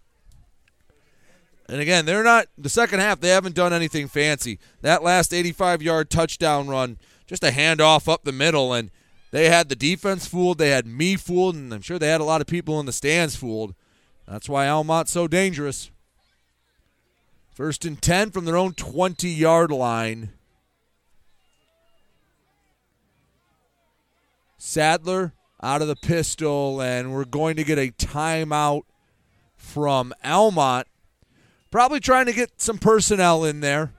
I: And again, they're not the second half. They haven't done anything fancy. That last 85-yard touchdown run, just a handoff up the middle, and they had the defense fooled. They had me fooled, and I'm sure they had a lot of people in the stands fooled. That's why Almont's so dangerous. First and 10 from their own 20 yard line. Sadler out of the pistol, and we're going to get a timeout from Almont. Probably trying to get some personnel in there,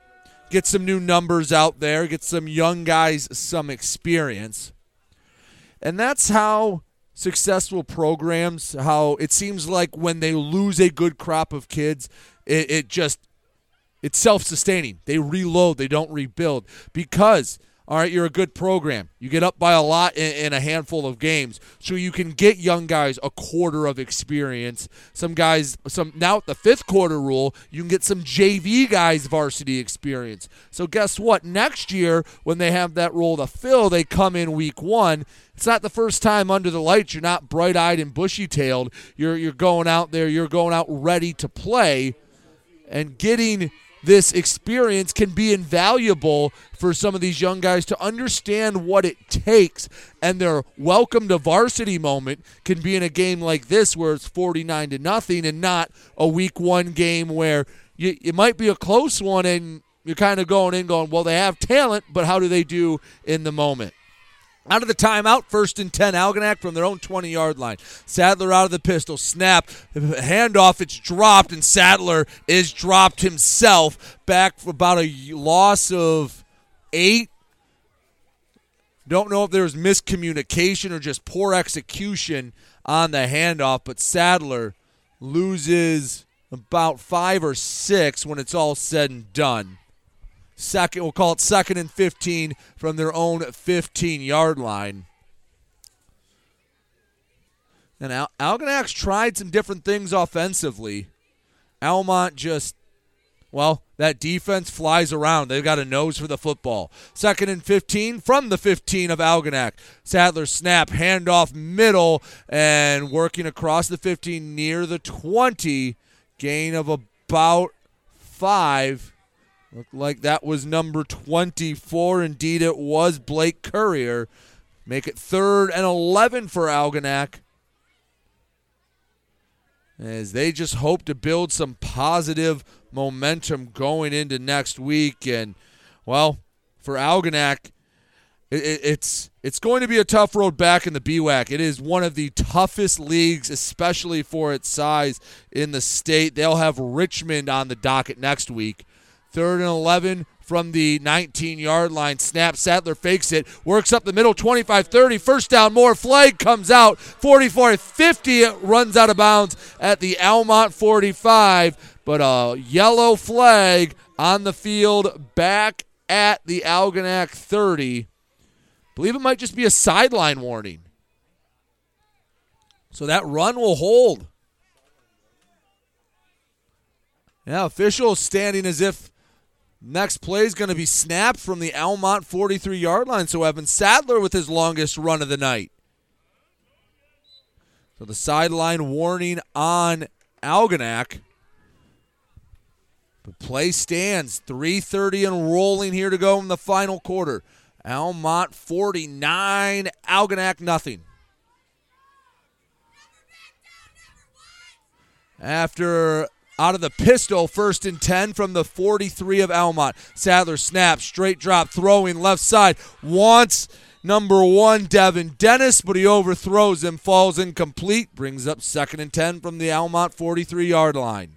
I: get some new numbers out there, get some young guys some experience. And that's how successful programs, how it seems like when they lose a good crop of kids, it, it just it's self-sustaining. They reload, they don't rebuild because all right, you're a good program. You get up by a lot in, in, a handful of games, so you can get young guys a quarter of experience. Some guys, some now at the fifth quarter rule, you can get some JV guys varsity experience. So guess what? Next year, when they have that role to fill, they come in week one. It's not the first time under the lights. You're not bright-eyed and bushy-tailed. You're you're going out there. You're going out ready to play, and getting this experience can be invaluable for some of these young guys to understand what it takes. And their welcome to varsity moment can be in a game like this where it's 49 to nothing and not a week 1 game where you, it might be a close one and you're kind of going in going well they have talent but how do they do in the moment out of the timeout, first and 10, Algonac from their own 20 yard line. Sadler out of the pistol, snap, handoff, it's dropped, and Sadler is dropped himself back for about a loss of eight. Don't know if there was miscommunication or just poor execution on the handoff, but Sadler loses about five or six when it's all said and done second, we'll call it second and 15 from their own 15 yard line. And Al- Algonac's tried some different things offensively. Almont just, well, that defense flies around. They've got a nose for the football. Second and 15 from the 15 of Algonac. Sadler snap, handoff middle, and working across the 15 near the 20. Gain of about five. Looked like that was number 24. Indeed, it was Blake Courier. Make it third and 11 for Algonac. As they just hope to build some positive momentum going into next week. And, well, for Algonac, it's it's going to be a tough road back in the BWAC. It is one of the toughest leagues, especially for its size in the state. They'll have Richmond on the docket next week. Third and 11 from the 19 yard line. Snap. Sadler fakes it. Works up the middle. 25 30. First down. More. Flag comes out. 44 50. It runs out of bounds at the Almont 45. But a yellow flag on the field back at the Algonac 30. Believe it might just be a sideline warning. So that run will hold. Yeah, officials standing as if Next play is going to be snapped from the Almont 43 yard line. So Evan Sadler with his longest run of the night. So the sideline warning on Algonac. The play stands 3:30 and rolling here to go in the final quarter. Almont 49, Algonac nothing. After out of the pistol, first and 10 from the 43 of Almont. Sadler snaps, straight drop, throwing left side. Wants number one, Devin Dennis, but he overthrows him, falls incomplete, brings up second and 10 from the Almont 43 yard line.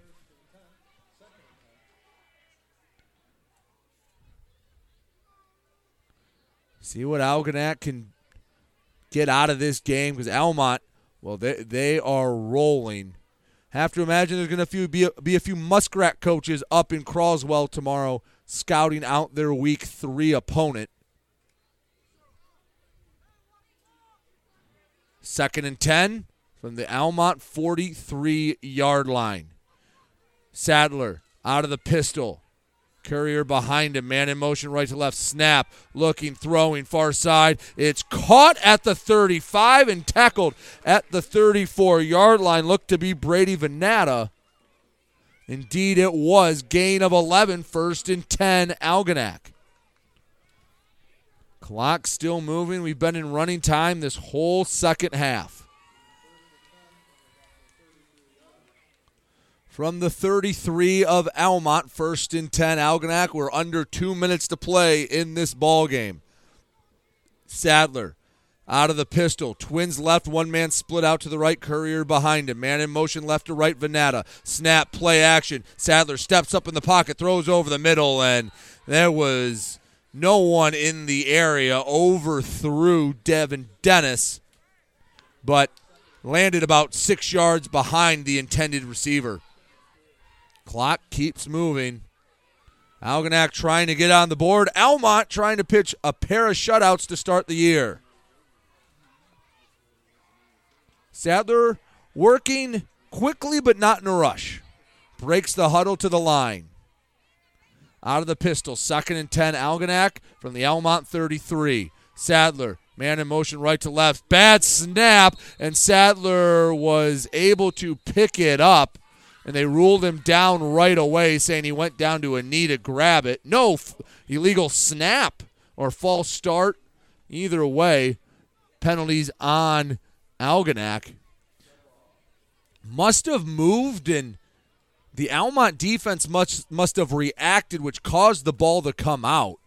I: See what Algonac can get out of this game because Almont, well, they, they are rolling Have to imagine there's going to be a, be a few Muskrat coaches up in Croswell tomorrow scouting out their week three opponent. Second and 10 from the Almont 43 yard line. Sadler out of the pistol. Courier behind him, man in motion, right to left, snap, looking, throwing, far side. It's caught at the 35 and tackled at the 34 yard line. Looked to be Brady Venata. Indeed, it was. Gain of 11, first and 10, Algonac. Clock still moving. We've been in running time this whole second half. From the 33 of Almont, first and 10, Algonac. We're under two minutes to play in this ball game. Sadler out of the pistol. Twins left, one man split out to the right, Courier behind him. Man in motion left to right, Venata. Snap, play action. Sadler steps up in the pocket, throws over the middle, and there was no one in the area. Overthrew Devin Dennis, but landed about six yards behind the intended receiver. Clock keeps moving. Algonac trying to get on the board. Almont trying to pitch a pair of shutouts to start the year. Sadler working quickly but not in a rush. Breaks the huddle to the line. Out of the pistol, second and 10, Algonac from the Almont 33. Sadler, man in motion right to left. Bad snap, and Sadler was able to pick it up and they ruled him down right away, saying he went down to a knee to grab it. No f- illegal snap or false start. Either way, penalties on Algonac. Must have moved, and the Almont defense must must have reacted, which caused the ball to come out.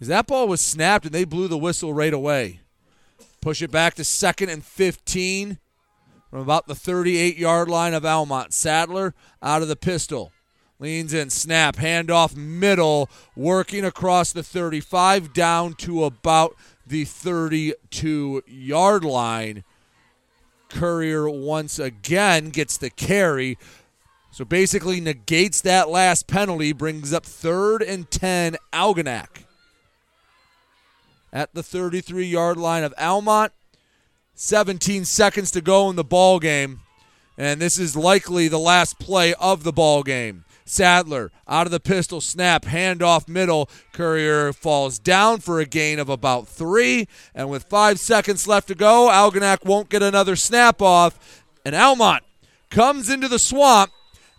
I: That ball was snapped, and they blew the whistle right away. Push it back to second and 15 from about the 38 yard line of Almont. Sadler out of the pistol. Leans in, snap, handoff middle, working across the 35 down to about the 32 yard line. Courier once again gets the carry. So basically negates that last penalty, brings up third and 10 Algonac. At the 33 yard line of Almont, 17 seconds to go in the ball game, and this is likely the last play of the ball game. Sadler out of the pistol snap, handoff middle. Courier falls down for a gain of about three. And with five seconds left to go, Algonac won't get another snap off. And Almont comes into the swamp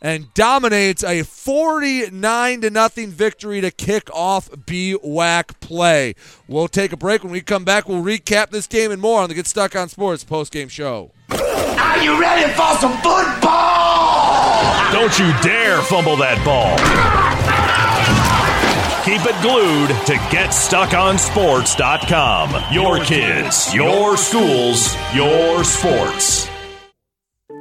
I: and dominates a 49 to nothing victory to kick off BWAC play. We'll take a break. When we come back, we'll recap this game and more on the Get Stuck on Sports post game show.
J: Are you ready for some football?
D: Don't you dare fumble that ball. Keep it glued to GetStuckOnSports.com. Your kids, your schools, your sports.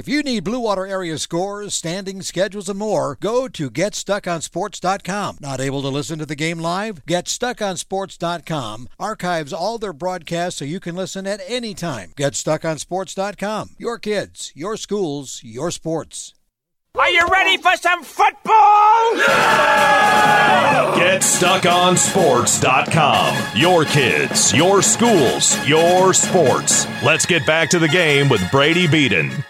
N: If you need Blue Water area scores, standings, schedules, and more, go to GetStuckOnSports.com. Not able to listen to the game live? GetStuckOnSports.com archives all their broadcasts so you can listen at any time. GetStuckOnSports.com. Your kids, your schools, your sports.
G: Are you ready for some football?
D: GetStuckOnSports.com. Your kids, your schools, your sports. Let's get back to the game with Brady Beaton.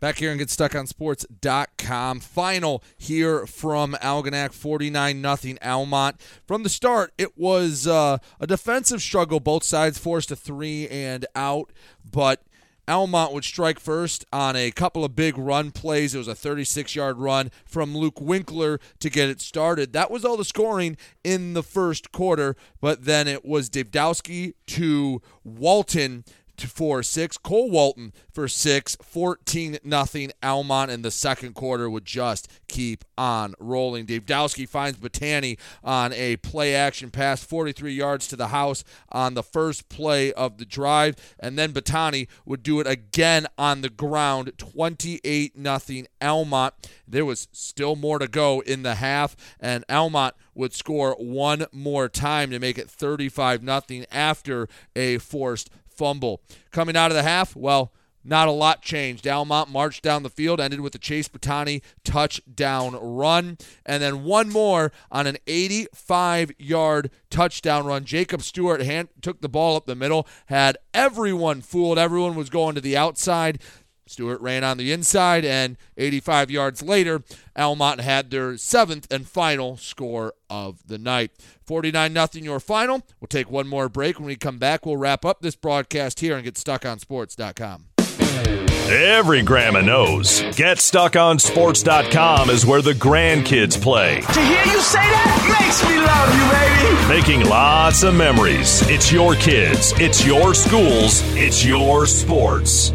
I: Back here and GetStuckOnSports.com. Final here from Algonac, 49 nothing Almont. From the start, it was uh, a defensive struggle. Both sides forced a three and out, but Almont would strike first on a couple of big run plays. It was a 36 yard run from Luke Winkler to get it started. That was all the scoring in the first quarter, but then it was Davdowski to Walton for six. Cole Walton for six. 14 nothing. Almont in the second quarter would just keep on rolling. Davdowski finds Batani on a play action pass, 43 yards to the house on the first play of the drive. And then Batani would do it again on the ground, 28 nothing. Almont. There was still more to go in the half, and Almont would score one more time to make it 35 nothing after a forced fumble. Coming out of the half, well, not a lot changed. Almont marched down the field, ended with a Chase Batani touchdown run, and then one more on an 85 yard touchdown run. Jacob Stewart hand, took the ball up the middle, had everyone fooled. Everyone was going to the outside. Stewart ran on the inside, and 85 yards later, Almont had their seventh and final score of the night. 49 nothing your final. We'll take one more break. When we come back, we'll wrap up this broadcast here and get stuck on sports.com.
D: Every grandma knows. GetStuckOnSports.com is where the grandkids play.
G: To hear you say that makes me love you, baby.
D: Making lots of memories. It's your kids, it's your schools, it's your sports.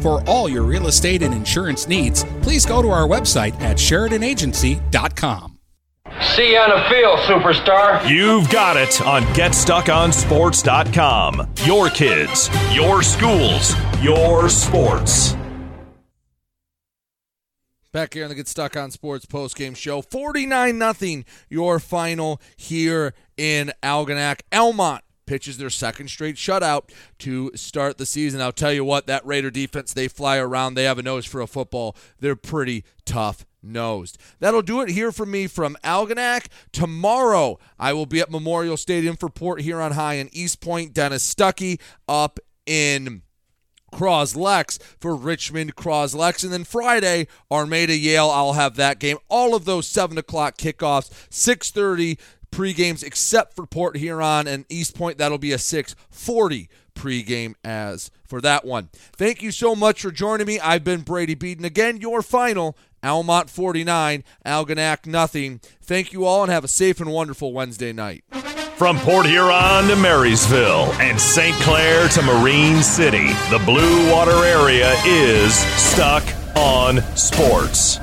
Q: For all your real estate and insurance needs, please go to our website at SheridanAgency.com.
K: See you on the field, superstar.
D: You've got it on GetStuckOnSports.com. Your kids, your schools, your sports.
I: Back here on the Get Stuck on Sports post game show. 49 nothing. your final here in Algonac. Almont pitches their second straight shutout to start the season. I'll tell you what, that Raider defense, they fly around. They have a nose for a football. They're pretty tough nosed. That'll do it here for me from Algonac. Tomorrow, I will be at Memorial Stadium for Port Huron High in Eastpointe. Dennis Stuckey up in Cros-Lex for Richmond Cros-Lex. And then Friday, Armada Yale. I'll have that game. All of those 7 o'clock kickoffs, 6.30 pre-games except for Port Huron and Eastpointe. That'll be a 640 pregame as for that one. Thank you so much for joining me. I've been Brady Beaton. Again, your final, Almont 49, Algonac nothing. Thank you all and have a safe and wonderful Wednesday night.
D: From Port Huron to Marysville and St. Clair to Marine City, the Blue Water area is stuck on sports.